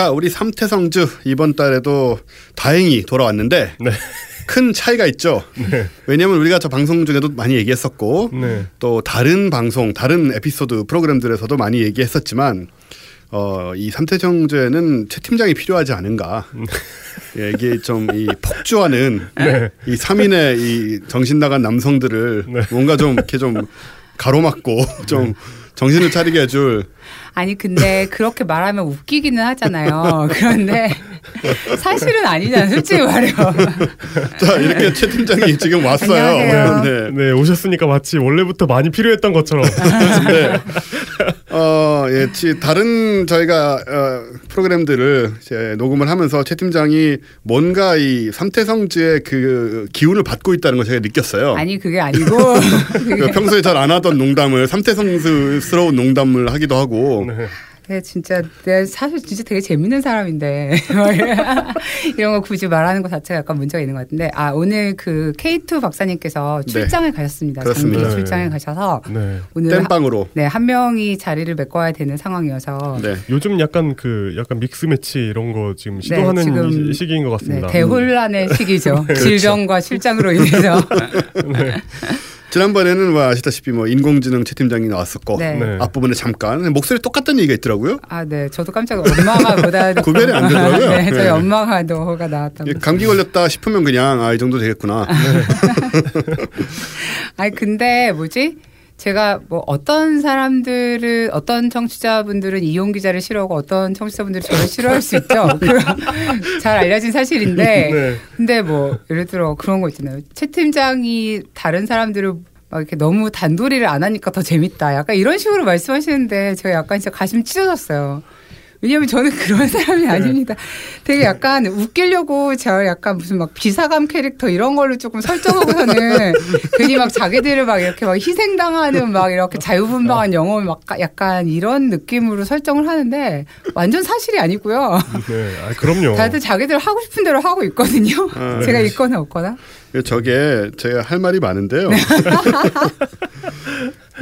자, 우리 삼태성주 이번 달에도 다행히 돌아왔는데 네. 큰 차이가 있죠. 왜냐하면 우리가 저 방송 중에도 많이 얘기했었고 네. 또 다른 방송, 다른 에피소드 프로그램들에서도 많이 얘기했었지만 어, 이 삼태성주에는 최 팀장이 필요하지 않은가. 예, 이게 좀 이 폭주하는 네. 이 3인의 이 정신 나간 남성들을 네. 뭔가 좀 이렇게 좀 가로막고 좀 정신을 차리게 해줄 아니 근데 그렇게 말하면 웃기기는 하잖아요. 그런데 사실은 아니잖아요. 솔직히 말해요. 자 이렇게 최 팀장이 지금 왔어요. 안녕하세요. 네. 네, 오셨으니까 마치 원래부터 많이 필요했던 것처럼. 네. 어, 예, 지- 다른 저희가 어, 프로그램들을 이제 녹음을 하면서 최 팀장이 뭔가 이 삼태성지의 그 기운을 받고 있다는 걸 제가 느꼈어요. 아니 그게 아니고 그 평소에 잘 안 하던 농담을 삼태성스러운 농담을 하기도 하고 네. 네, 진짜 내가 사실 진짜 되게 재밌는 사람인데 이런 거 굳이 말하는 것 자체가 약간 문제가 있는 것 같은데 아 오늘 그 K2 박사님께서 출장을 가셨습니다. 네. 그렇습니다. 장기 출장을 가셔서 네. 오늘 땜빵으로. 네, 한 명이 자리를 메꿔야 되는 상황이어서 네. 요즘 약간 그 약간 믹스 매치 이런 거 지금 시도하는 네, 지금 시- 시기인 것 네, 같습니다. 대혼란의 시기죠. 그렇죠. 질병과 실장으로 인해서. 지난번에는 뭐 아시다시피 뭐 인공지능 최 팀장이 나왔었고 네. 네. 앞부분에 잠깐 목소리 똑같다는 얘기가 있더라고요. 아, 네. 저도 깜짝 엄마가 보다 구별이 안 되더라고요. 네, 저희 네. 엄마가 너가 나왔다고. 예, 감기 걸렸다 싶으면 그냥 아 이 정도 되겠구나. 아니 근데 뭐지? 제가 뭐 어떤 사람들은 어떤 청취자분들은 이용 기자를 싫어하고 어떤 청취자분들은 저를 싫어할 수 있죠. 잘 알려진 사실인데 네. 근데 뭐 예를 들어 그런 거 있잖아요. 최 팀장이 다른 사람들을 막 이렇게 너무 단도리를 안 하니까 더 재밌다. 약간 이런 식으로 말씀하시는데 제가 약간 진짜 가슴 찢어졌어요. 왜냐면 저는 그런 사람이 아닙니다. 되게 약간 웃기려고 저 약간 무슨 막 비사감 캐릭터 이런 걸로 조금 설정하고서는 괜히 막 자기들을 막 이렇게 막 희생당하는 막 이렇게 자유분방한 영혼 막 약간 이런 느낌으로 설정을 하는데 완전 사실이 아니고요. 네. 아, 그럼요. 다들 자기들 하고 싶은 대로 하고 있거든요. 아, 제가 네. 있거나 없거나. 예, 저게 제가 할 말이 많은데요.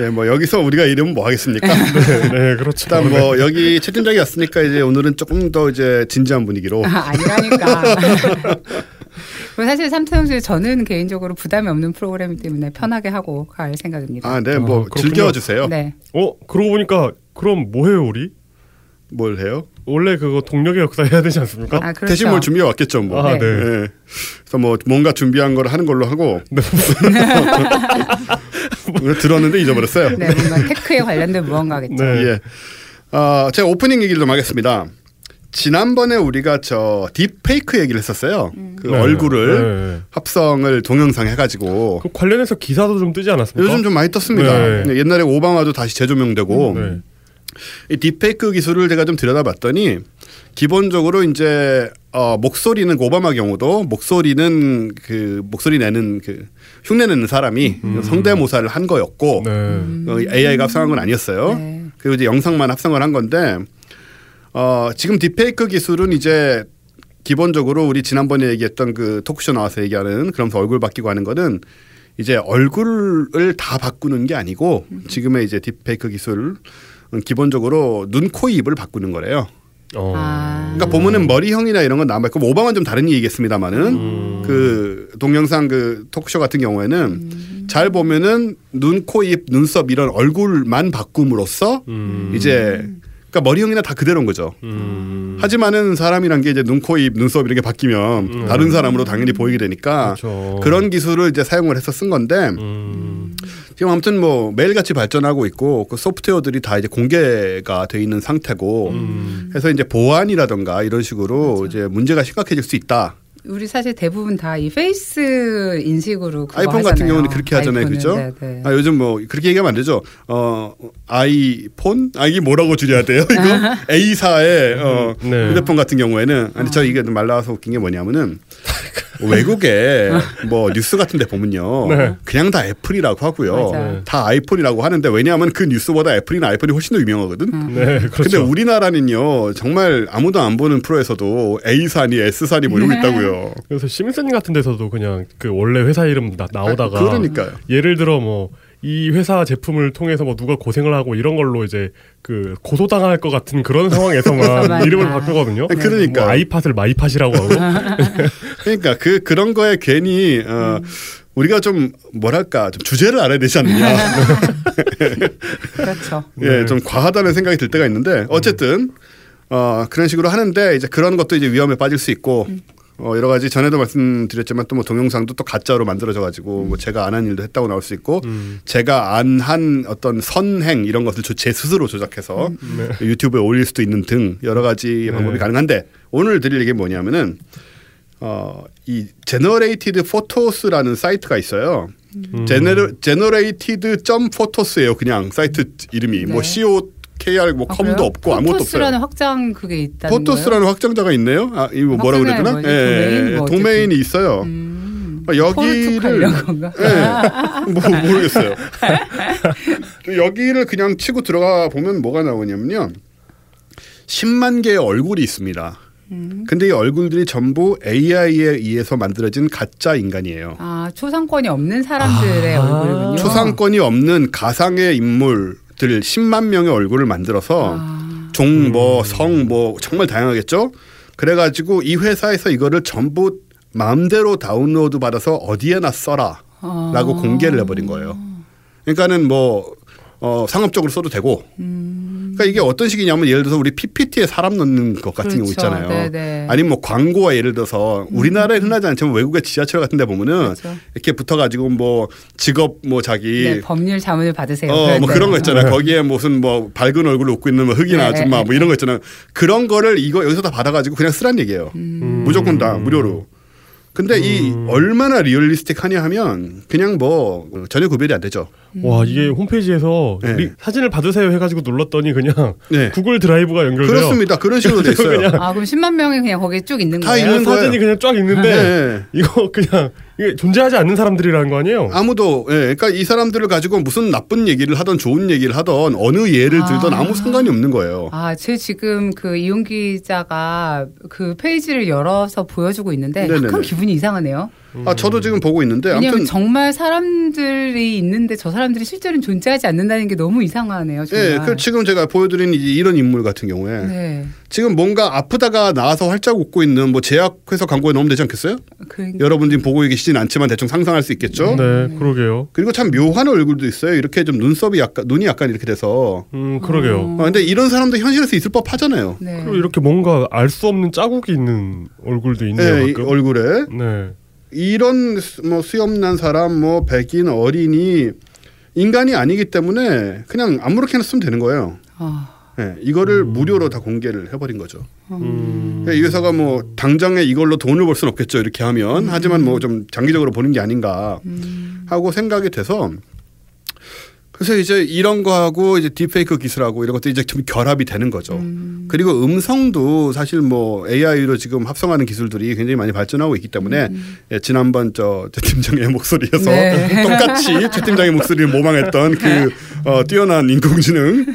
예, 뭐 여기서 우리가 이러면 뭐 하겠습니까? 네, 그렇죠. 일단 뭐 여기 채 팀장이 왔으니까 이제 오늘은 조금 더 이제 진지한 분위기로 아, 아니라니까. 사실 삼태형수 저는 개인적으로 부담이 없는 프로그램이기 때문에 편하게 하고 갈 생각입니다. 아, 네, 뭐 아. 즐겨주세요. 네. 어, 그러고 보니까 그럼 뭐 해요, 우리? 뭘 해요? 원래 그거 동력의 역사 해야 되지 않습니까? 아, 그렇죠. 대신 뭘 준비해 왔겠죠, 뭐. 아, 네. 네. 예. 그래서 뭐 뭔가 준비한 걸 하는 걸로 하고 들었는데 잊어버렸어요. 네, 뭔가 테크에 관련된 무언가겠죠. 네. 예. 어, 제가 오프닝 얘기를 좀 하겠습니다. 지난번에 우리가 저 딥페이크 얘기를 했었어요. 그 네. 얼굴을 네. 합성을 동영상 해가지고 그 관련해서 기사도 좀 뜨지 않았습니까? 요즘 좀 많이 떴습니다. 네. 옛날에 오바마도 다시 재조명되고 네. 이 딥페이크 기술을 제가 좀 들여다봤더니 기본적으로 이제 어 목소리는 그 오바마 경우도 목소리는 그 목소리 내는 그 흉내 내는 사람이 성대모사를 한 거였고 네. 어, AI가 합성한 건 아니었어요. 네. 그리고 이제 영상만 합성을 한 건데 어 지금 딥페이크 기술은 이제 기본적으로 우리 지난번에 얘기했던 그 토크쇼 나와서 얘기하는 그러면서 얼굴 바뀌고 하는 거는 이제 얼굴을 다 바꾸는 게 아니고 지금의 이제 딥페이크 기술은 기본적으로 눈, 코, 입을 바꾸는 거래요. 어. 아. 그러니까 보면은 머리형이나 이런 건 남아있고 뭐 오바마는 좀 다른 얘기겠습니다만은 음. 그 동영상 그 토크쇼 같은 경우에는 잘 보면은 눈, 코, 입, 눈썹 이런 얼굴만 바꿈으로써 음. 이제 그러니까 머리형이나 다 그대로인 거죠. 음. 하지만은 사람이란 게 이제 눈, 코, 입, 눈썹 이렇게 바뀌면 다른 사람으로 당연히 보이게 되니까 그렇죠. 그런 기술을 이제 사용을 해서 쓴 건데 음. 지금 아무튼 뭐 매일같이 발전하고 있고 그 소프트웨어들이 다 이제 공개가 돼 있는 상태고 음. 해서 이제 보안이라던가 이런 식으로 이제 문제가 심각해질 수 있다. 우리 사실 대부분 다 이 face 인식으로 그거 아이폰 같은 하잖아요. 경우는 그렇게 하잖아요, 그죠? 네, 네. 아, 요즘 뭐 그렇게 얘기하면 안 되죠. 어 아이폰? 아 이게 뭐라고 줄여야 돼요? 이거 A사의 어, 네. 휴대폰 같은 경우에는 아니 저 이게 말 나와서 웃긴 게 뭐냐면은 외국에 뭐 뉴스 같은 데 보면요, 네. 그냥 다 애플이라고 하고요, 맞아요. 다 아이폰이라고 하는데 왜냐하면 그 뉴스보다 애플이나 아이폰이 훨씬 더 유명하거든. 네, 그렇죠. 근데 우리나라는요 정말 아무도 안 보는 프로에서도 A사니 S사니 뭐 이러고 네. 있다고요. 그래서 심슨 같은 데서도 그냥 그 원래 회사 이름 나, 나오다가 아, 그러니까요. 예를 들어 뭐이 회사 제품을 통해서 뭐 누가 고생을 하고 이런 걸로 이제 그 고소당할 것 같은 그런 상황에서만. 이름을 바꾸거든요. 네, 그러니까. 뭐 아이팟을 마이팟이라고 하고. 그러니까 그 그런 거에 괜히 어, 우리가 좀 뭐랄까 좀 주제를 알아야 되지 않느냐. 그렇죠. 예, 네. 좀 과하다는 생각이 들 때가 있는데 어쨌든 어, 그런 식으로 하는데 이제 그런 것도 이제 위험에 빠질 수 있고 어, 여러 가지 전에도 말씀드렸지만 또 뭐 동영상도 또 가짜로 만들어져 가지고 뭐 제가 안 한 일도 했다고 나올 수 있고 음. 제가 안 한 어떤 선행 이런 것을 조- 제 스스로 조작해서 유튜브에 올릴 수도 있는 등 여러 가지 방법이 네. 가능한데 오늘 드릴 얘기 뭐냐면은 어, 이 Generated Photos라는 사이트가 있어요. 음. Genera Generated 점 Photos예요. 그냥 사이트 이름이 뭐 네. co kr 뭐 아, 컴도 그래요? 없고 아무것도 없어요. 포토스라는 확장 그게 있다는 포토스라는 확장자가 있네요. 아, 이거 뭐라 그랬더나? 뭐지? 예, 도메인? 뭐 도메인이 있어요. 음. 어, 여기를? 예, 뭐 모르겠어요. 여기를 그냥 치고 들어가 보면 뭐가 나오냐면요. 10만 개의 얼굴이 있습니다. 음. 근데 이 얼굴들이 전부 AI에 의해서 만들어진 가짜 인간이에요. 아 초상권이 없는 사람들의 아. 얼굴이군요. 초상권이 없는 가상의 인물들 10만 명의 얼굴을 만들어서 아. 종, 뭐, 성, 뭐, 정말 다양하겠죠? 그래가지고 이 회사에서 이거를 전부 마음대로 다운로드 받아서 어디에나 써라. 아. 라고 공개를 해버린 거예요. 그러니까는 뭐, 어, 상업적으로 써도 되고. 음. 그러니까 이게 어떤 식이냐면 예를 들어서 우리 PPT에 사람 넣는 것 같은 경우 그렇죠. 있잖아요. 네네. 음. 아니면 뭐 광고가 예를 들어서 우리나라에 흔하지 않지만 외국의 지하철 같은 데 보면은 그렇죠. 이렇게 붙어 가지고 뭐 직업 뭐 자기 네, 법률 자문을 받으세요. 어, 뭐 그런 거. 있잖아요. 거기에 무슨 뭐 밝은 얼굴 웃고 있는 뭐 흑인 네, 아줌마 네, 뭐 이런 거 있잖아요. 그런 거를 이거 여기서 다 받아 가지고 그냥 쓰란 얘기예요. 음. 무조건 다 무료로. 근데 이 얼마나 realistic하냐 하면 그냥 뭐 전혀 구별이 안 되죠. 와 이게 홈페이지에서 네. 리- 사진을 받으세요 해가지고 눌렀더니 그냥 네. 구글 드라이브가 연결돼요. 그렇습니다. 그런 식으로 돼 있어요. 그냥 아 그럼 10만 명이 그냥 거기에 쭉 있는 다 거예요? 있는 거예요. 사진이 그냥 쫙 있는데 네. 이거 그냥 이게 존재하지 않는 사람들이라는 거 아니에요? 아무도 예, 그러니까 이 사람들을 가지고 무슨 나쁜 얘기를 하던 좋은 얘기를 하던 어느 예를 들던 아. 아무 상관이 없는 거예요. 아, 제 지금 그 이용 기자가 그 페이지를 열어서 보여주고 있는데 네네네. 약간 기분이 이상하네요. 아 저도 지금 보고 있는데 왜냐하면 아무튼 정말 사람들이 있는데 저 사람들이 실제로는 존재하지 않는다는 게 너무 이상하네요. 정말. 예, 그 지금 제가 보여드린 이- 이런 인물 같은 경우에 네. 지금 뭔가 아프다가 나와서 활짝 웃고 있는 뭐 제약회사 광고에 넣으면 되지 않겠어요? 그, 여러분 지금 보고 계시진 않지만 대충 상상할 수 있겠죠. 네, 그러게요. 그리고 참 묘한 얼굴도 있어요. 이렇게 좀 눈썹이 약간 눈이 약간 이렇게 돼서. 음, 그러게요. 어. 아, 근데 이런 사람도 현실에서 있을 법하잖아요. 네. 그리고 이렇게 뭔가 알 수 없는 자국이 있는 얼굴도 있네요. 네. 얼굴에 네. 이런 수- 뭐 수염난 사람, 뭐 백인 어린이 인간이 아니기 때문에 그냥 아무렇게나 쓰면 되는 거예요. 아, 네, 이거를 무료로 다 공개를 해버린 거죠. 음. 이 회사가 뭐 당장에 이걸로 돈을 벌 수는 없겠죠. 이렇게 하면 하지만 뭐 좀 장기적으로 보는 게 아닌가 하고 생각이 돼서 그래서 이제 이런 거하고 이제 딥페이크 기술하고 이런 것도 이제 좀 결합이 되는 거죠. 그리고 음성도 사실 뭐 AI로 지금 합성하는 기술들이 굉장히 많이 발전하고 있기 때문에 예, 지난번 저 최 팀장의 목소리에서 네. 똑같이 최 팀장의 목소리를 모방했던 그 어, 뛰어난 인공지능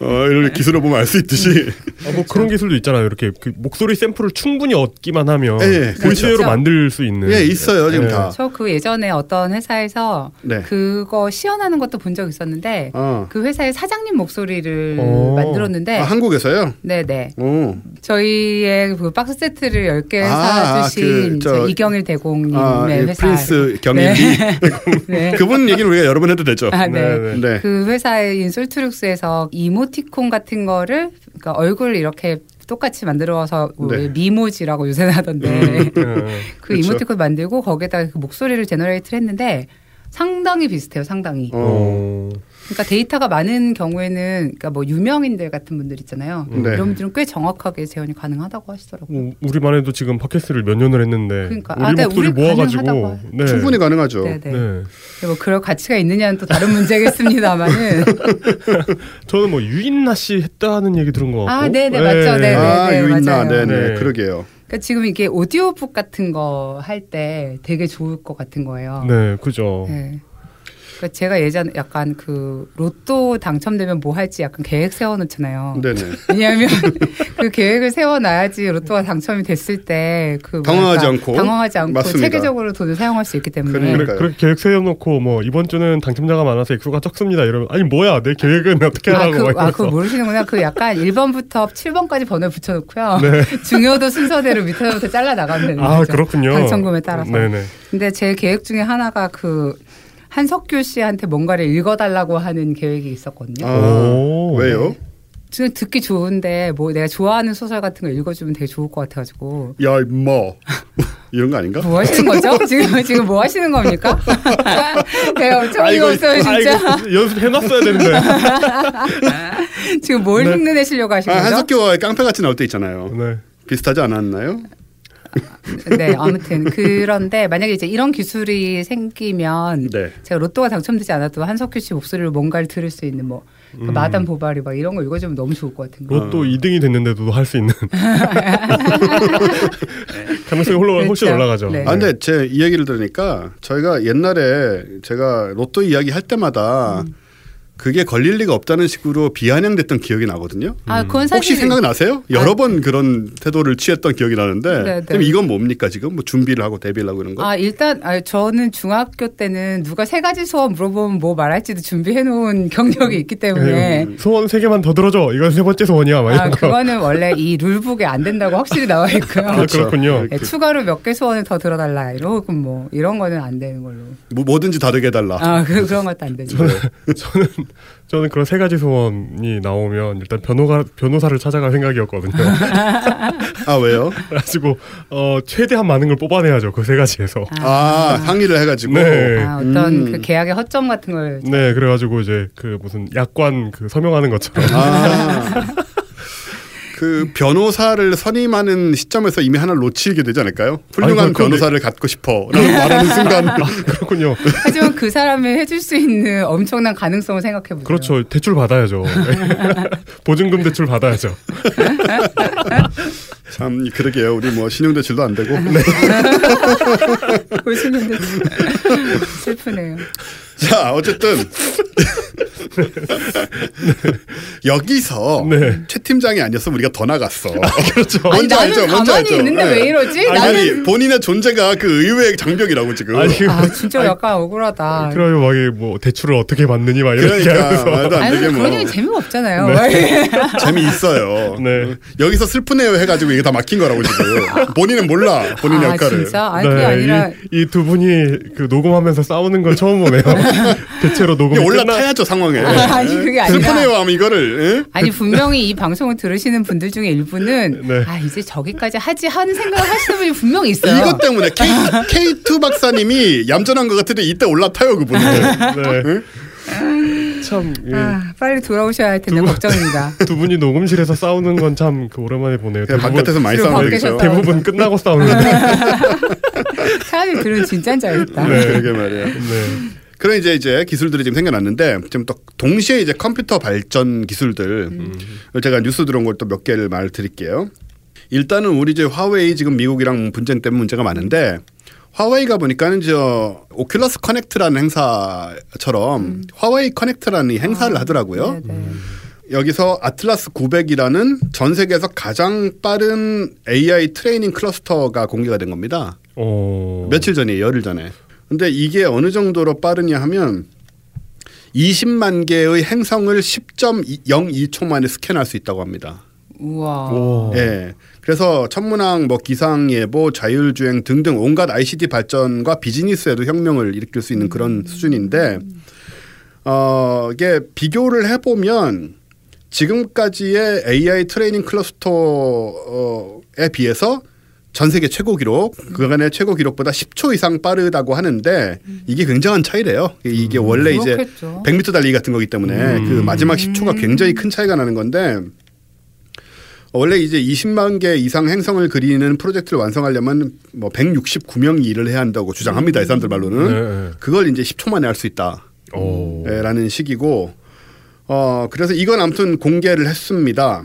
어, 이런 기술을 보면 알 수 있듯이 아, 뭐 그런 기술도 있잖아요. 이렇게 그 목소리 샘플을 충분히 얻기만 하면 예, voiceware로 그렇죠. 만들 수 있는. 예 있어요 지금 예. 다. 저 그 예전에 어떤 회사에서 네. 그거 시연하는 것도 본 적 있었는데 어. 그 회사의 사장님 목소리를 어. 만들었는데 아, 한국에서요? 네네 오. 저희의 그 박스 세트를 10개 아, 사주신 그, 저- 저 이경일 대공님의 아, 예, 회사 Prince 경일이 네. 그분 얘기는 우리가 여러 번 해도 되죠. 아, 네. 네, 네. 네. 그 회사인 솔트룩스에서 이모티콘 같은 거를 그러니까 얼굴 이렇게 똑같이 만들어서 뭐 네. Memoji라고 요새 하던데 예. 그 그렇죠. 이모티콘 만들고 거기에다가 그 목소리를 generate를 했는데 상당히 비슷해요, 상당히. 어. 그러니까 데이터가 많은 경우에는 그러니까 뭐 유명인들 같은 분들 있잖아요. 네. 이런 분들은 꽤 정확하게 재현이 가능하다고 하시더라고요. 뭐 우리만 해도 지금 팟캐스트를 몇 년을 했는데 그러니까. 우리 아, 네, 목소리 우리 모아가지고 네. 충분히 가능하죠. 네, 네. 네. 뭐 그럴 가치가 있느냐는 또 다른 문제겠습니다만은. 저는 뭐 유인나 씨 했다는 얘기 들은 거 같고. 아, 네네, 맞죠. 네네. 아, 유인나, 맞아요. 네네, 네. 그러게요. 그러니까 지금 이게 오디오북 같은 거 할 때 되게 좋을 것 같은 거예요. 네, 그죠. 네. 그러니까 제가 예전 약간 그 로또 당첨되면 뭐 할지 약간 계획 세워놓잖아요. 네네. 왜냐하면 그 계획을 세워놔야지 로또가 당첨이 됐을 때 그 당황하지 않고. 당황하지 않고 맞습니다. 체계적으로 돈을 사용할 수 있기 때문에 그러니까요. 그렇게 계획 세워놓고 뭐 이번 주는 당첨자가 많아서 액수가 적습니다 이러면 아니 뭐야 내 계획은 어떻게 아, 하라고 그, 막 아. 그거 모르시는구나. 그 약간 1번부터 7번까지 번호를 붙여놓고요. 네. 중요도 순서대로 밑에부터 잘라 나가면 되는 아 거죠. 그렇군요. 당첨금에 따라서. 네네. 근데 제 계획 중에 하나가 그 한석규 씨한테 뭔가를 읽어달라고 하는 계획이 있었거든요. 아, 오. 왜요? 저는 듣기 좋은데 뭐 내가 좋아하는 소설 같은 거 읽어주면 되게 좋을 것 같아가지고 야 임마 이런 거 아닌가? 뭐 하시는 거죠? 지금 지금 뭐 하시는 겁니까? 내가 엄청 아이고, 이거 없어요 진짜. 아이고, 연습해놨어야 되는데. 지금 뭘 네. 흉내내시려고 하신 아, 거죠? 한석규와 깡패 같이 나올 때 있잖아요. 네. 비슷하지 않았나요? 네, 아무튼 그런데 만약에 이제 이런 기술이 생기면 네. 제가 로또가 당첨되지 않아도 한석규 씨 목소리로 뭔가를 들을 수 있는 뭐그 음. 마담 보바리 막 이런 거 읽어주면 너무 좋을 것 같은 거. 로또 2등이 됐는데도 할 수 있는 가능성이 홀로 훨씬 그렇죠. 올라가죠. 네. 아, 근데 제이 얘기를 들으니까 저희가 옛날에 제가 로또 이야기 할 때마다 음. 그게 걸릴 리가 없다는 식으로 비아냥됐던 기억이 나거든요. 아, 그건 사실 혹시 생각나세요? 여러 번 그런 태도를 취했던 기억이 나는데 네, 네. 그럼 이건 뭡니까 지금 뭐 준비를 하고 데뷔를 하고 이런 거? 아 일단 아, 저는 중학교 때는 누가 세 가지 소원 물어보면 뭐 말할지도 준비해 놓은 경력이 있기 때문에 네. 소원 세 개만 더 들어줘. 이건 세 번째 소원이야. 막 아. 그거는 원래 이 룰북에 안 된다고 확실히 나와 있고요. 아, 그렇죠. 그렇군요. 네, 추가로 몇 개 소원을 더 들어달라 이러고 뭐 이런 거는 안 되는 걸로. 뭐, 뭐든지 다르게 해달라. 아 그, 그런 것도 안 되죠. 저는 저는 그런 세 가지 소원이 나오면 일단 변호가 변호사를 찾아갈 생각이었거든요. 아 왜요? 그래가지고 어 최대한 많은 걸 뽑아내야죠. 그 세 가지에서. 아, 상의를 해가지고. 네. 아, 어떤 음. 그 계약의 허점 같은 걸 네, 그래가지고 이제 그 무슨 약관 그 서명하는 것처럼. 아. 그 변호사를 선임하는 시점에서 이미 하나 놓치게 되지 않을까요? 훌륭한 아니, 그건 변호사를 갖고 싶어라고 말하는 순간 그렇군요. 하지만 그 사람이 해줄 수 있는 엄청난 가능성을 생각해 보세요. 그렇죠. 대출 받아야죠. 보증금 대출 받아야죠. 참 그러게요. 우리 뭐 신용 대출도 안 되고. 네. 보시는데 슬프네요. 자 어쨌든 여기서 네. 최 팀장이 아니었으면 우리가 더 나갔어. 그렇죠. 아니 뭔지 나는 알죠? 뭔지 가만히 알죠? 있는데 네. 왜 이러지? 아니, 나는 본인의 존재가 그 의외의 장벽이라고 지금. 아니, 아 진짜 약간 억울하다. 그래요. 막뭐 대출을 어떻게 받느니 막 이런 그러니까 얘기하면서. 말도 안 아니 되게 뭐 그런 얘기 재미가 없잖아요. 재미 있어요. 네. 여기서 슬프네요 해가지고 이게 다 막힌 거라고 지금. 본인은 몰라 본인 아 역할을. 진짜? 아니 그게 아니라 이두 분이 그 녹음하면서 싸우는 걸 처음 보네요. 대체로 이게 녹음이 올라타야죠 상황에. 아니, 그게 아니라- 슬프네요 하면 이거를. 예? 아니 분명히 이 방송을 들으시는 분들 중에 일부는 네. 아 이제 저기까지 하지 하는 생각을 하시는 분이 분명히 있어요. 이것 때문에 K, K2 박사님이 얌전한 것 같은데 이때 올라타요 그분은. 네. 참, 예. 아, 빨리 돌아오셔야 할 텐데 두 분- 걱정입니다. 두 분이 녹음실에서 싸우는 건참그 오랜만에 보네요. 그냥 대부분, 바깥에서 많이 싸우는. 싸워. 대부분 끝나고 싸우는데. 사람이 들으면 진짜인 줄 알겠다. 네. 그러게 말이에요. 네. 그런 이제 이제 기술들이 지금 생겨났는데 지금 또 동시에 이제 컴퓨터 발전 기술들 제가 뉴스 들어온 걸 또 몇 개를 말 드릴게요. 일단은 우리 이제 화웨이 지금 미국이랑 분쟁 때문에 문제가 많은데 화웨이가 보니까는 저 Oculus Connect라는 행사처럼 화웨이 Connect라는 이 행사를 하더라고요. 네, 네. 여기서 아틀라스 900이라는 전 세계에서 가장 빠른 AI 트레이닝 클러스터가 공개가 된 겁니다. 어. 며칠 전이에요, 열흘 전에. 근데 이게 어느 정도로 빠르냐 하면 20만 개의 행성을 10.02초 만에 스캔할 수 있다고 합니다. 우와. 오. 예. 그래서 천문학, 뭐 기상 예보, 자율주행 등등 온갖 ICT 발전과 비즈니스에도 혁명을 일으킬 수 있는 그런 수준인데, 어, 이게 비교를 해보면 지금까지의 AI 트레이닝 클러스터에 비해서 전 세계 최고 기록, 그간의 최고 기록보다 10초 이상 빠르다고 하는데 이게 굉장한 차이래요. 이게 원래 이제 그렇겠죠. 100m 달리기 같은 거기 때문에 음. 그 마지막 10초가 굉장히 큰 차이가 나는 건데 원래 이제 20만 개 이상 행성을 그리는 프로젝트를 완성하려면 뭐 169명이 일을 해야 한다고 주장합니다. 이 사람들 말로는. 네. 그걸 이제 10초 만에 할 수 있다. 오. 예, 라는 식이고 어 그래서 이건 아무튼 공개를 했습니다.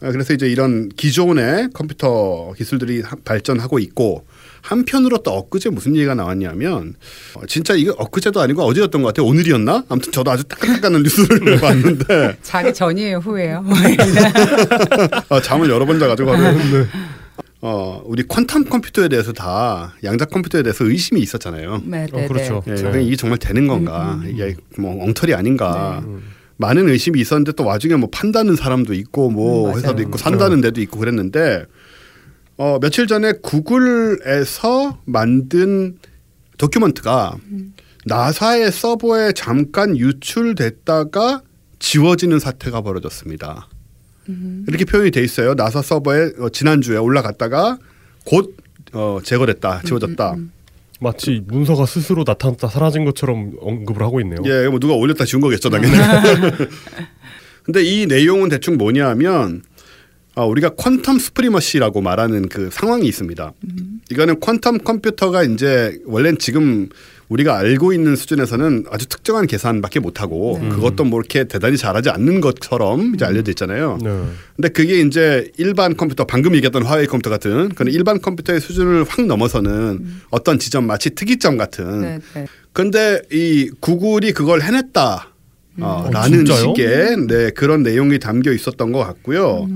아, 그래서 이제 이런 기존의 컴퓨터 기술들이 하- 발전하고 있고 한편으로 또 엊그제 무슨 얘기가 나왔냐면 어, 진짜 이거 엊그제도 아니고 어제였던 것 같아요. 오늘이었나? 아무튼 저도 아주 따끈따끈한 뉴스를 봤는데 자기 전이에요, 후예요. 아, 잠을 여러 번 자가지고 하루. 어, 우리 퀀텀 컴퓨터에 대해서 다 양자 컴퓨터에 대해서 의심이 있었잖아요. 네, 어, 그렇죠. 예, 네. 그냥 이게 정말 되는 건가? 음, 이게 뭐 엉터리 아닌가? 음. 많은 의심이 있었는데 또 와중에 뭐 판다는 사람도 있고 뭐 음. 회사도 있고 산다는 데도 있고 그랬는데 어 며칠 전에 구글에서 만든 도큐먼트가 음. 나사의 서버에 잠깐 유출됐다가 지워지는 사태가 벌어졌습니다. 음. 이렇게 표현이 돼 있어요. 나사 서버에 어, 지난주에 올라갔다가 곧 어, 제거됐다, 지워졌다. 음, 마치 문서가 스스로 나타났다 사라진 것처럼 언급을 하고 있네요. 예, 뭐 누가 올렸다 지운 거겠죠, 당연히. 근데 이 내용은 대충 뭐냐면 아, 우리가 퀀텀 스프리머시라고 말하는 그 상황이 있습니다. 이거는 퀀텀 컴퓨터가 이제 원래는 지금 우리가 알고 있는 수준에서는 아주 특정한 계산밖에 못하고 네. 그것도 뭐 이렇게 대단히 잘하지 않는 것처럼 이제 알려져 있잖아요. 네. 근데 그게 이제 일반 컴퓨터 방금 얘기했던 화웨이 컴퓨터 같은 그런 일반 컴퓨터의 수준을 확 넘어서는 어떤 지점 마치 특이점 같은 네, 네. 근데 이 구글이 그걸 해냈다. 어, 어, 라는 진짜요? 식의 네, 그런 내용이 담겨 있었던 것 같고요.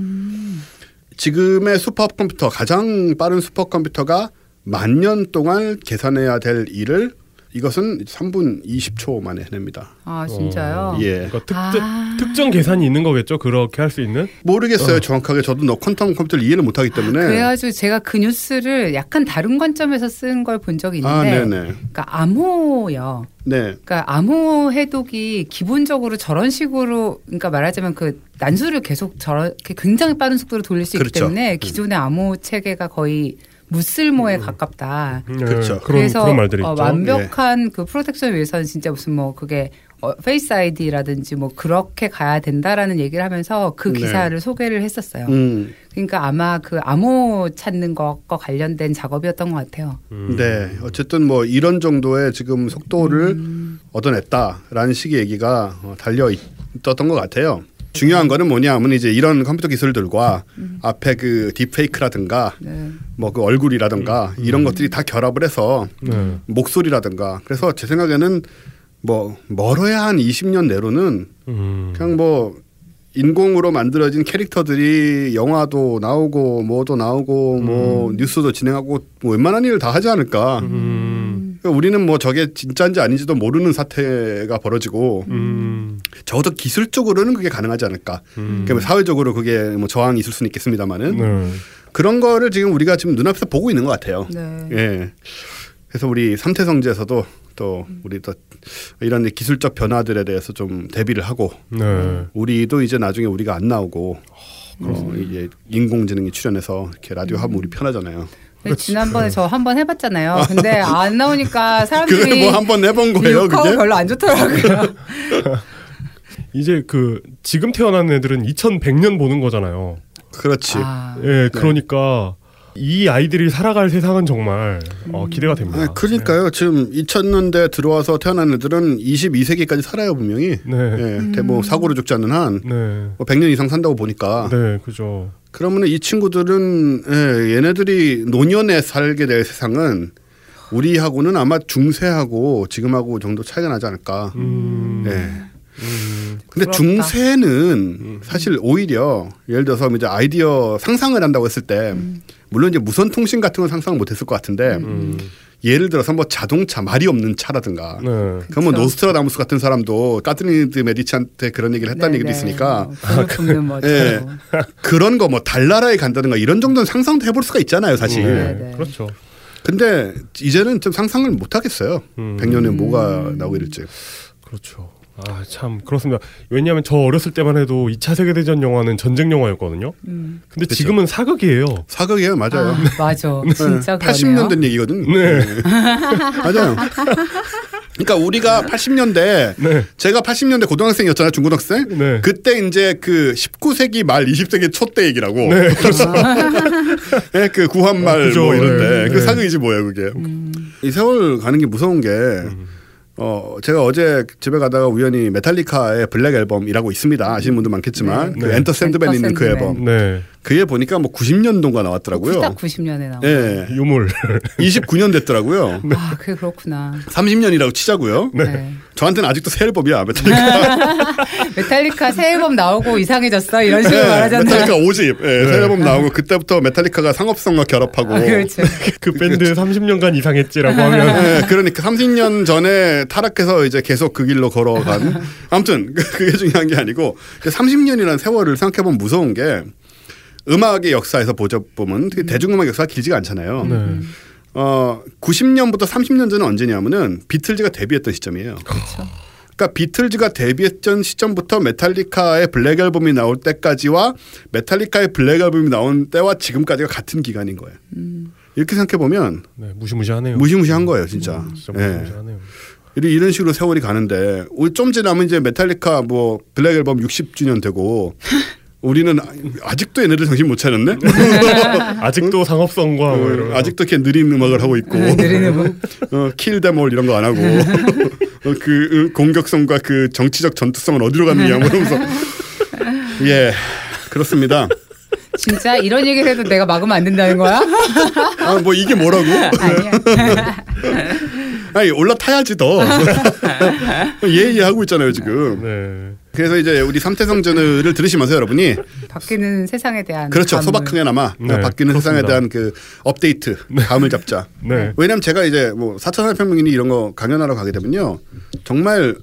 지금의 슈퍼컴퓨터 가장 빠른 슈퍼컴퓨터가 만 년 동안 계산해야 될 일을 이것은 3분 20초 만에 해냅니다. 아, 진짜요? 예. 그러니까 특, 아. 특정 계산이 있는 거겠죠. 그렇게 할 수 있는. 모르겠어요. 정확하게 저도 너 퀀텀 컴퓨터를 이해를 못하기 때문에. 그래가지고 제가 그 뉴스를 약간 다른 관점에서 쓴 걸 본 적이 있는데, 아, 네네. 그러니까 암호요. 네. 그러니까 암호 해독이 기본적으로 저런 식으로, 그러니까 말하자면 그 난수를 계속 저렇게 굉장히 빠른 속도로 돌릴 수 있기 그렇죠. 때문에 기존의 암호 체계가 거의 무쓸모에 가깝다. 네, 그렇죠. 그런 그래서 그런 말들이 어. 완벽한 그 protection을 위해서는 진짜 무슨 뭐 그게 어, Face ID라든지 뭐 그렇게 가야 된다라는 얘기를 하면서 그 네. 기사를 소개를 했었어요. 음. 그러니까 아마 그 암호 찾는 것과 관련된 작업이었던 것 같아요. 음. 네. 어쨌든 뭐 이런 정도의 지금 속도를 음. 얻어냈다라는 식의 얘기가 어, 달려 있었던 것 같아요. 중요한 거는 뭐냐면 이제 이런 컴퓨터 기술들과 앞에 그 딥페이크라든가 네. 뭐그 얼굴이라든가 이런 것들이 다 결합을 해서 네. 목소리라든가 그래서 제 생각에는 뭐 멀어야 한 20년 내로는 음. 그냥 뭐 인공으로 만들어진 캐릭터들이 영화도 나오고 뭐도 나오고 뭐 뉴스도 진행하고 뭐 웬만한 일을 다 하지 않을까. 음. 그러니까 우리는 뭐 저게 진짜인지 아닌지도 모르는 사태가 벌어지고 음. 적어도 기술적으로는 그게 가능하지 않을까. 음. 그러니까 사회적으로 그게 뭐 저항이 있을 수는 있겠습니다만은 네. 그런 거를 지금 우리가 지금 눈앞에서 보고 있는 것 같아요. 네. 예. 그래서 우리 삼태성지에서도 또 우리 또 이런 기술적 변화들에 대해서 좀 대비를 하고 네. 우리도 이제 나중에 우리가 안 나오고 어, 이제 인공지능이 출연해서 이렇게 라디오 하면 우리 편하잖아요. 근데 지난번에 저 한 번 해봤잖아요. 근데 안 나오니까 사람들이 그래 뭐한 번 해본 거예요, 그게? 별로 안 좋더라고요. 이제 그 지금 태어난 애들은 2100년 보는 거잖아요. 그렇지. 아, 예, 그러니까 이 아이들이 살아갈 세상은 정말 어, 기대가 됩니다. 아, 그러니까요. 지금 2000년대 들어와서 태어난 애들은 22세기까지 살아요 분명히. 네. 예, 대뭐 사고로 죽지 않는 한 네. 뭐 100년 이상 산다고 보니까. 네, 그죠. 그러면은 이 친구들은 예, 얘네들이 노년에 살게 될 세상은 우리하고는 아마 중세하고 지금하고 정도 차이가 나지 않을까. 음. 예. 음. 근데 부럽다. 중세는 사실 오히려 예를 들어서 이제 아이디어 상상을 한다고 했을 때 물론 이제 무선 통신 같은 건 상상 못 했을 것 같은데 음. 예를 들어서 뭐 자동차 말이 없는 차라든가 네. 그럼 뭐 그쵸. 노스트라다무스 같은 사람도 까트린 드 메디치한테 그런 얘기를 했다는 네, 얘기도 네. 있으니까. 예. 그런 거 뭐 달나라에 간다든가 이런 정도는 상상도 해볼 수가 있잖아요 사실. 네. 네. 그렇죠. 근데 이제는 좀 상상을 못 하겠어요. 음. 100년에 뭐가 나오게 될지. 그렇죠. 아, 참 그렇습니다. 왜냐하면 저 어렸을 때만 해도 2차 세계 대전 영화는 전쟁 영화였거든요. 음. 근데 그쵸. 지금은 사극이에요. 사극이에요, 맞아요. 아, 맞아. 진짜 네. 그러네요. 80년 된 얘기거든. 네. 맞아요. 그러니까 우리가 80년대 네. 제가 80년대 고등학생이었잖아요, 중고등학생. 네. 그때 이제 그 19세기 말 20세기 초 때 얘기라고. 네. 예, 그 구한말 아, 그죠. 뭐 이런데 네. 그 네. 사극이지 뭐예요, 그게. 이 세월 가는 게 무서운 게 어 제가 어제 집에 가다가 우연히 메탈리카의 블랙 앨범이라고 있습니다. 아시는 분도 많겠지만 네. 그 네. Enter Sandman 있는 그 앨범 네. 그에 보니까 뭐 90년도가 나왔더라고요. 딱 90년에 나온. 예. 유물. 29년 됐더라고요. 아, 그게 그렇구나. 30년이라고 치자고요. 네. 저한테는 아직도 새 앨범이야 메탈리카. 메탈리카 새 앨범 나오고 이상해졌어 이런 식으로 네, 말하잖아요. 메탈리카 5집 예, 새 앨범 나오고 그때부터 메탈리카가 상업성과 결합하고 아, 그렇죠. 그 밴드 30년간 이상했지라고 하면 네, 그러니까 30년 전에 타락해서 이제 계속 그 길로 걸어간 아무튼 그- 그게 중요한 게 아니고 30년이라는 세월을 생각해 보면 무서운 게 음악의 역사에서 보자 보면 되게 대중음악 역사가 길지가 않잖아요. 네. 어 90년부터 30년 전은 언제냐면은 비틀즈가 데뷔했던 시점이에요. 그렇죠. 그러니까 비틀즈가 데뷔했던 시점부터 메탈리카의 블랙 앨범이 나올 때까지와 메탈리카의 블랙 앨범이 나온 때와 지금까지가 같은 기간인 거예요. 이렇게 생각해 보면 네, 무시무시하네요. 무시무시한 거예요, 진짜. 진짜 예. 무시무시하네요. 이- 이런 식으로 세월이 가는데 좀 지나면 이제 메탈리카 뭐 블랙 앨범 60주년 되고 우리는 아- 아직도 얘네들 정신 못 차렸네. 아직도 상업성과 뭐 이런 어, 아직도 이렇게 느린 음악을 하고 있고 느리는 분. 어, 킬데몰 이런 거 안 하고 어, 그 어, 공격성과 그 정치적 전투성은 어디로 갔느냐 뭐 이러면서 예 그렇습니다. 진짜 이런 얘기를 해도 내가 막으면 안 된다는 거야? 아 뭐 이게 뭐라고? 아니야. 아니 올라타야지 더 예예 하고 있잖아요 지금. 네. 그래서 이제 우리 삼태성전을 들으시면서 여러분이 바뀌는 세상에 대한 그렇죠. 감을. 소박하게나마 네, 바뀌는 세상에 그렇습니다. 대한 그 업데이트 감을 잡자. 네. 왜냐하면 제가 이제 뭐 4차 산업혁명이니 이런 거 강연하러 가게 되면요. 정말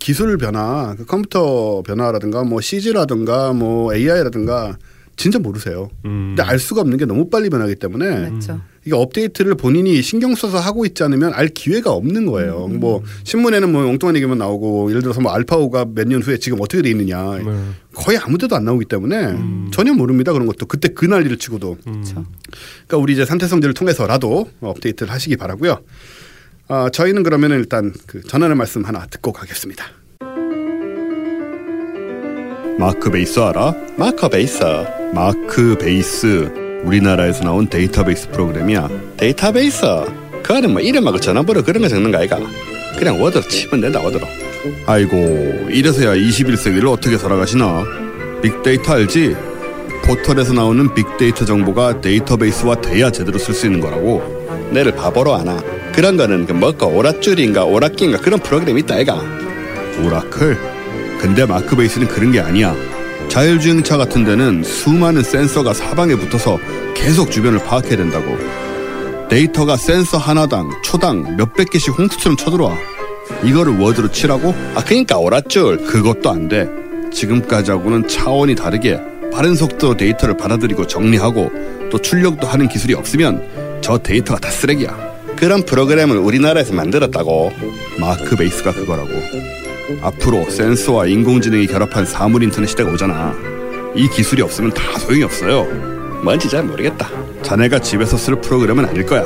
기술 변화, 그 컴퓨터 변화라든가 뭐 CG라든가 뭐 AI라든가 진짜 모르세요. 음. 근데 알 수가 없는 게 너무 빨리 변하기 때문에 맞죠. 이게 업데이트를 본인이 신경 써서 하고 있지 않으면 알 기회가 없는 거예요. 뭐 신문에는 뭐 엉뚱한 얘기만 나오고 예를 들어서 뭐 알파고가 몇 년 후에 지금 어떻게 돼 있느냐 네. 거의 아무데도 안 나오기 때문에 전혀 모릅니다 그런 것도 그때 그 난리를 치고도 그렇죠. 그러니까 우리 이제 삼테성즈를 통해서라도 업데이트를 하시기 바라고요. 아, 저희는 그러면 일단 그 전하는 말씀 하나 듣고 가겠습니다. Machbase 알아? Machbase. Machbase. 우리나라에서 나온 데이터베이스 프로그램이야. 데이터베이스. 그 안에 뭐 이름하고 전화번호 그런 거 적는 거 아이가? 그냥 워드로 치면 된다 워드로. 아이고 이래서야 21세기를 어떻게 살아가시나? 빅데이터 알지? 포털에서 나오는 빅데이터 정보가 데이터베이스화 돼야 제대로 쓸 수 있는 거라고. 내를 바보로 아나. 그런 거는 그 뭐고 오랏줄인가 오락기인가 그런 프로그램 있다 아이가. 오라클? 근데 Machbase는 그런 게 아니야. 자율주행차 같은 데는 수많은 센서가 사방에 붙어서 계속 주변을 파악해야 된다고. 데이터가 센서 하나당 초당 몇백 개씩 홍수처럼 쳐들어와. 이거를 워드로 치라고? 아 그러니까 오랏줄. 그것도 안 돼. 지금까지하고는 차원이 다르게 빠른 속도로 데이터를 받아들이고 정리하고 또 출력도 하는 기술이 없으면 저 데이터가 다 쓰레기야. 그런 프로그램을 우리나라에서 만들었다고. 마크 베이스가 그거라고. 앞으로 센서와 인공지능이 결합한 사물 인터넷 시대가 오잖아. 이 기술이 없으면 다 소용이 없어요. 뭔지 잘 모르겠다. 자네가 집에서 쓸 프로그램은 아닐 거야.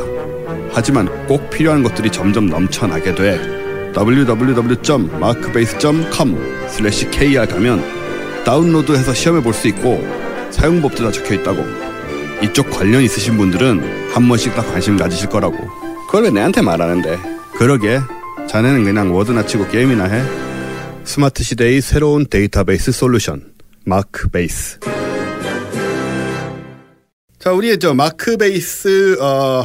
하지만 꼭 필요한 것들이 점점 넘쳐나게 돼. www.markbase.com/kr 가면 다운로드해서 시험해 볼 수 있고 사용법도 다 적혀 있다고. 이쪽 관련 있으신 분들은 한 번씩 다 관심 가지실 거라고. 그걸 왜 내한테 말하는데? 그러게. 자네는 그냥 워드나 치고 게임이나 해. 스마트 시대의 새로운 데이터베이스 솔루션. 마크베이스. 자, 우리의 저 마크베이스 어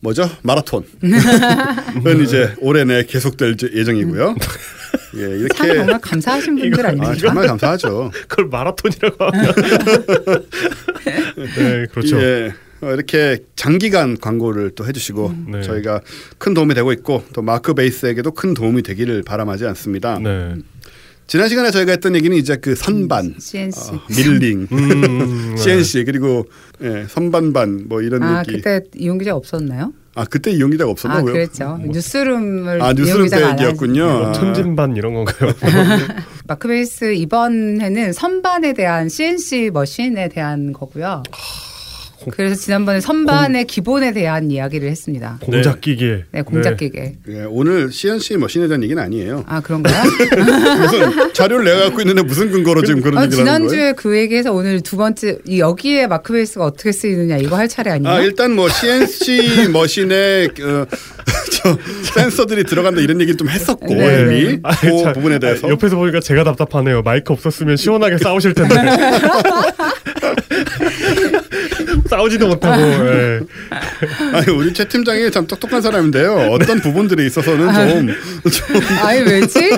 뭐죠? 마라톤. 은 이제 올해 내 계속될 제- 예정이고요. 예, 참 이렇게 정말 감사하신 분들 아, 아닙니까? 정말 감사하죠. 그걸 마라톤이라고 하면. 네, 그렇죠. 예. 어, 이렇게 장기간 광고를 또 해주시고 네. 저희가 큰 도움이 되고 있고 또 마크 베이스에게도 큰 도움이 되기를 바람하지 않습니다. 네. 지난 시간에 저희가 했던 얘기는 이제 그 선반, CNC. 어, 밀링, 음, 네. CNC 그리고 예, 선반반 뭐 이런 아 얘기. 그때 이용 기자 없었나요? 아 그때 이용 기자가 없었나 아요 그랬죠. 뉴스룸을 아 이용 뉴스룸 때 얘기였군요. 뭐 아. 천진반 이런 건가요? 마크베이스 이번에는 선반에 대한 CNC 머신에 대한 거고요. 그래서 지난번에 선반의 기본에 대한 이야기를 했습니다. 공작 기계. 네, 공작 기계. 예, 오늘 CNC 머신에 대한 얘기는 아니에요. 아 그런가요? 무슨 자료를 내가 갖고 있는데 무슨 근거로 지금 그런 아, 얘기를 하는 거예요? 지난주에 그 얘기해서 오늘 두 번째 이 여기에 마크베이스가 어떻게 쓰이느냐 이거 할 차례 아니에요? 아 일단 뭐 CNC 머신의 어. 센서들이 들어간다 이런 얘기는 좀 했었고 네. 이미 아, 그 자, 부분에 대해서 아, 옆에서 보니까 제가 답답하네요. 마이크 없었으면 시원하게 싸우실 텐데. 싸우지도 못하고. 예. 아니 우리 최 팀장이 참 똑똑한 사람인데요. 어떤 부분들에 있어서는 좀, 좀 아니 왜지?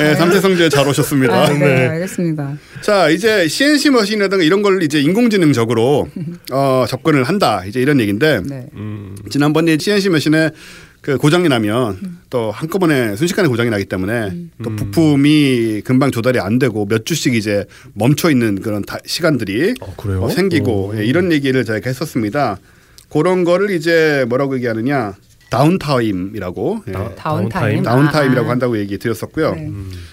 예, 삼세성제에 잘 오셨습니다. 아, 네, 네. 알겠습니다. 자 이제 CNC 머신이라든가 이런 걸 이제 인공지능적으로 어, 접근을 한다 이제 이런 얘기인데 네. 음, 지난번에 CNC 머신에 그 고장이 나면 또 한꺼번에 순식간에 고장이 나기 때문에 또 부품이 금방 조달이 안 되고 몇 주씩 이제 멈춰 있는 그런 다- 시간들이 어, 그래요? 어, 생기고 오. 예, 이런 얘기를 저희가 했었습니다. 그런 거를 이제 뭐라고 얘기하느냐 downtime이라고 예, 다- downtime. downtime이라고 아. 한다고 얘기 드렸었고요. 네.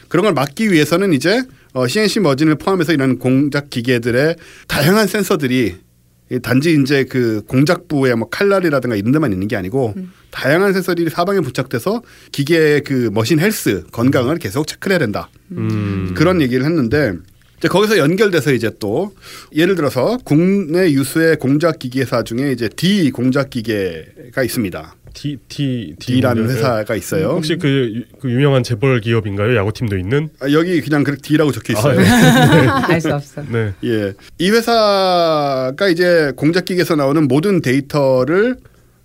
그런 걸 막기 위해서는 이제 어, CNC 머신을 포함해서 이런 공작 기계들의 다양한 센서들이 이 단지 이제 그 공작부에 뭐 칼날이라든가 이런 데만 있는 게 아니고 다양한 센서들이 사방에 부착돼서 기계의 그 machine health 건강을 계속 체크를 해야 된다. 음. 그런 얘기를 했는데 이제 거기서 연결돼서 이제 또 예를 들어서 국내 유수의 공작 기계사 중에 이제 D 공작 기계가 있습니다. D D D라는? 회사가 있어요. 혹시 그, 유- 그 유명한 재벌 기업인가요? 야구팀도 있는? 아, 여기 그냥 그 D라고 적혀 있어요. 아, 네. 알수 없어. 네. 예. 이 회사가 이제 공작기계에서 나오는 모든 데이터를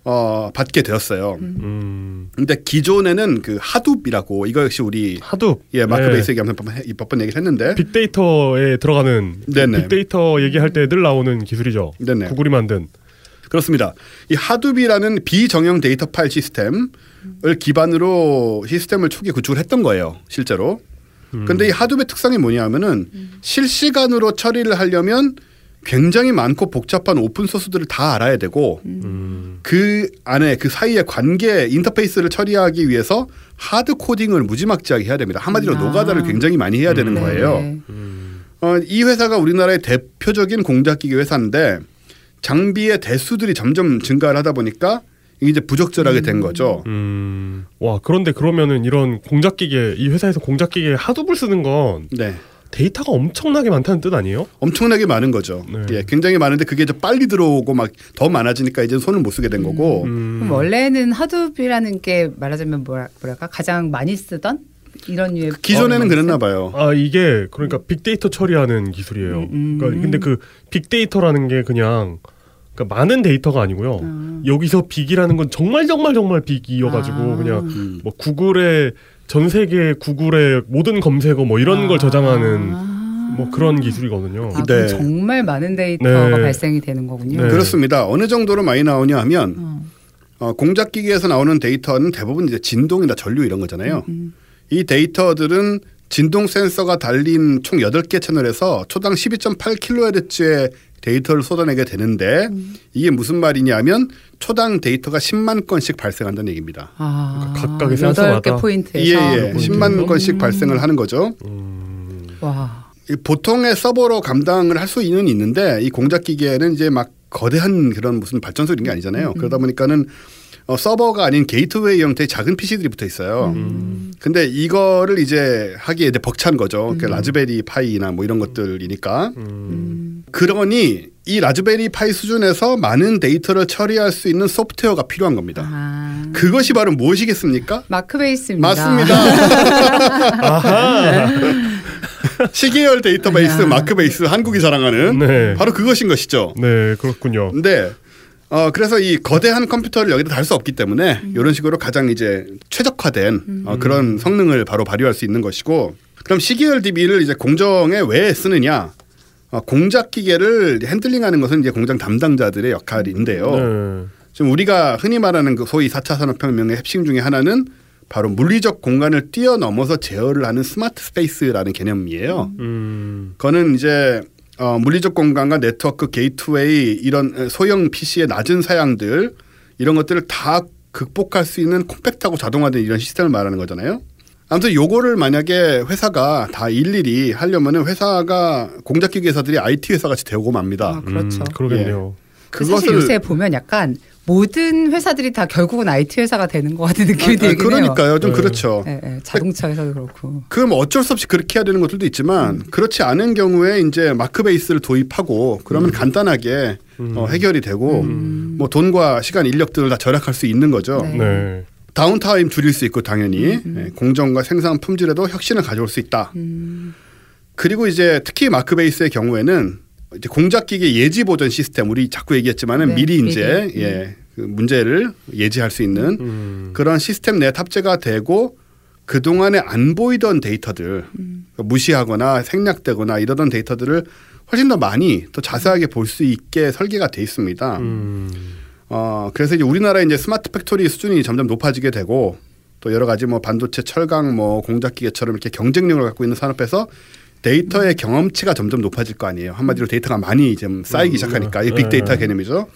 어, 받게 되었어요. 음. 근데 기존에는 그 하둡이라고 이거 역시 우리 하둡. 예 마크 네. 베이스 얘기하면서 몇 번 얘기를 했는데 빅데이터에 들어가는 네네. 빅데이터 얘기할 때 늘 나오는 기술이죠. 네네. 구글이 만든. 그렇습니다. 이 Hadoop이라는 비정형 데이터 파일 시스템을 기반으로 시스템을 초기에 구축을 했던 거예요. 실제로. 근데 이 Hadoop의 특성이 뭐냐면은 실시간으로 처리를 하려면 굉장히 많고 복잡한 open source들을 다 알아야 되고 음. 그 안에 그 사이의 관계 인터페이스를 처리하기 위해서 hard coding을 무지막지하게 해야 됩니다. 한마디로 아. 노가다를 굉장히 많이 해야 되는 음. 거예요. 네. 어, 이 회사가 우리나라의 대표적인 공작기계 회사인데 장비의 대수들이 점점 증가를 하다 보니까 이게 이제 부적절하게 된 거죠. 음. 와, 그런데 그러면은 이런 공작기계, 이 회사에서 공작기계 하둡을 쓰는 건 네. 데이터가 엄청나게 많다는 뜻 아니에요? 엄청나게 많은 거죠. 네. 예, 굉장히 많은데 그게 좀 빨리 들어오고 막 더 많아지니까 이제 손을 못 쓰게 된 거고. 음. 그럼 원래는 하둡이라는 게 말하자면 뭐라, 뭐랄까 가장 많이 쓰던 이런 유의 기존에는 어휘가 그랬나? 봐요. 아 이게 그러니까 빅데이터 처리하는 기술이에요. 음, 음. 그러니까 근데 그 빅데이터라는 게 그냥 그러니까 많은 데이터가 아니고요. 아. 여기서 빅이라는 건 정말 정말 정말 빅이어가지고 아. 그냥 음. 뭐 구글의 전 세계 구글의 모든 검색어 뭐 이런 걸 저장하는 아. 뭐 그런 기술이거든요. 아, 네. 그럼 정말 많은 데이터가 네. 발생이 되는 거군요. 네. 그렇습니다. 어느 정도로 많이 나오냐 하면 어. 어, 공작기계에서 나오는 데이터는 대부분 이제 진동이나 전류 이런 거잖아요. 음. 이 데이터들은 진동 센서가 달린 총 8개 채널에서 초당 12.8kHz의 데이터를 쏟아내게 되는데 음. 이게 무슨 말이냐면 초당 데이터가 10만 건씩 발생한다는 얘기입니다. 아, 그러니까 각각의 센서마다? 개 포인트에서 예, 예. 포인트. 10만 건씩 음. 발생을 하는 거죠. 음, 와. 이 보통의 서버로 감당을 할 수는 있는데 이 공작 기계는 이제 막 거대한 그런 무슨 발전소 이런 게 아니잖아요. 그러다 보니까는 어, 서버가 아닌 게이트웨이 형태의 작은 PC들이 붙어 있어요. 음. 근데 이거를 이제 하기에 이제 벅찬 거죠. 그 Raspberry Pi나 뭐 이런 것들이니까. 음. 그러니 이 Raspberry Pi 수준에서 많은 데이터를 처리할 수 있는 소프트웨어가 필요한 겁니다. 아. 그것이 바로 무엇이겠습니까? Machbase입니다. 맞습니다. 시계열 데이터베이스, 야. Machbase, 한국이 자랑하는 네. 바로 그것인 것이죠. 네 그렇군요. 근데 어 그래서 이 거대한 컴퓨터를 여기다 달 수 없기 때문에 이런 식으로 가장 이제 최적화된 어, 그런 성능을 바로 발휘할 수 있는 것이고 그럼 시계열 DB를 이제 공정에 왜 쓰느냐? 어, 공작 기계를 handling하는 것은 이제 공장 담당자들의 역할인데요. 네. 지금 우리가 흔히 말하는 그 소위 4차 산업혁명의 핵심 중에 하나는 바로 물리적 공간을 뛰어넘어서 제어를 하는 smart space라는 개념이에요. 음. 그거는 이제 어, 물리적 공간과 네트워크 게이트웨이 이런 소형 PC의 낮은 사양들 이런 것들을 다 극복할 수 있는 콤팩트하고 자동화된 이런 시스템을 말하는 거잖아요. 아무튼 요거를 만약에 회사가 다 일일이 하려면은 회사가 공작기계 회사들이 IT 회사 같이 되고 맙니다. 아, 그렇죠. 음, 그러겠네요. 사실 요새 보면 약간 모든 회사들이 다 결국은 IT 회사가 되는 것 같은 느낌이 아, 들긴 해요. 그러니까요. 좀 네. 그렇죠. 예, 예. 자동차 회사도 그렇고. 그럼 어쩔 수 없이 그렇게 해야 되는 것들도 있지만 그렇지 않은 경우에 이제 마크 베이스를 도입하고 그러면 간단하게 어, 해결이 되고 뭐 돈과 시간, 인력들을 다 절약할 수 있는 거죠. 네. 네. downtime 줄일 수 있고 당연히 예, 공정과 생산 품질에도 혁신을 가져올 수 있다. 음. 그리고 이제 특히 마크 베이스의 경우에는 이제 공작기계 예지 보전 시스템 우리 자꾸 얘기했지만은 네, 미리 이제 미리. 예, 그 문제를 예지할 수 있는 음. 그런 시스템 내에 탑재가 되고 그 동안에 안 보이던 데이터들 음. 그러니까 무시하거나 생략되거나 이러던 데이터들을 훨씬 더 많이 더 자세하게 볼 수 있게 설계가 돼 있습니다. 음. 어 그래서 이제 우리나라 이제 스마트 팩토리 수준이 점점 높아지게 되고 또 여러 가지 뭐 반도체, 철강, 뭐 공작기계처럼 이렇게 경쟁력을 갖고 있는 산업에서 데이터의 경험치가 점점 높아질 거 아니에요. 한마디로 데이터가 많이 이제 쌓이기 시작하니까 이 빅데이터 네. 개념이죠.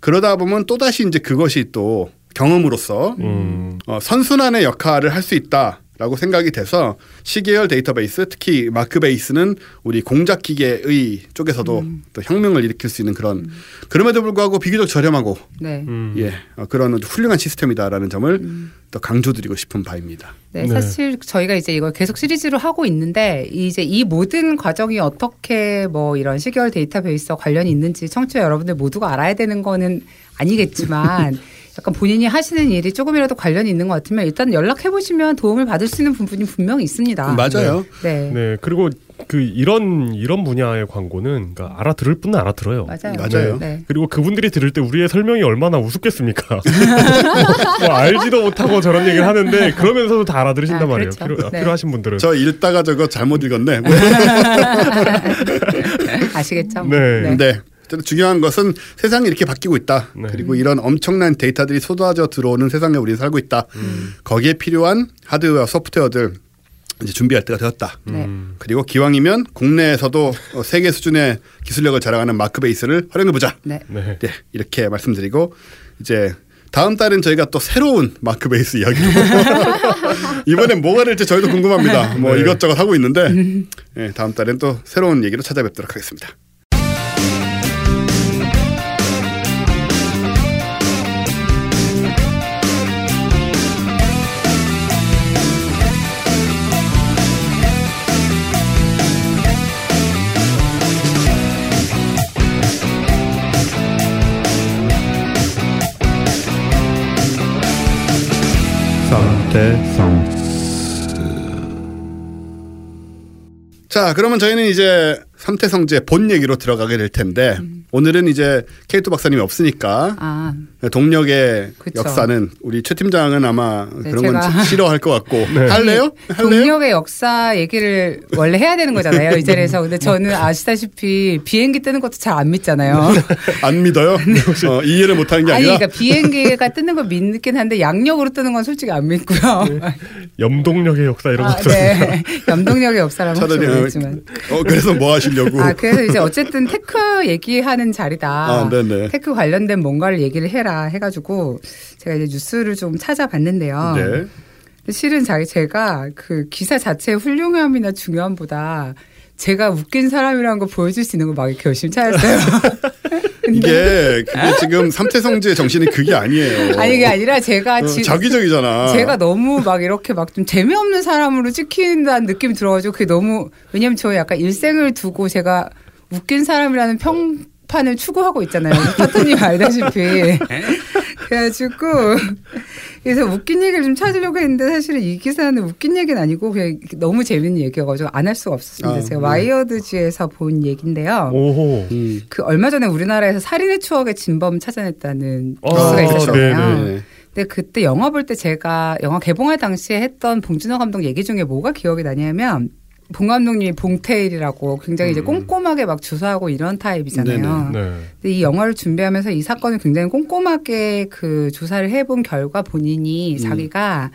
그러다 보면 또 다시 이제 그것이 또 경험으로서 음. 어, 선순환의 역할을 할 수 있다 라고 생각이 돼서 시계열 데이터베이스 특히 마크베이스는 우리 공작 기계의 쪽에서도 또 혁명을 일으킬 수 있는 그런 그럼에도 불구하고 비교적 저렴하고 네. 음. 예 어, 그런 훌륭한 시스템이다라는 점을 또 강조드리고 싶은 바입니다. 네, 네. 사실 저희가 이제 이걸 계속 시리즈로 하고 있는데 이제 이 모든 과정이 어떻게 뭐 이런 시계열 데이터베이스와 관련이 있는지 청취자 여러분들 모두가 알아야 되는 거는 아니겠지만 약간 본인이 하시는 일이 조금이라도 관련이 있는 것 같으면 일단 연락해 보시면 도움을 받을 수 있는 부분이 분명히 있습니다. 맞아요. 네. 네. 그리고 그 이런 이런 분야의 광고는 그러니까 알아들을 분은 알아들어요. 맞아요. 맞아요. 네. 그리고 그분들이 들을 때 우리의 설명이 얼마나 우습겠습니까? 뭐 알지도 못하고 저런 얘기를 하는데 그러면서도 다 알아들으신단 아, 말이에요. 그렇죠. 필요, 네. 필요하신 분들은. 저 읽다가 저거 잘못 읽었네. 뭐. 아시겠죠? 네. 근데 어쨌든 중요한 것은 세상이 이렇게 바뀌고 있다. 네. 그리고 이런 엄청난 데이터들이 쏟아져 들어오는 세상에 우리는 살고 있다. 거기에 필요한 하드웨어, 소프트웨어들 이제 준비할 때가 되었다. 네. 음. 그리고 기왕이면 국내에서도 어, 세계 수준의 기술력을 자랑하는 마크 베이스를 활용해 보자. 네. 네. 네, 이렇게 말씀드리고 이제 다음 달은 저희가 또 새로운 마크 베이스 이야기로 이번엔 뭐가 될지 저희도 궁금합니다. 뭐 네. 이것저것 하고 있는데 네, 다음 달엔 또 새로운 얘기로 찾아뵙도록 하겠습니다. 삼태성. 자, 그러면 저희는 이제 삼태성제 본 얘기로 들어가게 될 텐데 오늘은 이제 케이토 박사님이 없으니까 아, 동력의 그쵸. 역사는 우리 최 팀장은 아마 네, 그런 건 싫어할 것 같고 할래요? 할래요? 동력의 역사 얘기를 원래 해야 되는 거잖아요. 이 자리에서. 근데 저는 아시다시피 비행기 뜨는 것도 잘 안 믿잖아요. 안 믿어요? 어, 이해를 못하는 게 아니, 아니라 그러니까 비행기가 뜨는 걸 믿긴 한데 양력으로 뜨는 건 솔직히 안 믿고요. 염동력의 역사 이런 아, 것도 네. 염동력의 역사라면 혹시 차라리 어. 어, 그래서 뭐 하시 려고? 아, 그래서 이제 어쨌든 tech 얘기하는 자리다. 아, 네네. tech 관련된 뭔가를 얘기를 해라 해가지고 제가 이제 뉴스를 좀 찾아봤는데요. 네. 실은 자기 제가 그 기사 자체의 훌륭함이나 중요함보다 제가 웃긴 사람이라는 걸 보여줄 수 있는 걸막 이렇게 열심히 찾았어요. 이게 그게 지금 삼태성지의 정신이 그게 아니에요. 아니 이게 아니라 제가 어, 지, 자기적이잖아. 제가 너무 막 이렇게 막 좀 재미없는 사람으로 찍힌다는 느낌이 들어가지고 그게 너무 왜냐면 저 약간 일생을 두고 제가 웃긴 사람이라는 평판을 추구하고 있잖아요. 파트님 알다시피. 그래가지고 그래서 웃긴 얘기를 좀 찾으려고 했는데 사실은 이 기사는 웃긴 얘기는 아니고 그냥 너무 재밌는 얘기여가지고 안 할 수가 없었습니다. 아, 제가 네. 와이어드지에서 본 얘기인데요. 오호. 음. 그 얼마 전에 우리나라에서 살인의 추억의 진범 찾아냈다는 아, 뉴스가 있었잖아요. 네네. 근데 그때 영화 볼 때 제가 영화 개봉할 당시에 했던 봉준호 감독 얘기 중에 뭐가 기억이 나냐면 봉 감독님이 봉테일이라고 굉장히 이제 꼼꼼하게 막 조사하고 이런 타입이잖아요. 네. 근데 이 영화를 준비하면서 이 사건을 굉장히 꼼꼼하게 그 조사를 해본 결과 본인이 자기가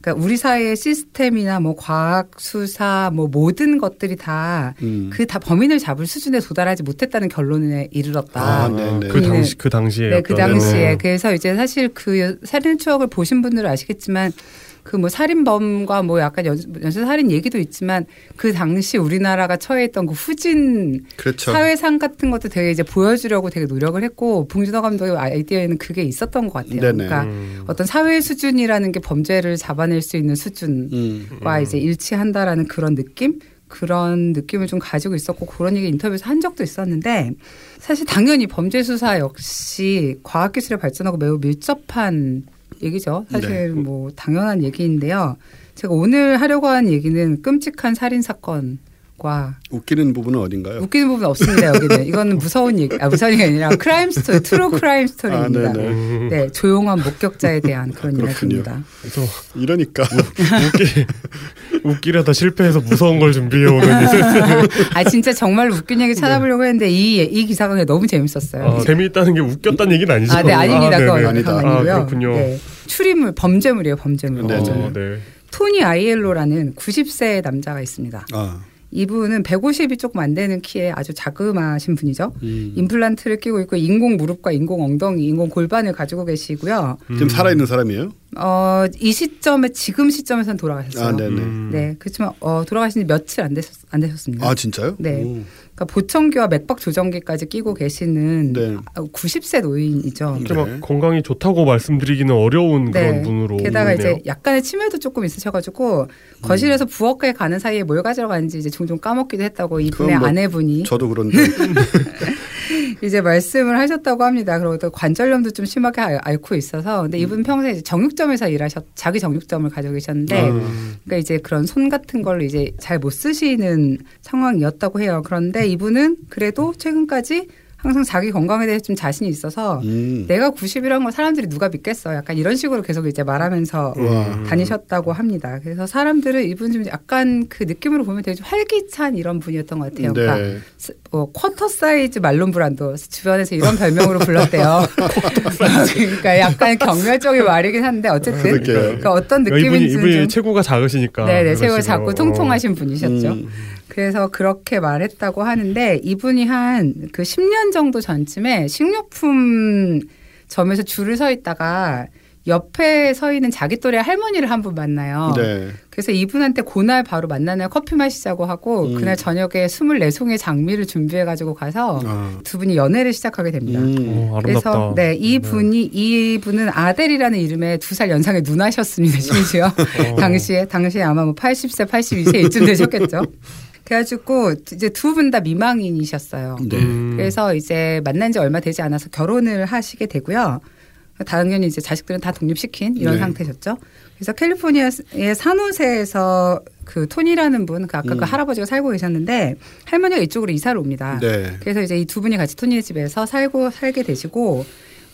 그러니까 우리 사회의 시스템이나 뭐 과학 수사 뭐 모든 것들이 다 음. 그다 범인을 잡을 수준에 도달하지 못했다는 결론에 이르렀다. 아, 네네. 그 네. 당시 그 당시에 네, 그 당시에. 네. 그래서 이제 사실 그 살인 추억을 보신 분들은 아시겠지만 그 뭐 살인범과 뭐 약간 연, 연쇄 살인 얘기도 있지만 그 당시 우리나라가 처해있던 그 후진 그렇죠. 사회상 같은 것도 되게 이제 보여주려고 되게 노력을 했고 봉준호 감독의 아이디어에는 그게 있었던 것 같아요. 네네. 그러니까 음. 어떤 사회 수준이라는 게 범죄를 잡아낼 수 있는 수준과 음. 이제 일치한다라는 그런 느낌. 그런 느낌을 좀 가지고 있었고 그런 얘기 인터뷰에서 한 적도 있었는데 사실 당연히 범죄 수사 역시 과학기술의 발전하고 매우 밀접한 얘기죠. 사실 네. 뭐 당연한 얘기인데요. 제가 오늘 하려고 하는 얘기는 끔찍한 살인 사건 과 웃기는 부분은 어딘가요? 웃기는 부분 없습니다. 여기는 이거는 무서운 얘기, 아 무서운 얘기가 아니라 crime story, true crime story입니다. 아, 네, 조용한 목격자에 대한 그런 그렇군요. 이야기입니다. 그래서 이러니까 웃기 웃기려다 실패해서 무서운 걸 준비해 오는 아 진짜 정말 웃긴 얘기 찾아보려고 했는데 이 이 기사가 너무 재밌었어요. 아, 재미있다는 게 웃겼다는 얘기는 아니죠? 아, 네, 아닙니다. 그건 아니다. 아. 그렇군요. 네. 추리물, 범죄물이에요, 범죄물. 네, 어, 네. 네. 토니 아이엘로라는 90세 남자가 있습니다. 아, 이분은 150이 조금 안 되는 키에 아주 자그마신 분이죠. 음. 임플란트를 끼고 있고 인공 무릎과 인공 엉덩이, 인공 골반을 가지고 계시고요. 지금 살아 있는 사람이에요? 어, 이 시점에 지금 시점에서는 돌아가셨어요. 아, 네네. 음. 네, 그렇지만 어, 돌아가신 지 며칠 안, 되셨, 안 되셨습니다. 아 진짜요? 네. 오. 그러니까 보청기와 맥박 조정기까지 끼고 계시는 네. 90세 노인이죠. 이렇게 네. 막 건강이 좋다고 말씀드리기는 어려운 그런 분으로 네. 게다가. 이제 약간의 치매도 조금 있으셔가지고 거실에서 부엌에 가는 사이에 뭘 가지러 가는지 이제 종종 까먹기도 했다고 이분의 뭐 아내분이 저도 그런데 이제 말씀을 하셨다고 합니다. 그리고 또 관절염도 좀 심하게 앓- 앓고 있어서 근데 음. 이분 평소에 이제 정육점에서 일하셨 자기 정육점을 가지고 계셨는데 음. 그러니까 이제 그런 손 같은 걸로 이제 잘 못 쓰시는 상황이었다고 해요. 그런데 이분은 그래도 최근까지 항상 자기 건강에 대해 좀 자신이 있어서 음. 내가 90이라는 걸 사람들이 누가 믿겠어? 약간 이런 식으로 계속 이제 말하면서 와. 다니셨다고 합니다. 그래서 사람들은 이분 좀 약간 그 느낌으로 보면 되게 좀 활기찬 이런 분이었던 것 같아요. 그러니까 네. 스- 어, quarter size 말론 브란도 주변에서 이런 별명으로 불렀대요. 그러니까 약간 경멸적인 말이긴 한데 어쨌든 그러게요. 그러니까 어떤 이분이 느낌인지 이분이 좀 체구가 작으시니까 네네 체가 그러시고요. 작고 통통하신 분이셨죠. 음. 그래서 그렇게 말했다고 하는데 이분이 한 그 10년 정도 전쯤에 식료품 점에서 줄을 서 있다가 옆에 서 있는 자기 또래 할머니를 한 분 만나요. 네. 그래서 이분한테 그날 바로 만나는 커피 마시자고 하고 음. 그날 저녁에 24송의 장미를 준비해 가지고 가서 아. 두 분이 연애를 시작하게 됩니다. 음. 어, 아름답다. 그래서 네, 이 분이 이 분은 아델이라는 이름의 두 살 연상의 누나셨습니다. 심지어 어. 당시에 당시에 아마 뭐 80세, 82세 이쯤 되셨겠죠. 그래가지고 이제 두 분 다 미망인이셨어요. 네. 음. 그래서 이제 만난 지 얼마 되지 않아서 결혼을 하시게 되고요. 당연히 이제 자식들은 다 독립시킨 이런 네. 상태셨죠. 그래서 캘리포니아의 산호세에서 그 톤이라는 분, 그 아까 음. 그 할아버지가 살고 계셨는데 할머니가 이쪽으로 이사를 옵니다. 네. 그래서 이제 이 두 분이 같이 토니의 집에서 살고 살게 되시고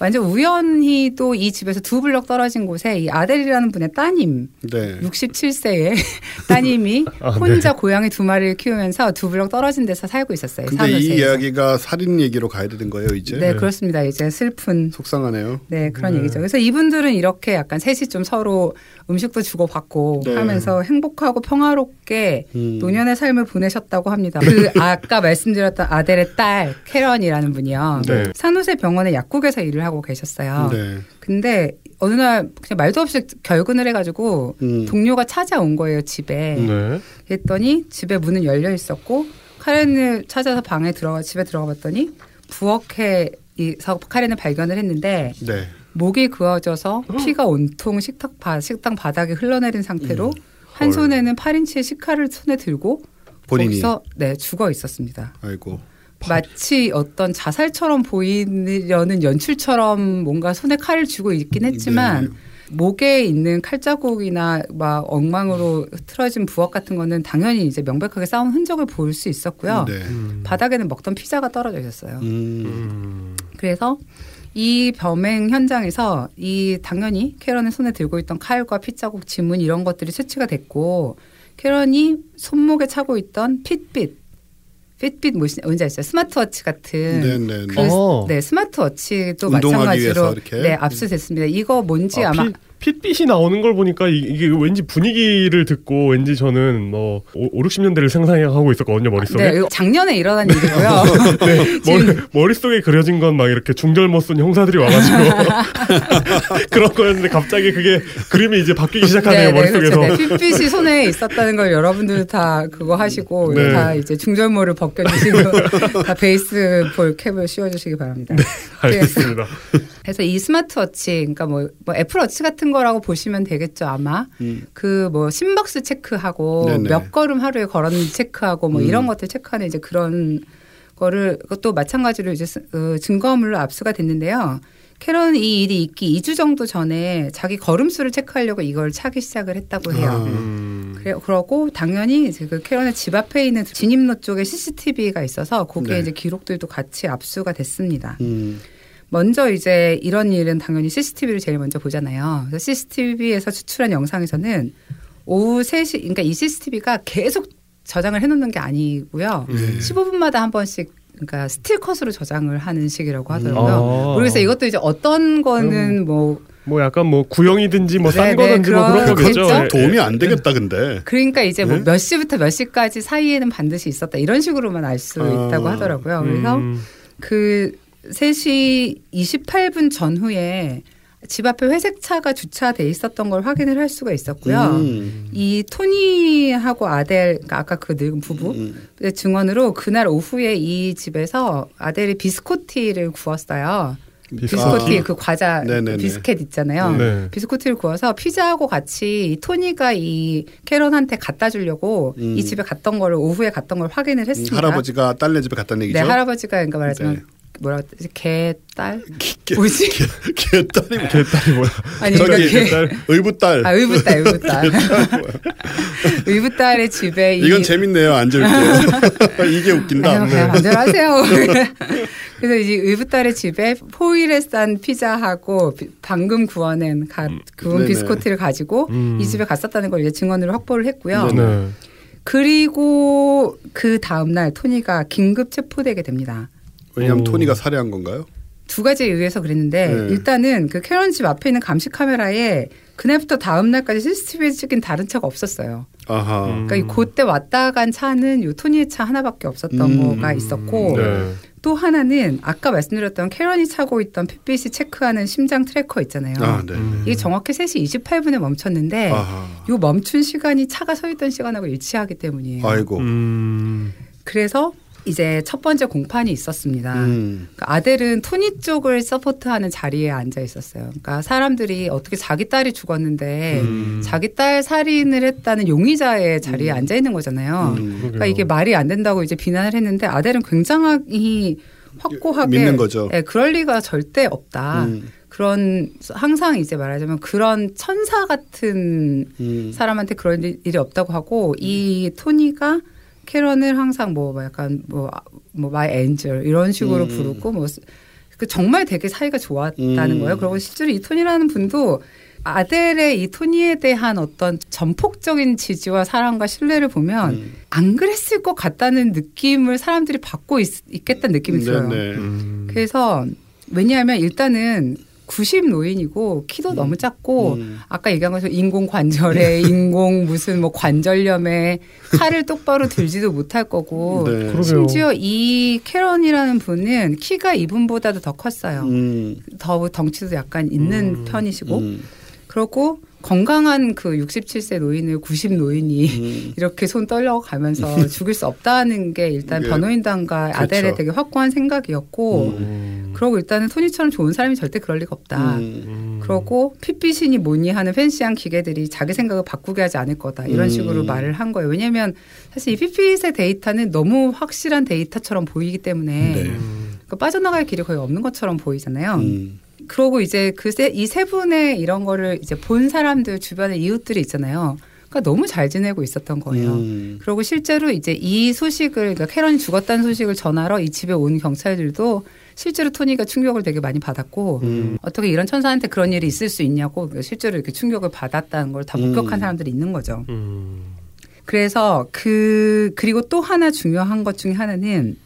완전 우연히도 이 집에서 두 블럭 떨어진 곳에 이 아델이라는 분의 따님 네. 67세의 따님이 아, 네. 혼자 고양이 두 마리를 키우면서 두 블럭 떨어진 데서 살고 있었어요. 근데 이 산호세에서. 이야기가 살인 얘기로 가야 되는 거예요, 이제? 네, 그렇습니다. 이제 슬픈 속상하네요. 네 그런 네. 얘기죠. 그래서 이분들은 이렇게 약간 셋이 좀 서로 음식도 주고 받고 네. 하면서 행복하고 평화롭게 음. 노년의 삶을 보내셨다고 합니다. 그 아까 말씀드렸던 아델의 딸 캐런이라는 분이요. 네. 산호세 병원의 약국에서 일을 하고 계셨어요. 네. 근데 어느 날 그냥 말도 없이 결근을 해가지고 음. 동료가 찾아온 거예요 집에. 네. 했더니 집에 문은 열려 있었고 카렌을 찾아서 방에 들어가 집에 들어가 봤더니 부엌에서 카렌을 발견을 했는데 네. 목이 그어져서 피가 온통 식탁 바, 식당 바닥에 흘러내린 상태로 음. 한 헐. 손에는 8인치의 식칼을 손에 들고 본인이. 거기서 네 죽어 있었습니다. 아이고. 마치 어떤 자살처럼 보이려는 연출처럼 뭔가 손에 칼을 쥐고 있긴 했지만 네. 목에 있는 칼자국이나 막 엉망으로 틀어진 부엌 같은 거는 당연히 이제 명백하게 싸운 흔적을 볼 수 있었고요. 네. 음. 바닥에는 먹던 피자가 떨어져 있었어요. 음. 음. 그래서 이 범행 현장에서 이 당연히 캐런의 손에 들고 있던 칼과 피자국, 지문 이런 것들이 채취가 됐고 캐런이 손목에 차고 있던 핏빛, 핏빛 아시죠? 스마트워치 같은 네, 네, 그 네. 어. 네 스마트워치도 운동하기 위해서 마찬가지로 이렇게? 네 압수됐습니다. 이거 뭔지 아, 아, 마 피- 핏빛이 나오는 걸 보니까 이- 이게 왠지 분위기를 듣고 왠지 저는 뭐 5, 60년대를 상상하고 있었거든요 머릿속에 네, 작년에 일어난 일이고요. 네, 머리, 머릿 속에 그려진 건 막 이렇게 중절모 쓴 형사들이 와가지고 그런 거였는데 갑자기 그게 그림이 이제 바뀌기 시작하네요 머릿속에서 그렇죠. 네, 핏빛이 손에 있었다는 걸 여러분들 다 그거 하시고 네. 다 이제 중절모를 벗겨주시고 다 베이스 볼 캡을 씌워주시기 바랍니다. 알겠습니다 그래서 이 스마트워치, 그러니까 뭐, 뭐 애플워치 같은 거라고 보시면 되겠죠 아마. 음. 그뭐 심박수 체크하고 네네. 몇 걸음 하루에 걸었는지 체크하고 뭐 음. 이런 것들 체크하는 이제 그런 거를 그것도 마찬가지로 이제 스- 어, 증거물로 압수가 됐는데요. 캐런 이 일이 있기 2주 정도 전에 자기 걸음수를 체크하려고 이걸 차기 시작을 했다고 해요. 아. 음. 그래 그러고 당연히 이제 그 캐런의 집 앞에 있는 진입로 쪽에 CCTV가 있어서 거기에 네. 이제 기록들도 같이 압수가 됐습니다. 음. 먼저 이제 이런 일은 당연히 CCTV를 제일 먼저 보잖아요. 그래서 CCTV에서 추출한 영상에서는 오후 3시, 그러니까 이 CCTV가 계속 저장을 해놓는 게 아니고요. 네. 15분마다 한 번씩 그러니까 스틸컷으로 저장을 하는 식이라고 하더라고요. 아. 모르겠어요. 이것도 이제 어떤 거는 뭐 뭐 약간 뭐 구형이든지 뭐싼 네, 네, 거든지 뭐 그런 그런 거겠죠. 예, 도움이 예. 안 되겠다 근데. 그러니까 이제 뭐 네? 몇 시부터 몇 시까지 사이에는 반드시 있었다 이런 식으로만 알수 아. 있다고 하더라고요. 그래서 음. 그 3시 28분 전후에 집 앞에 회색 차가 주차돼 있었던 걸 확인을 할 수가 있었고요. 음. 이 토니하고 아델, 그러니까 아까 그 늙은 부부 음. 의 증언으로 그날 오후에 이 집에서 아델이 비스코티를 구웠어요. 비스코티 아. 그 과자 네네네. 비스켓 있잖아요. 네. 비스코티를 구워서 피자하고 같이 이 토니가 이 캐런한테 갖다 주려고 음. 이 집에 갔던 거를 오후에 갔던 걸 확인을 음, 했습니다. 할아버지가 딸네 집에 갔다는 얘기죠. 네, 할아버지가 그러니까 말하자면 네. 뭐라고 했지? 개 딸? 개- 뭐지? 개- 개 딸이 뭐- 개딸이 뭐야? 아니 저기 그러니까 개, 개딸. 의붓 딸. 아 의붓 딸, 의붓 딸. 의붓 딸의 집에 이 이건 재밌네요. 안 재밌게. 이게 웃긴다. 그냥 마음대로 하세요. 그래서 이제 의붓 딸의 집에 포일에 싼 피자하고 비- 방금 구워낸 가, 구운 네네. 비스코티를 가지고 음. 이 집에 갔었다는 걸 이제 증언으로 확보를 했고요. 네네. 네. 그리고 그 다음 날 토니가 긴급 체포되게 됩니다. 왜냐하면 오. 토니가 살해한 건가요? 두 가지에 의해서 그랬는데 네. 일단은 그 캐런 집 앞에 있는 감시 카메라에 그날부터 다음 날까지 CCTV에 찍힌 다른 차가 없었어요. 아하. 음. 그러니까 이 그때 왔다 간 차는 요 토니의 차 하나밖에 없었던 음. 거가 있었고 네. 또 하나는 아까 말씀드렸던 캐런이 차고 있던 핏빛이 체크하는 심장 tracker 있잖아요. 아, 네. 음. 이게 정확히 3시 28분에 멈췄는데 아하. 요 멈춘 시간이 차가 서 있던 시간하고 일치하기 때문이에요. 아이고. 음. 그래서 이제 첫 번째 공판이 있었습니다. 음. 그러니까 아델은 토니 쪽을 서포트하는 자리에 앉아 있었어요. 그러니까 사람들이 어떻게 자기 딸이 죽었는데 음. 자기 딸 살인을 했다는 용의자의 자리에 앉아 있는 거잖아요. 음. 그러니까 이게 말이 안 된다고 이제 비난을 했는데 아델은 굉장히 확고하게 믿는 거죠. 예, 그럴 리가 절대 없다. 음. 그런 항상 이제 말하자면 그런 천사 같은 음. 사람한테 그런 일- 일이 없다고 하고 이 토니가 캐런을 항상 뭐 약간 뭐 뭐 my angel 이런 식으로 음. 부르고 뭐 그 정말 되게 사이가 좋았다는 음. 거예요. 그리고 실제로 이 토니라는 분도 아델의 이 토니에 대한 어떤 전폭적인 지지와 사랑과 신뢰를 보면 음. 안 그랬을 것 같다는 느낌을 사람들이 받고 있, 겠다는 느낌이 들어요. 네네. 음. 그래서 왜냐하면 일단은 90 노인이고 키도 너무 작고 음. 아까 얘기한 것처럼 인공 관절에 인공 무슨 뭐 관절염에 칼을 똑바로 들지도 못할 거고 네. 심지어 이 캐런이라는 분은 키가 이분보다도 더 컸어요. 음. 더 덩치도 약간 있는 음. 편이시고 음. 그렇고 건강한 그 67세 노인을 90 노인이 음. 이렇게 손 떨려가면서 죽일 수 없다는 게 일단 네. 변호인단과 그렇죠. 아델의 되게 확고한 생각이었고 음. 그러고 일단은 토니처럼 좋은 사람이 절대 그럴 리가 없다. 음. 음. 그러고 핏빛이니 뭐니 하는 팬시한 기계들이 자기 생각을 바꾸게 하지 않을 거다. 이런 음. 식으로 말을 한 거예요. 왜냐하면 사실 이 핏빛의 데이터는 너무 확실한 데이터처럼 보이기 때문에 네. 음. 그 빠져나갈 길이 거의 없는 것처럼 보이잖아요. 음. 그러고 이제 그이 세 분의 이런 거를 이제 본 사람들 주변에 이웃들이 있잖아요. 그러니까 너무 잘 지내고 있었던 거예요. 음. 그리고 실제로 이제 이 소식을 그러니까 캐런이 죽었다는 소식을 전하러 이 집에 온 경찰들도 실제로 토니가 충격을 되게 많이 받았고 음. 어떻게 이런 천사한테 그런 일이 있을 수 있냐고 실제로 이렇게 충격을 받았다는 걸 다 목격한 음. 사람들이 있는 거죠. 음. 그래서 그 그리고 또 하나 중요한 것 중에 하나는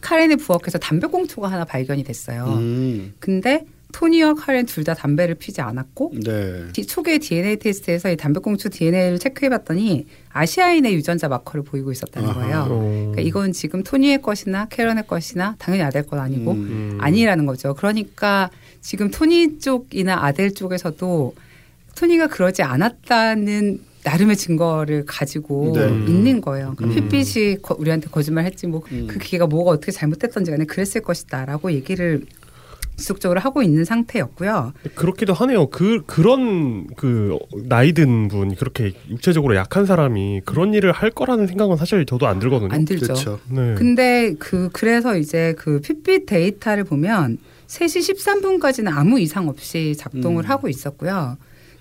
카렌의 부엌에서 담배꽁초가 하나 발견이 됐어요. 음. 근데 토니와 카렌 둘 다 담배를 피지 않았고 네. 디- 초기의 DNA 테스트에서 이 담배꽁초 DNA를 체크해봤더니 아시아인의 유전자 마커를 보이고 있었다는 아하. 거예요. 어. 그러니까 이건 지금 토니의 것이나 캐런의 것이나 당연히 아델 건 아니고 음. 음. 아니라는 거죠. 그러니까 지금 토니 쪽이나 아델 쪽에서도 토니가 그러지 않았다는 나름의 증거를 가지고 네. 있는 거예요. 그러니까 음. 핏빛이 거- 우리한테 거짓말했지 뭐그 음. 기계가 뭐가 어떻게 잘못됐던지 간에 그랬을 것이다라고 얘기를 지속적으로 하고 있는 상태였고요. 그렇기도 하네요. 그 그런 그 나이 든 분 그렇게 육체적으로 약한 사람이 그런 일을 할 거라는 생각은 사실 저도 안 들거든요. 안 들죠. 그렇죠. 네. 근데 그 그래서 이제 그 핏빛 데이터를 보면 3시 13분까지는 아무 이상 없이 작동을 음. 하고 있었고요.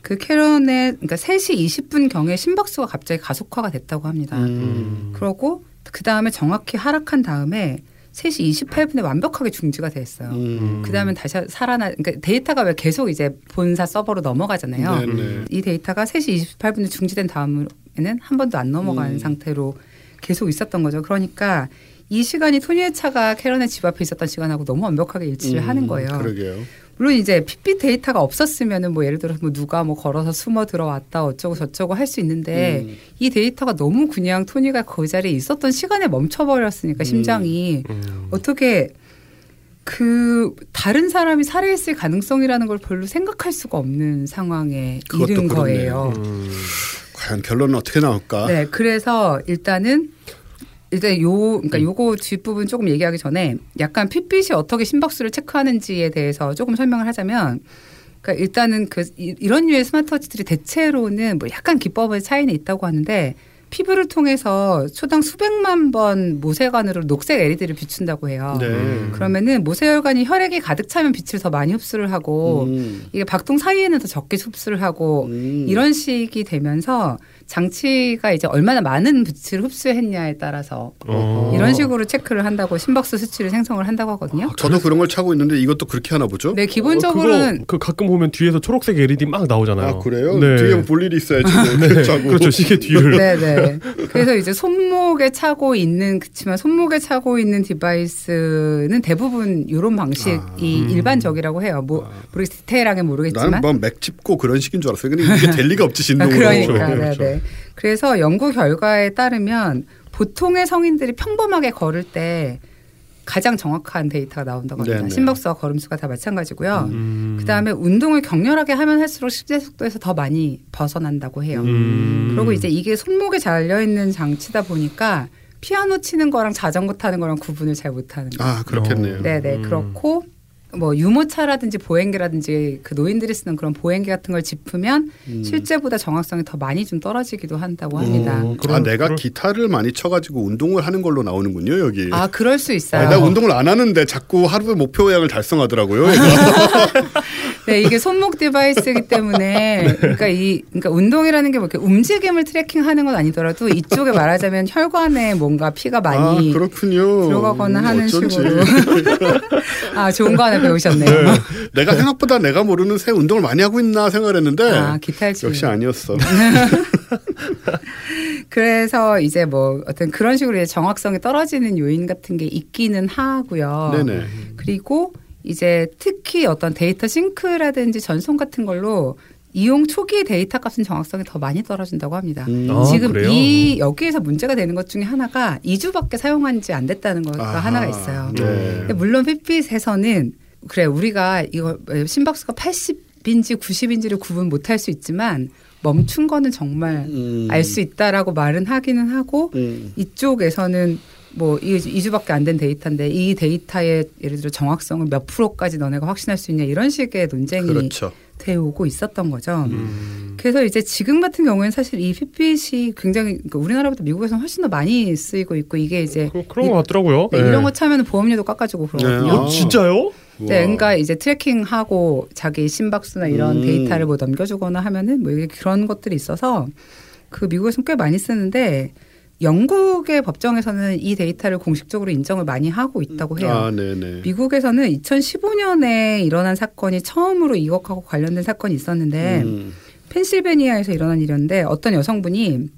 그 캐런의 그러니까 3시 20분 경에 심박수가 갑자기 가속화가 됐다고 합니다. 음. 그러고 그 다음에 정확히 하락한 다음에 3시 28분에 완벽하게 중지가 됐어요. 음. 그 다음에 다시 살아나, 그러니까 데이터가 왜 계속 이제 본사 서버로 넘어가잖아요. 네네. 이 데이터가 3시 28분에 중지된 다음에는 한 번도 안 넘어간 음. 상태로 계속 있었던 거죠. 그러니까 이 시간이 토니의 차가 캐런의 집 앞에 있었던 시간하고 너무 완벽하게 일치를 음, 하는 거예요. 그러게요. 물론 이제 핏빛 데이터가 없었으면은 뭐 예를 들어서 뭐 누가 뭐 걸어서 숨어 들어왔다 어쩌고 저쩌고 할 수 있는데 음. 이 데이터가 너무 그냥 토니가 그 자리에 있었던 시간에 멈춰버렸으니까 심장이 음. 어떻게 그 다른 사람이 살해했을 가능성이라는 걸 별로 생각할 수가 없는 상황에 이른 그렇네요. 거예요. 음. 과연 결론은 어떻게 나올까? 네, 그래서 일단은 일단 요 음. 그러니까 요거 뒷부분 조금 얘기하기 전에 약간 핏빛이 어떻게 심박수를 체크하는지에 대해서 조금 설명을 하자면 그러니까 일단은 그 이- 이런 류의 스마트워치들이 대체로는 뭐 약간 기법의 차이는 있다고 하는데 피부를 통해서 초당 수백만 번 모세관으로 녹색 LED를 비춘다고 해요. 네. 그러면은 모세혈관이 혈액이 가득 차면 빛을 더 많이 흡수를 하고 음. 이게 박동 사이에는 더 적게 흡수를 하고 음. 이런 식이 되면서 장치가 이제 얼마나 많은 빛을 흡수했냐에 따라서 어. 이런 식으로 체크를 한다고 심박수 수치를 생성을 한다고 하거든요. 저도 그런 걸 차고 있는데 이것도 그렇게 하나 보죠? 네, 어, 기본적으로는 그거 그 가끔 보면 뒤에서 초록색 LED 막 나오잖아요. 아 그래요? 네. 뒤에 볼 일이 있어야지. 뭐. 네. 차고. 그렇죠. 시계 뒤를. 네, 네. 그래서 이제 손목에 차고 있는 그렇지만 손목에 차고 있는 디바이스는 대부분 이런 방식이 아. 일반적이라고 해요. 뭐 모르겠 디테일하게 모르겠지만 나는 뭐맥 짚고 그런 식인 줄 알았어요. 근데 이게 될 리가 없지 아, 진동으로. 그러니까, 그렇죠. 네, 네. 그래서 연구 결과에 따르면 보통의 성인들이 평범하게 걸을 때 가장 정확한 데이터가 나온다고 합니다. 네네. 심박수와 걸음수가 다 마찬가지고요. 음. 그다음에 운동을 격렬하게 하면 할수록 심장 속도에서 더 많이 벗어난다고 해요. 음. 그리고 이제 이게 손목에 달려 있는 장치다 보니까 피아노 치는 거랑 자전거 타는 거랑 구분을 잘 못하는 거예요. 아 그렇겠네요. 어. 네네 음. 그렇고 뭐 유모차라든지 보행기라든지 그 노인들이 쓰는 그런 보행기 같은 걸 짚으면 음. 실제보다 정확성이 더 많이 좀 떨어지기도 한다고 합니다. 어, 아 그럼- 내가 그럼- 기타를 많이 쳐가지고 운동을 하는 걸로 나오는군요 여기. 아 그럴 수 아, 있어요. 내가 운동을 안 하는데 자꾸 하루 목표량을 달성하더라고요. 네 이게 손목 device이기 때문에 그러니까 이 그러니까 운동이라는 게 뭐 이렇게 움직임을 tracking하는 건 아니더라도 이쪽에 말하자면 혈관에 뭔가 피가 많이 아 그렇군요. 들어가거나 음, 하는 어쩐지. 식으로. 아 좋은 거 하나 배우셨네요. 내가 생각보다 내가 모르는 새 운동을 많이 하고 있나 생각했는데 아 치는 역시 아니었어. 그래서 이제 뭐 어떤 그런 식으로 이제 정확성이 떨어지는 요인 같은 게 있기는 하고요. 네네. 그리고 이제 특히 어떤 데이터 sync라든지 전송 같은 걸로 이용 초기의 데이터 값은 정확성이 더 많이 떨어진다고 합니다. 음. 아, 지금 그래요? 이 여기에서 문제가 되는 것 중에 하나가 2주밖에 사용한 지 안 됐다는 거가 아하. 하나가 있어요. 네. 물론 Fitbit에서는 그래 우리가 이거 심박수가 80인지 90인지를 구분 못할 수 있지만 멈춘 거는 정말 음. 알수 있다라고 말은 하기는 하고 음. 이쪽에서는 뭐 2주밖에 안 된 데이터인데 이 데이터의 예를 들어 정확성을 몇 프로까지 너네가 확신할 수 있냐 이런 식의 논쟁이 그렇죠. 되오고 있었던 거죠. 음. 그래서 이제 지금 같은 경우에는 사실 이 핏빛이 굉장히 그러니까 우리나라보다 미국에서는 훨씬 더 많이 쓰이고 있고 이게 이제 그, 그런 것 같더라고요. 네, 이런 거 차면 보험료도 깎아주고 그러거든요. 네. 어, 진짜요? 네, 그러니까 이제 tracking하고 자기 심박수나 이런 음. 데이터를 뭐 넘겨주거나 하면은 뭐 이게 그런 것들이 있어서 그 미국에서는 꽤 많이 쓰는데 영국의 법정에서는 이 데이터를 공식적으로 인정을 많이 하고 있다고 해요. 아, 네네. 미국에서는 2015년에 일어난 사건이 처음으로 이것하고 관련된 사건이 있었는데 음. 펜실베니아에서 일어난 일이었는데 어떤 여성분이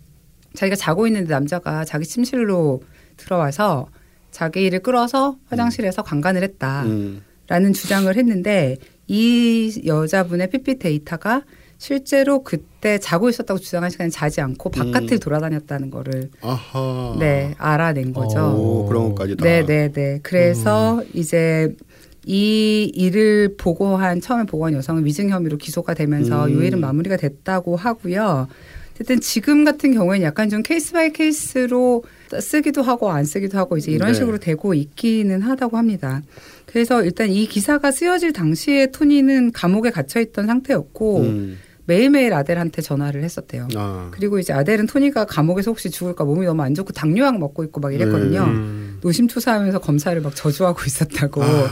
자기가 자고 있는데 남자가 자기 침실로 들어와서 자기를 끌어서 화장실에서 강간을 했다. 음. 라는 주장을 했는데 이 여자분의 핏빛 데이터가 실제로 그때 자고 있었다고 주장한 시간에 자지 않고 바깥을 음. 돌아다녔다는 거를 아하. 네 알아낸 거죠. 오, 그런 것까지 다. 네, 네, 네. 그래서 이제 이 일을 보고한 처음에 보고한 여성은 위증 혐의로 기소가 되면서 음. 요 일은 마무리가 됐다고 하고요. 어쨌든 지금 같은 경우에는 약간 좀 case by case로 쓰기도 하고 안 쓰기도 하고 이제 이런 네. 식으로 되고 있기는 하다고 합니다. 그래서 일단 이 기사가 쓰여질 당시에 토니는 감옥에 갇혀 있던 상태였고 음. 매일매일 아델한테 전화를 했었대요. 아. 그리고 이제 아델은 토니가 감옥에서 혹시 죽을까 몸이 너무 안 좋고 당뇨약 먹고 있고 막 이랬거든요. 음. 노심초사하면서 검사를 막 저주하고 있었다고. 아.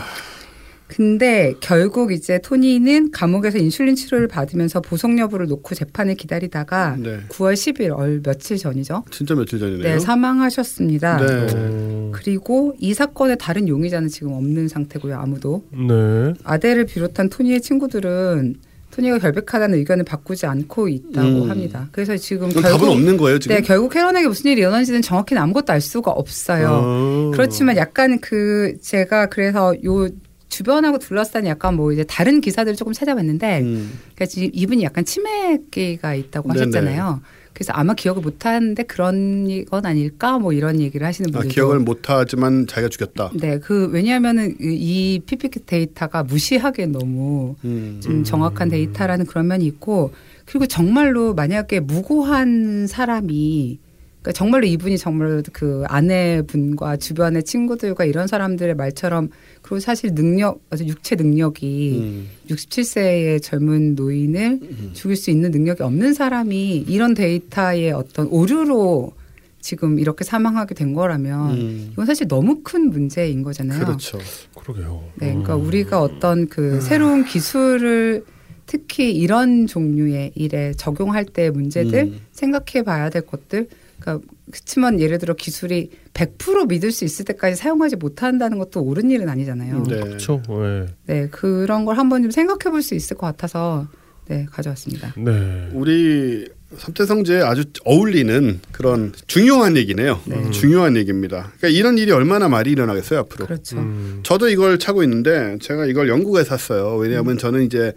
근데 결국 이제 토니는 감옥에서 인슐린 치료를 받으면서 보석 여부를 놓고 재판을 기다리다가 네. 9월 10일 얼 며칠 전이죠. 진짜 며칠 전이네요. 네, 사망하셨습니다. 네. 어, 그리고 이 사건의 다른 용의자는 지금 없는 상태고요. 아무도. 네. 아델을 비롯한 토니의 친구들은 토니가 결백하다는 의견을 바꾸지 않고 있다고 음. 합니다. 그래서 지금 결국 답은 없는 거예요 지금? 네, 결국 캐런에게 무슨 일이 일어난지는 정확히는 아무것도 알 수가 없어요. 어. 그렇지만 약간 그 제가 그래서 요 주변하고 둘러싼 약간 뭐 이제 다른 기사들을 조금 찾아봤는데 음. 그러니까 지금 이분이 약간 치매기가 있다고 네네. 하셨잖아요. 그래서 아마 기억을 못 하는데 그런 건 아닐까 뭐 이런 얘기를 하시는 아, 분들도 기억을 못하지만 자기가 죽였다. 네, 그 왜냐하면은 이 Fitbit 데이터가 무시하게 너무 음. 좀 정확한 데이터라는 그런 면이 있고 그리고 정말로 만약에 무고한 사람이 그러니까 정말로 이분이 정말 그 아내분과 주변의 친구들과 이런 사람들의 말처럼 그리고 사실 능력 아주 육체 능력이 음. 67세의 젊은 노인을 죽일 수 있는 능력이 없는 사람이 이런 데이터의 어떤 오류로 지금 이렇게 사망하게 된 거라면 음. 이건 사실 너무 큰 문제인 거잖아요. 그렇죠. 그러게요. 네, 그러니까 음. 우리가 어떤 그 새로운 기술을 특히 이런 종류의 일에 적용할 때 문제들 음. 생각해 봐야 될 것들. 그러니까 그렇지만 예를 들어 기술이 100% 믿을 수 있을 때까지 사용하지 못한다는 것도 옳은 일은 아니잖아요. 네. 그렇죠. 네. 네, 그런 걸 한번 좀 생각해 볼 수 있을 것 같아서 네, 가져왔습니다. 네. 우리 삼태성제에 아주 어울리는 그런 중요한 얘기네요. 네. 중요한 얘기입니다. 그러니까 이런 일이 얼마나 많이 일어나겠어요 앞으로. 그렇죠. 음. 저도 이걸 차고 있는데 제가 이걸 영국에 샀어요. 왜냐하면 저는 이제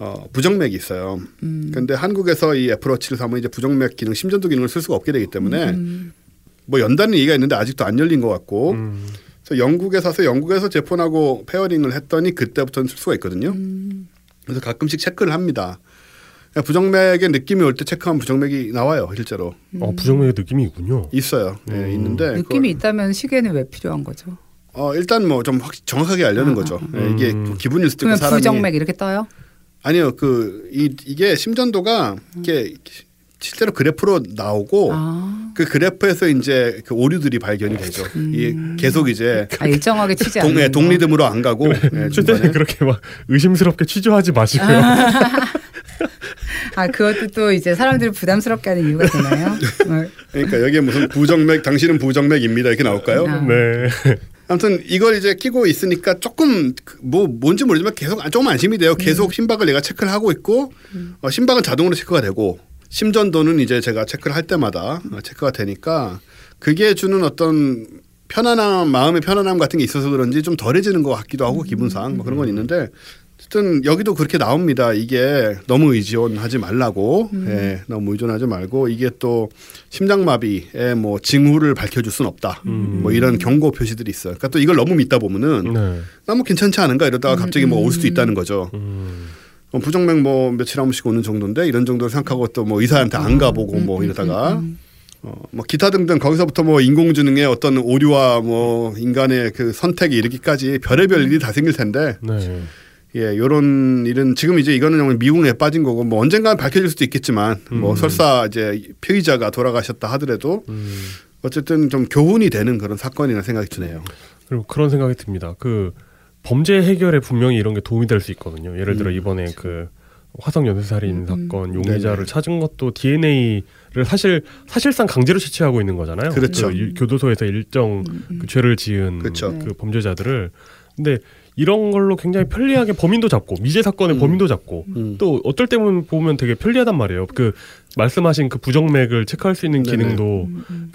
어, 부정맥이 있어요. 음. 근데 한국에서 이 애플워치를 사면 이제 부정맥 기능, 심전도 기능을 쓸 수가 없게 되기 때문에 음. 뭐 연다는 얘기가 있는데 아직도 안 열린 것 같고 음. 그래서 영국에 사서 영국에서 제 폰하고 pairing을 했더니 그때부터는 쓸 수가 있거든요. 음. 그래서 가끔씩 체크를 합니다. 그냥 부정맥의 느낌이 올 때 체크하면 부정맥이 나와요, 실제로. 어, 부정맥의 느낌이 있군요. 있어요. 예, 음. 있는데. 느낌이 그걸- 있다면 시계는 왜 필요한 거죠? 어, 일단 뭐 좀 정확하게 알려는 아, 거죠. 아. 예, 이게 음. 기분일 수도 있고 사람이. 부정맥 이렇게 떠요? 아니요, 그, 이, 이게 심전도가 이게 실제로 그래프로 나오고 아, 그 그래프에서 이제 그 오류들이 발견이 되죠. 이게 계속 이제 아 일정하게 않는 동, 예, 거. 동리듬으로 안 가고 예, 최대한 중간에. 그렇게 막 의심스럽게 취조하지 마시고요. 아 그것도 또 이제 사람들을 부담스럽게 하는 이유가 되나요? 어, 그러니까 여기에 무슨 부정맥 당신은 부정맥입니다 이렇게 나올까요? 아. 네. 아무튼 이걸 이제 끼고 있으니까 조금 그뭐 뭔지 모르지만 계속 조금 안심이 돼요. 계속 심박을 내가 체크를 하고 있고 어, 심박은 자동으로 체크가 되고 심전도는 이제 제가 체크를 할 때마다 어, 체크가 되니까 그게 주는 어떤 편안함 마음의 편안함 같은 게 있어서 그런지 좀 덜해지는 것 같기도 하고 기분상 뭐 그런 건 있는데 어쨌든 여기도 그렇게 나옵니다. 이게 너무 의존하지 말라고, 예, 너무 의존하지 말고 이게 또 심장마비의 뭐 징후를 밝혀줄 수는 없다. 음. 뭐 이런 경고 표시들이 있어요. 그러니까 또 이걸 너무 믿다 보면은 네. 너무 괜찮지 않은가 이러다가 갑자기 뭐올 수도 있다는 거죠. 음. 어, 부정맥 뭐 며칠 한 번씩 오는 정도인데 이런 정도로 생각하고 또 뭐 의사한테 안 가보고 뭐 이러다가 어, 뭐 기타 등등 거기서부터 뭐 인공지능의 어떤 오류와 뭐 인간의 그 선택에 이르기까지 별의별 일이 다 생길 텐데 네. 예, 요런 일은 지금 이제 이거는 정말 미궁에 빠진 거고 뭐 언젠가는 밝혀질 수도 있겠지만 뭐 음. 설사 이제 피의자가 돌아가셨다 하더라도 음. 어쨌든 좀 교훈이 되는 그런 사건이라는 생각이 드네요. 그리고 그런 생각이 듭니다. 그 범죄 해결에 분명히 이런 게 도움이 될 수 있거든요. 예를 들어 음, 이번에 그 화성 연쇄살인 사건 용의자를 네네. 찾은 것도 DNA를 사실 사실상 강제로 채취하고 있는 거잖아요. 그렇죠. 그 유- 교도소에서 일정 그 죄를 지은 그렇죠. 그 범죄자들을 근데 이런 걸로 굉장히 편리하게 범인도 잡고 미제 사건의 범인도 잡고 음. 또 어떨 때 보면 되게 편리하단 말이에요. 그 말씀하신 그 부정맥을 체크할 수 있는. 기능도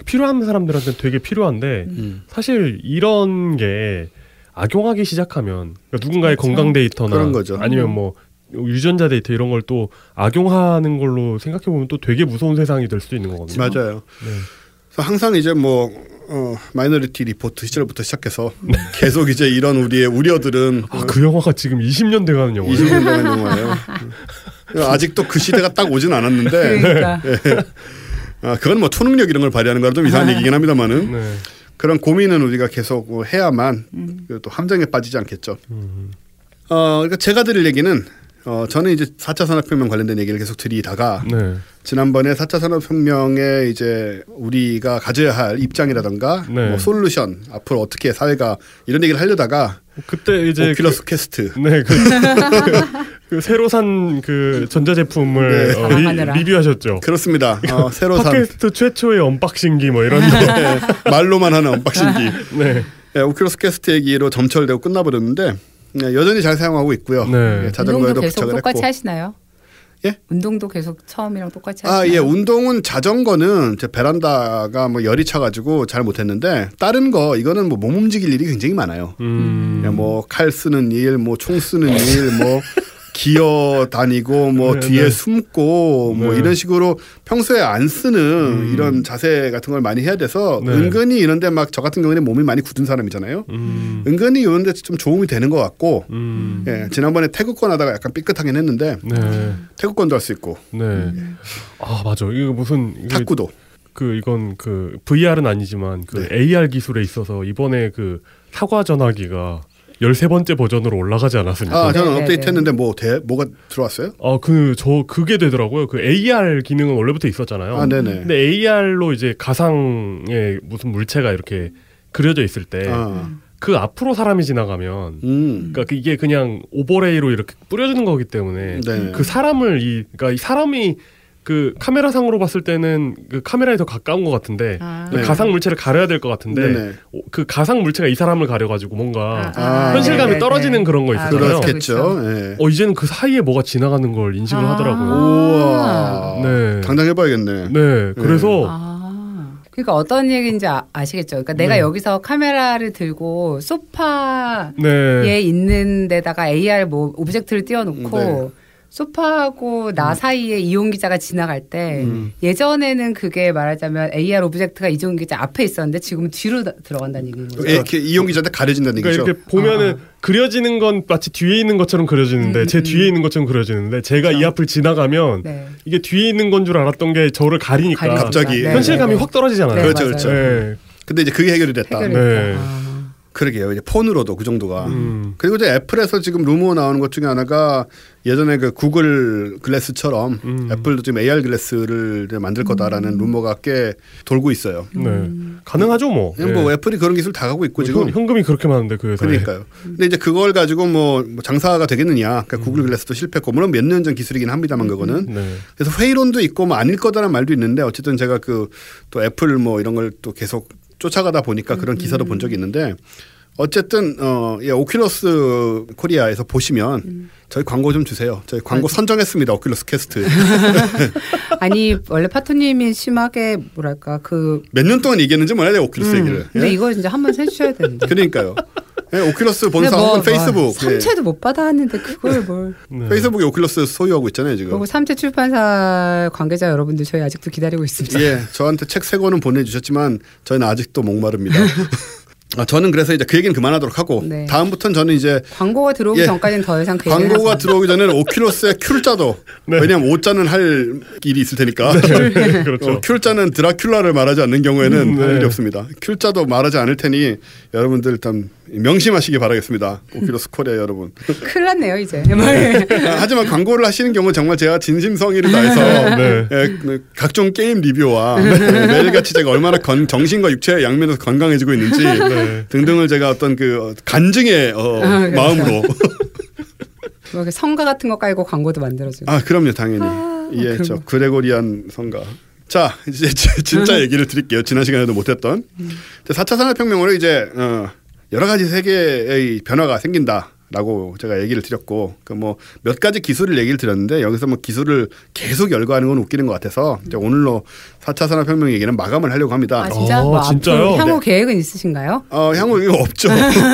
필요한 사람들한테 되게 필요한데 음. 사실 이런 게 악용하기 시작하면 그러니까 누군가의 그렇죠. 건강 데이터나. 아니면 뭐 유전자 데이터 이런 걸 또 악용하는 걸로 생각해 보면 또 되게 무서운 세상이 될 수도 있는 거거든요. 맞아요. 네. 항상 이제 뭐 어, 마이너리티 리포트 시절부터 시작해서 네. 계속 이제 이런 우리의 우려들은 아, 그 영화가 지금 20년 돼가는 영화예요. 20년 동안 영화예요. 아직도 그 시대가 딱 오진 않았는데 그러니까 아, 그건 뭐 초능력 이런 걸 발휘하는 거라 좀 이상한 얘기긴 합니다만은 네. 그런 고민은 우리가 계속 뭐 해야만 그또 함정에 빠지지 않겠죠. 어, 그러니까 제가 드릴 얘기는 어, 저는 이제 4차 산업혁명 관련된 얘기를 계속 드리다가 네. 지난번에 4차 산업혁명에 이제 우리가 가져야 할 입장이라던가 네. 뭐 솔루션 앞으로 어떻게 사회가 이런 얘기를 하려다가 그때 이제 오큘러스 퀘스트 그, 네, 그, 그 새로 산 그 전자제품을 네. 어. 리, 뷰하셨죠 그렇습니다. 어, 새로 산 팟캐스트 최초의 unboxing기 뭐 이런 거. 네, 말로만 하는 unboxing기 네. 네, 오큘러스 퀘스트 얘기로 점철되고 끝나버렸는데 네, 여전히 잘 사용하고 있고요. 네. 네, 운동도 자전거에도 계속 부착을 똑같이 했고. 하시나요? 예? 운동도 계속 처음이랑 똑같이 하시나요? 아, 예. 운동은 자전거는 제 베란다가 뭐 열이 차 가지고 잘 못 했는데 다른 거 이거는 뭐 몸 움직일 일이 굉장히 많아요. 음. 뭐 칼 쓰는 일, 뭐 총 쓰는 일, 뭐 기어 다니고 뭐 네, 뒤에 네. 숨고 뭐 네. 이런 식으로 평소에 안 쓰는 음. 이런 자세 같은 걸 많이 해야 돼서 네. 은근히 이런데 막 저 같은 경우에는 몸이 많이 굳은 사람이잖아요. 음. 은근히 이런데 좀 도움이 되는 것 같고 음. 예, 지난번에 태극권 하다가 약간 삐끗하긴 했는데 네. 태극권도 할 수 있고 네. 아 맞아. 이거 무슨 이게 탁구도 그 이건 그 VR은 아니지만 그 AR 기술에 있어서 이번에 그 사과 전화기가 13번째 버전으로 올라가지 않았습니까? 아 저는 네, 네, 업데이트 네. 했는데 뭐 대, 뭐가 들어왔어요? 아, 그, 저, 그게 되더라고요. 그 AR 기능은 원래부터 있었잖아요. 아 네네. 근데 AR로 이제 가상의 무슨 물체가 이렇게 그려져 있을 때, 아, 그 앞으로 사람이 지나가면, 음, 그러니까 이게 그냥 overlay로 이렇게 뿌려주는 거기 때문에, 네. 그 사람을 이, 그러니까 이 사람이 그 카메라 상으로 봤을 때는 그 카메라에 더 가까운 것 같은데, 아. 그 네. 가상 물체를 가려야 될 것 같은데, 네네. 오, 그 가상 물체가 이 사람을 가려가지고 뭔가 아, 현실감이 네네네. 떨어지는 그런 거 아, 있었잖아요. 그렇겠죠. 예. 어, 이제는 그 사이에 뭐가 지나가는 걸 인식을 아. 하더라고요. 우와. 네. 당장 해봐야겠네. 네, 그래서 아. 그러니까 어떤 얘기인지 아, 시겠죠 그러니까 내가 네. 여기서 카메라를 들고 소파에 네, 있는 데다가 AR 뭐 object를 띄워놓고 네. 소파하고 나 사이에 이용 기자가 지나갈 때 음. 예전에는 그게 말하자면 AR object가 이용 기자 앞에 있었는데 지금 뒤로 다- 들어간다는 얘기인 거죠. 예, 이렇게 이용 기자한테 가려진다는 그러니까 얘기죠. 이렇게 보면은 아. 그려지는 건 마치 뒤에 있는 것처럼 그려지는데 음, 제 음. 뒤에 있는 것처럼 그려지는데 제가 이 앞을 지나가면 네. 이게 뒤에 있는 건 줄 알았던 게 저를 가리니까 가리니까. 갑자기. 네, 현실감이 네, 네. 확 떨어지잖아요. 네, 그렇죠. 그렇죠. 네. 근데 이제 그게 해결이 됐다. 해결이 네. 됐다. 아. 그러게요. 이제 폰으로도 그 정도가. 음. 그리고 이제 애플에서 지금 루머 나오는 것 중에 하나가 예전에 그 구글 글래스처럼 음. 애플도 지금 AR 글래스를 만들 거다라는 루머가 꽤 돌고 있어요. 네. 가능하죠, 뭐. 그냥 네. 뭐 애플이 그런 기술 다 갖고 있고 현, 지금 현금이 그렇게 많은데 그 회사에. 그러니까요. 근데 이제 그걸 가지고 뭐, 뭐 장사가 되겠느냐. 그러니까 구글 글래스도 실패했고 물론 몇 년 전 기술이긴 합니다만 그거는. 네. 그래서 회의론도 있고 뭐 아닐 거다라는 말도 있는데 어쨌든 제가 그 또 애플 뭐 이런 걸 또 계속 쫓아가다 보니까 그런 기사도 본 적이 있는데 어쨌든 어 예, 오큘러스 코리아에서 보시면 저희 광고 좀 주세요. 저희 광고 선정했습니다. 오큘러스 퀘스트. 아니 원래 파토님이 심하게 뭐랄까 그 몇 년 동안 얘기했는지 몰라요. 내가 오큘러스 얘기를. 음. 근데 예? 이거 진짜 한번 해주셔야 되는데. 그러니까요. 예, 오큘러스 본사 뭐, 혹은 페이스북. 뭐 예. 삼체도 못 받아왔는데 그걸 뭘. 네. 페이스북에 오큘러스 소유하고 있잖아요 지금. 그리고 삼체 출판사 관계자 여러분들 저희 아직도 기다리고 있습니다. 예, 저한테 책 세 권은 보내주셨지만 저희는 아직도 목마릅니다. 아, 저는 그래서 이제 그 얘기는 그만하도록 하고 네. 다음부터는 저는 이제 광고가 들어오기 예. 전까지는 더 이상 그 광고가 들어오기 전에는 오큘러스의 큘자도 네. 왜냐하면 오자는 할 일이 있을 테니까 그렇죠. 어, 큘자는 드라큘라를 말하지 않는 경우에는 음, 네. 할 일이 없습니다. 큘자도 말하지 않을 테니 여러분들 일단 명심하시기 바라겠습니다. 오큘러스 코리아 여러분. 마. 큰일 났네요 이제. 아, 하지만 광고를 하시는 경우 정말 제가 진심성의를 다해서 네. 예, 그 각종 게임 리뷰와 예, 매일같이 제가 얼마나 건, 정신과 육체의 양면에서 건강해지고 있는지 네. 등등을 제가 어떤 그 어, 간증의 어, 아. 마음으로 뭐 성가 같은 거 깔고 광고도 만들어주고. 아 그럼요 당연히 예, 그런 저 거. 그레고리안 성가. 자 이제 지- 진짜 얘기를 드릴게요. 지난 시간에도 못했던 음. 4차 산업혁명으로 이제 어, 여러 가지 세계의 변화가 생긴다 라고 제가 얘기를 드렸고 그 뭐 몇 가지 기술을 얘기를 드렸는데 여기서 뭐 기술을 계속 열거하는 건 웃기는 것 같아서 이제 오늘로 4차 산업혁명 얘기는 마감을 하려고 합니다. 아 진짜? 어, 뭐 진짜요? 향후 네. 계획은 있으신가요? 어, 향후 이거 없죠.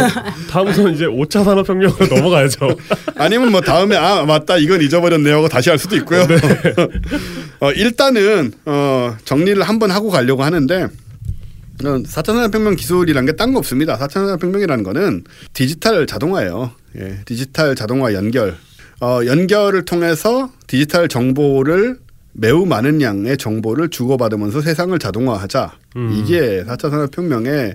다음부터는 이제 5차 산업혁명으로 넘어가야죠. 아니면 뭐 다음에 아 맞다 이건 잊어버렸네요 하고 다시 할 수도 있고요. 어, 일단은 어, 정리를 한번 하고 가려고 하는데 어, 4차 산업혁명 기술이란 게 딴 거 없습니다. 4차 산업혁명이라는 거는 디지털 자동화예요. 예, 디지털 자동화 연결. 어, 연결을 통해서 디지털 정보를 매우 많은 양의 정보를 주고받으면서 세상을 자동화하자. 음. 이게 4차 산업혁명의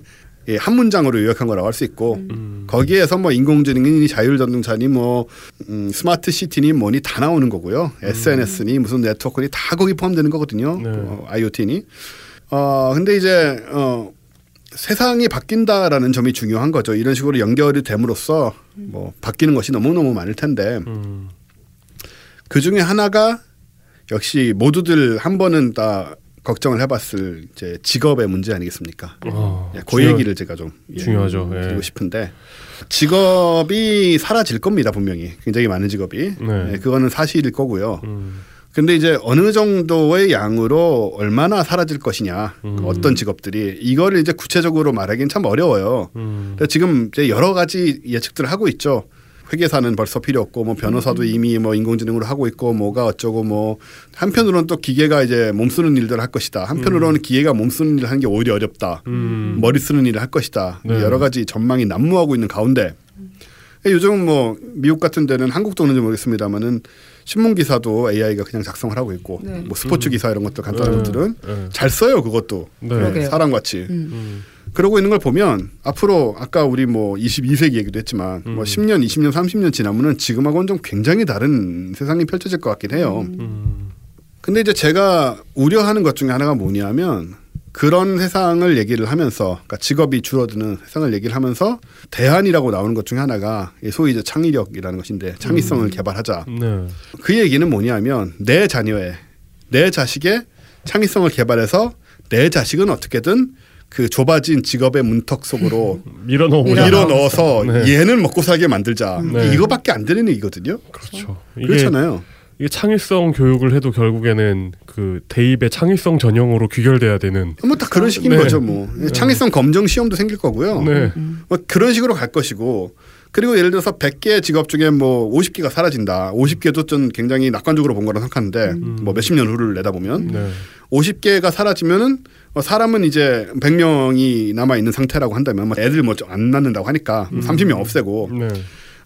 예, 한 문장으로 요약한 거라고 할 수 있고 음. 거기에서 뭐 인공지능이니 자율자동차니 뭐 음, 스마트 시티니 뭐니 다 나오는 거고요. SNS니 무슨 네트워크니 다 거기 포함되는 거거든요. 네. 어, IoT니. 어 근데 이제 어 세상이 바뀐다라는 점이 중요한 거죠. 이런 식으로 연결이 됨으로써 뭐 바뀌는 것이 너무 너무 많을 텐데 음. 그 중에 하나가 역시 모두들 한 번은 다 걱정을 해봤을 이제 직업의 문제 아니겠습니까? 어, 예, 그 중요- 얘기를 제가 좀 예, 중요하죠. 예. 드리고 싶은데 직업이 사라질 겁니다 분명히 굉장히 많은 직업이 네. 예, 그거는 사실일 거고요. 음. 근데 이제 어느 정도의 양으로 얼마나 사라질 것이냐 음. 어떤 직업들이 이거를 이제 구체적으로 말하기는 참 어려워요. 음. 근데 지금 이제 여러 가지 예측들을 하고 있죠. 회계사는 벌써 필요 없고 뭐 변호사도 이미 뭐 인공지능으로 하고 있고 뭐가 어쩌고 뭐 한편으로는 또 기계가 이제 몸 쓰는 일들을 할 것이다. 한편으로는 기계가 몸 쓰는 일을 하는 게 오히려 어렵다. 음. 머리 쓰는 일을 할 것이다. 네. 여러 가지 전망이 난무하고 있는 가운데 요즘 뭐 미국 같은 데는 한국도 오는지 모르겠습니다만은 신문 기사도 AI가 그냥 작성을 하고 있고 네. 뭐 스포츠 기사 이런 것들 간단한 네. 것들은 네. 잘 써요 그것도 네. 그러게요. 사람 같이 음. 음. 그러고 있는 걸 보면 앞으로 아까 우리 뭐 22세기 얘기도 했지만 뭐 음. 10년, 20년, 30년 지나면은 지금하고는 좀 굉장히 다른 세상이 펼쳐질 것 같긴 해요. 음. 근데 이제 제가 우려하는 것 중에 하나가 뭐냐면 그런 세상을 얘기를 하면서 그러니까 직업이 줄어드는 세상을 얘기를 하면서 대안이라고 나오는 것 중에 하나가 이 소위 이제 창의력이라는 것인데 창의성을 개발하자. 네. 그 얘기는 뭐냐면 내 자녀의 내 자식의 창의성을 개발해서 내 자식은 어떻게든 그 좁아진 직업의 문턱 속으로 밀어 넣어 밀어 밀어 넣어서 네. 얘는 먹고 살게 만들자. 네. 이거밖에 안 되는 얘기거든요. 그렇죠. 그렇잖아요. 이게 창의성 교육을 해도 결국에는 그 대입의 창의성 전형으로 귀결돼야 되는 뭐 다 그런 식인 네. 거죠. 뭐 창의성 검정 시험도 생길 거고요. 네. 뭐 그런 식으로 갈 것이고 그리고 예를 들어서 100개 직업 중에 뭐 50개가 사라진다. 50개도 좀 굉장히 낙관적으로 본 거라 생각하는데 뭐 몇십 년 후를 내다보면 네. 50개가 사라지면은 뭐 사람은 이제 100명이 남아 있는 상태라고 한다면 뭐 애들 뭐 안 낳는다고 하니까 30명 없애고 네.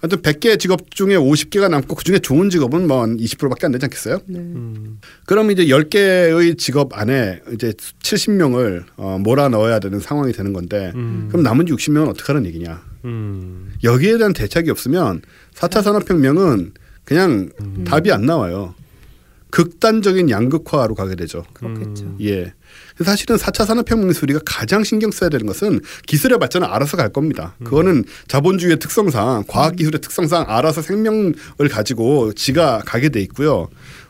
하여튼 100개 직업 중에 50개가 남고 그중에 좋은 직업은 뭐한 20%밖에 안 되지 않겠어요? 네. 음. 그럼 이제 10개의 직업 안에 이제 70명을 어, 몰아 넣어야 되는 상황이 되는 건데 음. 그럼 남은 60명은 어떻게 하는 얘기냐? 음. 여기에 대한 대책이 없으면 4차 산업혁명은 그냥 음. 답이 안 나와요. 극단적인 양극화로 가게 되죠. 그렇겠죠. 예. 사실은 4차 산업혁명에서 우리가 가장 신경 써야 되는 것은 기술의 발전은 알아서 갈 겁니다. 그거는 자본주의의 특성상 과학기술의 특성상 알아서 생명을 가지고 지가 가게 돼 있고요.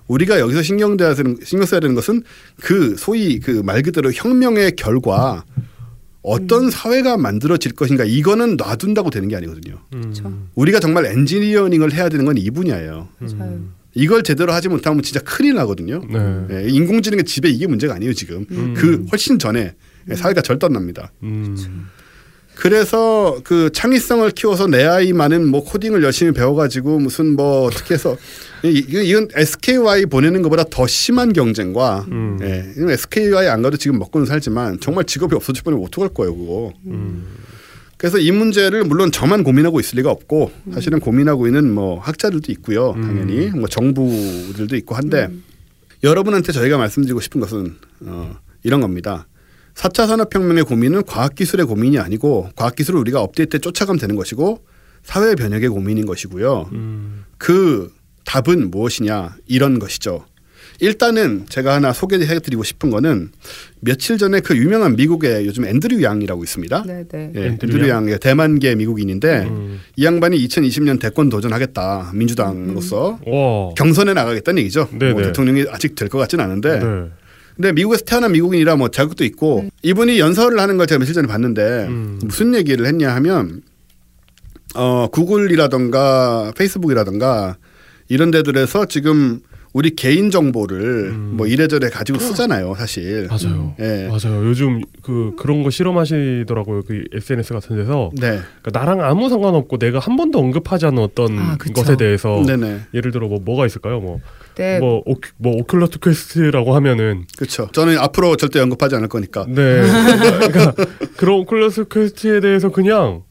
우리가 여기서 신경 돼야 되는 신경 써야 되는 것은 그 소위 그 말 그대로 혁명의 결과 어떤 사회가 만들어질 것인가 이거는 놔둔다고 되는 게 아니거든요. 그렇죠. 우리가 정말 엔지니어링을 해야 되는 건 이 분야예요. 맞아요. 이걸 제대로 하지 못하면 진짜 큰일 나거든요. 네. 예, 인공지능의 지배 이게 문제가 아니에요 지금. 음. 그 훨씬 전에 사회가 절단납니다. 음. 그래서 그 창의성을 키워서 내 아이만은 뭐 코딩을 열심히 배워가지고 무슨 뭐 어떻게 해서 이- 이건 SKY 보내는 것보다 더 심한 경쟁과 음. 예, SKY 안 가도 지금 먹고는 살지만 정말 직업이 없어질 뻔하면 어떡할 거예요 그거. 음. 그래서 이 문제를 물론 저만 고민하고 있을 리가 없고 사실은 고민하고 있는 뭐 학자들도 있고요 당연히 뭐 정부들도 있고 한데 여러분한테 저희가 말씀드리고 싶은 것은 어, 이런 겁니다. 4차 산업혁명의 고민은 과학기술의 고민이 아니고 과학기술을 우리가 업데이트에 쫓아가면 되는 것이고 사회 변혁의 고민인 것이고요. 음. 그 답은 무엇이냐 이런 것이죠. 일단은 제가 하나 소개해드리고 싶은 거는 며칠 전에 그 유명한 미국의 요즘 앤드류 양이라고 있습니다. 네, 네. 예, 앤드류 앤드류 양? 양 대만계 미국인인데 음. 이 양반이 2020년 대권 도전하겠다 민주당으로서 와. 경선에 나가겠다는 얘기죠. 네네. 뭐 대통령이 아직 될 것 같지는 않은데 네. 근데 미국에서 태어난 미국인이라 뭐 자격도 있고 이분이 연설을 하는 걸 제가 며칠 전에 봤는데 음. 무슨 얘기를 했냐 하면 어 구글이라던가 페이스북이라던가 이런 데들에서 지금 우리 개인 정보를 음. 뭐 이래저래 가지고 쓰잖아요, 사실. 맞아요. 예. 맞아요. 요즘 그 그런 거 실험하시더라고요. 그 SNS 같은 데서 네. 그러니까 나랑 아무 상관없고 내가 한 번도 언급하지 않은 어떤 아. 것에 대해서 네네. 예를 들어 뭐 뭐가 있을까요? 뭐 네. 뭐, 오, 뭐 오큘러스 퀘스트라고 하면은 그렇죠. 저는 앞으로 절대 언급하지 않을 거니까. 네 그러니까 그런 오큘러스 퀘스트에 대해서 그냥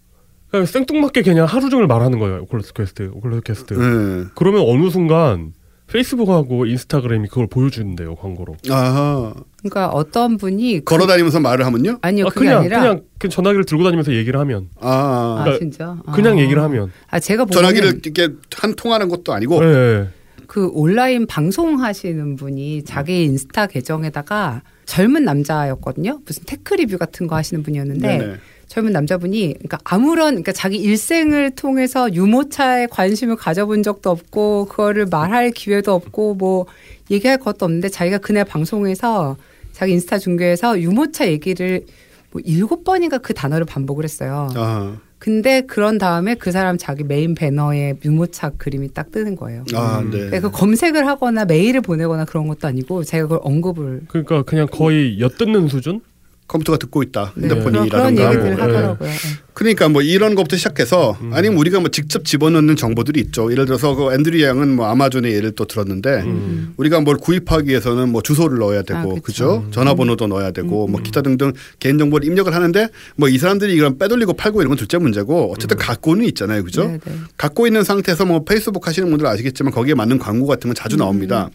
그냥 생뚱맞게 그냥 하루 종일 말하는 거예요. 오클러스 퀘스트, 오클러스 퀘스트. 네. 그러면 어느 순간 페이스북하고 인스타그램이 그걸 보여주는데요 광고로. 아하. 그러니까 어떤 분이 그- 걸어 다니면서 말을 하면요? 아니요 아, 그게 그냥 아니라 그냥 그 전화기를 들고 다니면서 얘기를 하면 아, 아 그러니까 진짜 그냥 아. 얘기를 하면. 아 제가 보기에는 전화기를 이렇게 한 통하는 것도 아니고. 네. 그 온라인 방송하시는 분이 자기 인스타 계정에다가 젊은 남자였거든요. 무슨 tech 리뷰 같은 거 하시는 분이었는데 네네. 젊은 남자분이 그러니까 아무런 그러니까 자기 일생을 통해서 유모차에 관심을 가져본 적도 없고 그거를 말할 기회도 없고 뭐 얘기할 것도 없는데 자기가 그날 방송에서 자기 인스타 중계에서 유모차 얘기를 뭐 일곱 번인가 그 단어를 반복을 했어요. 아, 근데 그런 다음에 그 사람 자기 메인 배너에 유모차 그림이 딱 뜨는 거예요. 아, 네. 그러니까 그 검색을 하거나 메일을 보내거나 그런 것도 아니고 제가 그걸 언급을 그러니까 그냥 거의 엿듣는 수준. 컴퓨터가 듣고 있다. 네, 핸드폰이라든가. 그런 얘기들 뭐, 하더라고요. 네. 그러니까 뭐 이런 것부터 시작해서 아니면 우리가 뭐 직접 집어넣는 정보들이 있죠. 예를 들어서 그 앤드류 양은 뭐 아마존의 예를 또 들었는데 우리가 뭘 구입하기 위해서는 뭐 주소를 넣어야 되고 아, 그죠? 그쵸. 전화번호도 넣어야 되고 뭐 기타 등등 개인 정보를 입력을 하는데 뭐 이 사람들이 이런 빼돌리고 팔고 이런 건 둘째 문제고 어쨌든 갖고는 있잖아요. 그죠? 네, 네. 갖고 있는 상태에서 뭐 페이스북 하시는 분들 아시겠지만 거기에 맞는 광고 같은 건 자주 나옵니다.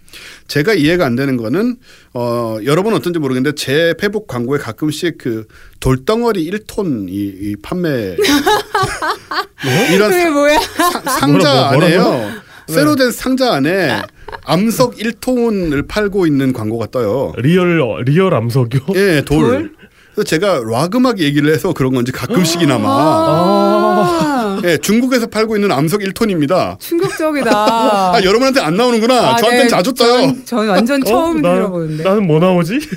제가 이해가 안 되는 거는 어 여러분 어떤지 모르겠는데 제 페북 광고에 가끔씩 그 돌덩어리 1톤 이, 이 판매 이런 그게 뭐야? 사- 상자 뭐- 안에요. 쇠로 된 상자 안에 암석 1톤을 팔고 있는 광고가 떠요. real 어, real 암석이요. 예, 돌. 돌? 그래서 제가 rock 음악 얘기를 해서 그런 건지 가끔씩이나마 아, 예, 중국에서 팔고 있는 암석 1톤입니다. 충격적이다. 아, 여러분한테 안 나오는구나. 아, 저한테는 네. 자주 떠요. 전, 전 완전 처음 나- 들어보는데. 나는 뭐 나오지?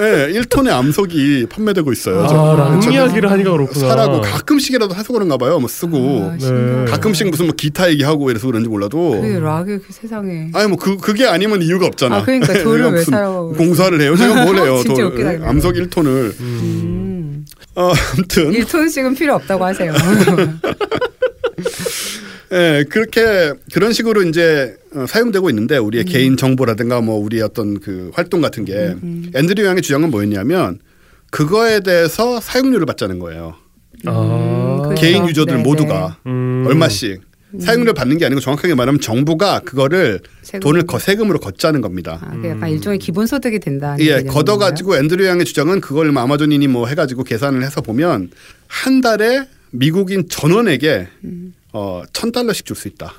예, 1톤의 암석이 판매되고 있어요. 저- 아, rock 저는 이야기를 하니까 그렇구나. 사라고 가끔씩이라도 해서 그런가 봐요. 뭐 쓰고. 아, 신기하다. 가끔씩 무슨 뭐 기타 얘기하고 이래서 그런지 몰라도. 그 락이 그 세상에. 아니 뭐 그 그게 아니면 이유가 없잖아. 아, 그러니까 돌을 왜 사라고 공사를 해요? 제가 뭘 해요? 진짜 돌 웃기다. 암석 1톤을. 음. 어, 아무튼 1톤씩은 필요 없다고 하세요. 예, 그렇게 그런 식으로 이제 어, 사용되고 있는데 우리의 개인 정보라든가 뭐 우리 어떤 그 활동 같은 게 앤드류 양의 주장은 뭐였냐면 그거에 대해서 사용료를 받자는 거예요. 아. 그렇죠. 개인 유저들 네, 모두가 음. 얼마씩 사용료를 받는 게 아니고 정확하게 말하면 정부가 그거를 세금. 돈을 거 세금으로 걷자는 겁니다. 아, 그 약간 일종의 기본소득이 된다는 예? 걷어가지고 앤드류 양의 주장은 그걸 뭐 아마존이니 뭐 해가지고 계산을 해서 보면 한 달에 미국인 전원에게 어, 천 달러씩 줄 수 있다.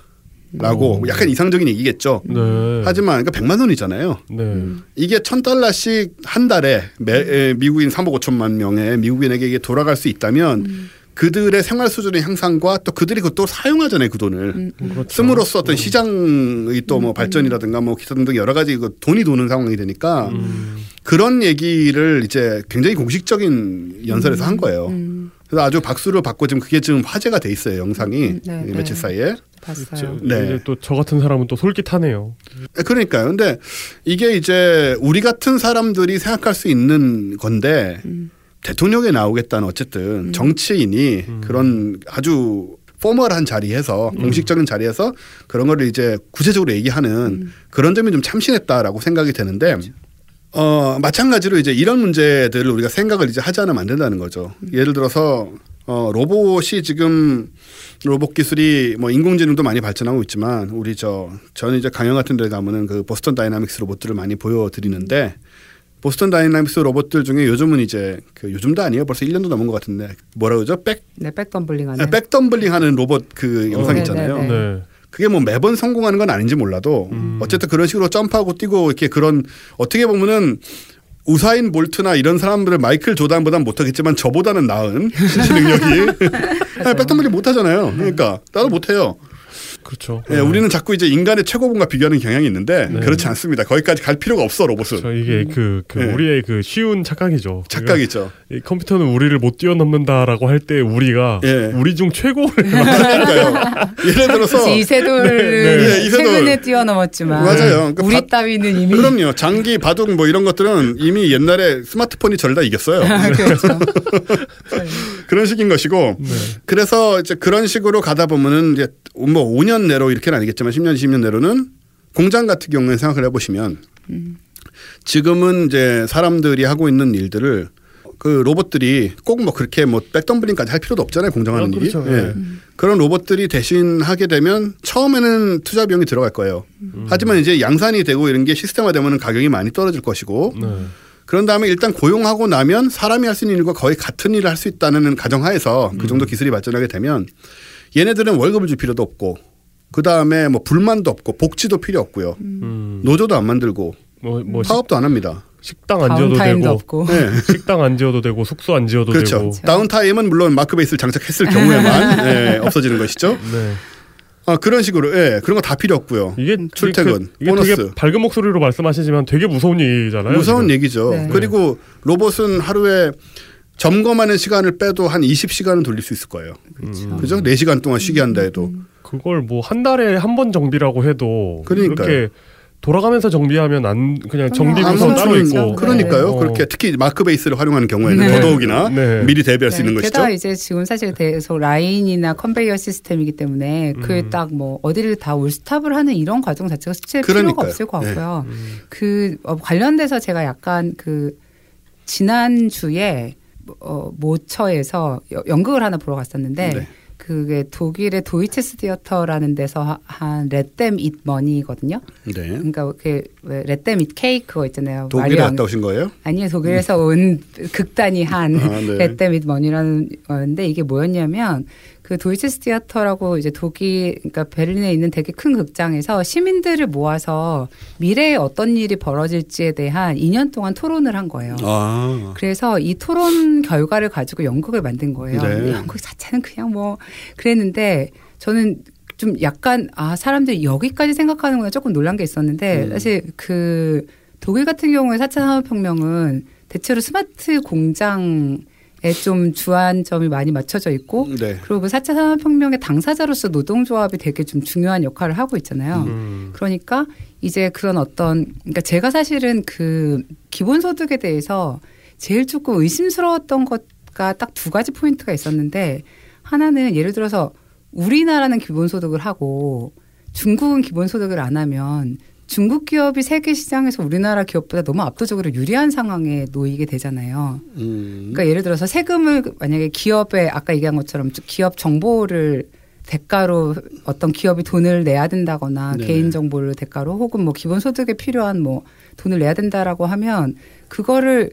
라고 약간 이상적인 얘기겠죠. 네. 하지만 그러니까 100만 원이잖아요. 네. 이게 천 달러씩 한 달에 매, 에, 미국인 3억 5천만 명의 미국인에게 이게 돌아갈 수 있다면 그들의 생활 수준의 향상과 또 그들이 그것도 사용하잖아요 그 돈을 그렇죠. 씀으로써 어떤 시장의 또 뭐 발전이라든가 뭐 기타 등등 여러 가지 그 돈이 도는 상황이 되니까 음. 그런 얘기를 이제 굉장히 공식적인 연설에서 한 거예요. 음, 그래서 아주 박수를 받고 지금 그게 지금 화제가 돼 있어요 영상이 음, 네, 이 네. 며칠 사이에. 봤어요. 네. 이제 또저 같은 사람은 또 솔깃하네요. 그러니까요. 근데 이게 이제 우리 같은 사람들이 생각할 수 있는 건데 대통령에 나오겠다는 어쨌든 정치인이 그런 아주 포멀한 자리에서 공식적인 자리에서 그런 거를 이제 구체적으로 얘기하는 그런 점이 좀 참신했다라고 생각이 되는데 어 마찬가지로 이제 이런 문제들을 우리가 생각을 이제 하지 않으면 안 된다는 거죠. 예를 들어서 어 로봇이 지금 로봇 기술이 뭐 인공지능도 많이 발전하고 있지만 우리 저 저는 이제 강연 같은 데 가면은 그 보스턴 다이나믹스 로봇들을 많이 보여드리는데 보스턴 다이나믹스 로봇들 중에 요즘은 이제 그 요즘도 아니에요. 벌써 1년도 넘은 것 같은데 뭐라 그러죠? 백 네, 백덤블링 하는. 백덤블링 하는 로봇 그 영상 네, 있잖아요. 네, 네. 네. 그게 뭐 매번 성공하는 건 아닌지 몰라도 어쨌든 그런 식으로 점프하고 뛰고 이렇게 그런 어떻게 보면은 우사인 볼트나 이런 사람들을 마이클 조단보다는 못하겠지만 저보다는 나은 신체 능력이 아니, 백덤블링 못하잖아요. 그러니까 나도 못해요. 그렇죠. 예, 우리는 자꾸 이제 인간의 최고봉과 비교하는 경향이 있는데 그렇지 않습니다. 거기까지 갈 필요가 없어 로봇은 저 이게 그, 그 네. 우리의 그 쉬운 착각이죠. 착각이죠. 그러니까 이 컴퓨터는 우리를 못 뛰어넘는다라고 할 때 우리가 예. 우리 중 최고를 그러니까요. 예를 들어서 이세돌을 네, 이세돌. 최근에 뛰어넘었지만 맞아요. 그 우리 바- 따위는 이미 그럼요. 장기, 바둑 뭐 이런 것들은 이미 옛날에 스마트폰이 저를 다 이겼어요. 그렇죠. 그런 식인 것이고 네. 그래서 이제 그런 식으로 가다 보면은 이제 뭐 5년 내로 이렇게는 아니겠지만 10년, 20년 내로는 공장 같은 경우에 생각을 해보시면 지금은 이제 사람들이 하고 있는 일들을 그 로봇들이 꼭 뭐 그렇게 뭐 백덤블링까지 할 필요도 없잖아요 공정하는 아, 일이. 그렇죠. 예. 네. 그런 로봇들이 대신 하게 되면 처음에는 투자 비용이 들어갈 거예요. 하지만 이제 양산이 되고 이런 게 시스템화되면 가격이 많이 떨어질 것이고 네. 그런 다음에 일단 고용하고 나면 사람이 할 수 있는 일과 거의 같은 일을 할 수 있다는 가정하에서 그 정도 기술이 발전하게 되면 얘네들은 월급을 줄 필요도 없고 그 다음에 뭐 불만도 없고 복지도 필요 없고요. 음. 노조도 안 만들고 뭐, 뭐 식, 파업도 안 합니다. 식당 안 지어도 되고 없고. 네. 식당 안 지어도 되고 숙소 안 지어도 그렇죠. 되고. 다운타임은 물론 마크베이스를 장착했을 경우에만 예, 없어지는 것이죠. 네. 아, 그런 식으로 예, 그런 거 다 필요 없고요. 이게 출퇴근, 그, 이게 보너스. 되게 밝은 목소리로 말씀하시지만 되게 무서운 얘기잖아요. 무서운 지금. 얘기죠. 네. 그리고 로봇은 하루에 점검하는 시간을 빼도 한 20시간은 돌릴 수 있을 거예요. 음. 그죠? 4시간 동안 쉬게 한다 해도. 그걸 뭐 한 달에 한 번 정비라고 해도 그러니까요. 그렇게 돌아가면서 정비하면 안 그냥 정비 안 부서 따로 있고 네. 그러니까요. 어. 그렇게 특히 마크 베이스를 활용하는 경우에는 네. 더더욱이나 네. 미리 대비할 수 네, 있는 것이죠. 게다가 이제 지금 사실 계속 라인이나 컨베이어 시스템이기 때문에 음. 그 딱 뭐 어디를 다 all stop을 하는 이런 과정 자체가 실제 필요가. 없을 것 같고요. 음. 그 어, 관련돼서 제가 약간 그 지난 주에 어, 모처에서 여- 연극을 하나 보러 갔었는데 네. 그게 독일의 Deutsches Theater라는 데서 하- 한 Let Them Eat Money거든요. 네. 그러니까 그 Let Them Eat Cake 있잖아요. 독일에 마리앙- 갔다 오신 거예요? 아니요 독일에서 온 극단이 한 아, 네. Let Them Eat Money라는 건데 이게 뭐였냐면 그 Deutsches Theater라고 이제 독일 그러니까 베를린에 있는 되게 큰 극장에서 시민들을 모아서 미래에 어떤 일이 벌어질지에 대한 2년 동안 토론을 한 거예요. 아. 그래서 이 토론 결과를 가지고 연극을 만든 거예요. 네. 연극 자체는 그냥 뭐 그랬는데 저는 좀 약간 아 사람들이 여기까지 생각하는구나 조금 놀란 게 있었는데 음. 사실 그 독일 같은 경우에 4차 산업혁명은 대체로 스마트 공장에 좀 주안 점이 많이 맞춰져 있고 네. 그리고 그 4차 산업혁명의 당사자로서 노동조합이 되게 좀 중요한 역할을 하고 있잖아요. 음. 그러니까 이제 그런 어떤 그러니까 제가 사실은 그 기본소득에 대해서 제일 조금 의심스러웠던 것가 딱두 가지 포인트가 있었는데 하나는 예를 들어서 우리나라는 기본소득을 하고 중국은 기본소득을 안 하면 중국 기업이 세계 시장에서 우리나라 기업보다 너무 압도적으로 유리한 상황에 놓이게 되잖아요. 음. 그러니까 예를 들어서 세금을 만약에 기업에 아까 얘기한 것처럼 기업 정보를 대가로 어떤 기업이 돈을 내야 된다거나 네네. 개인 정보를 대가로 혹은 뭐 기본 소득에 필요한 뭐 돈을 내야 된다라고 하면 그거를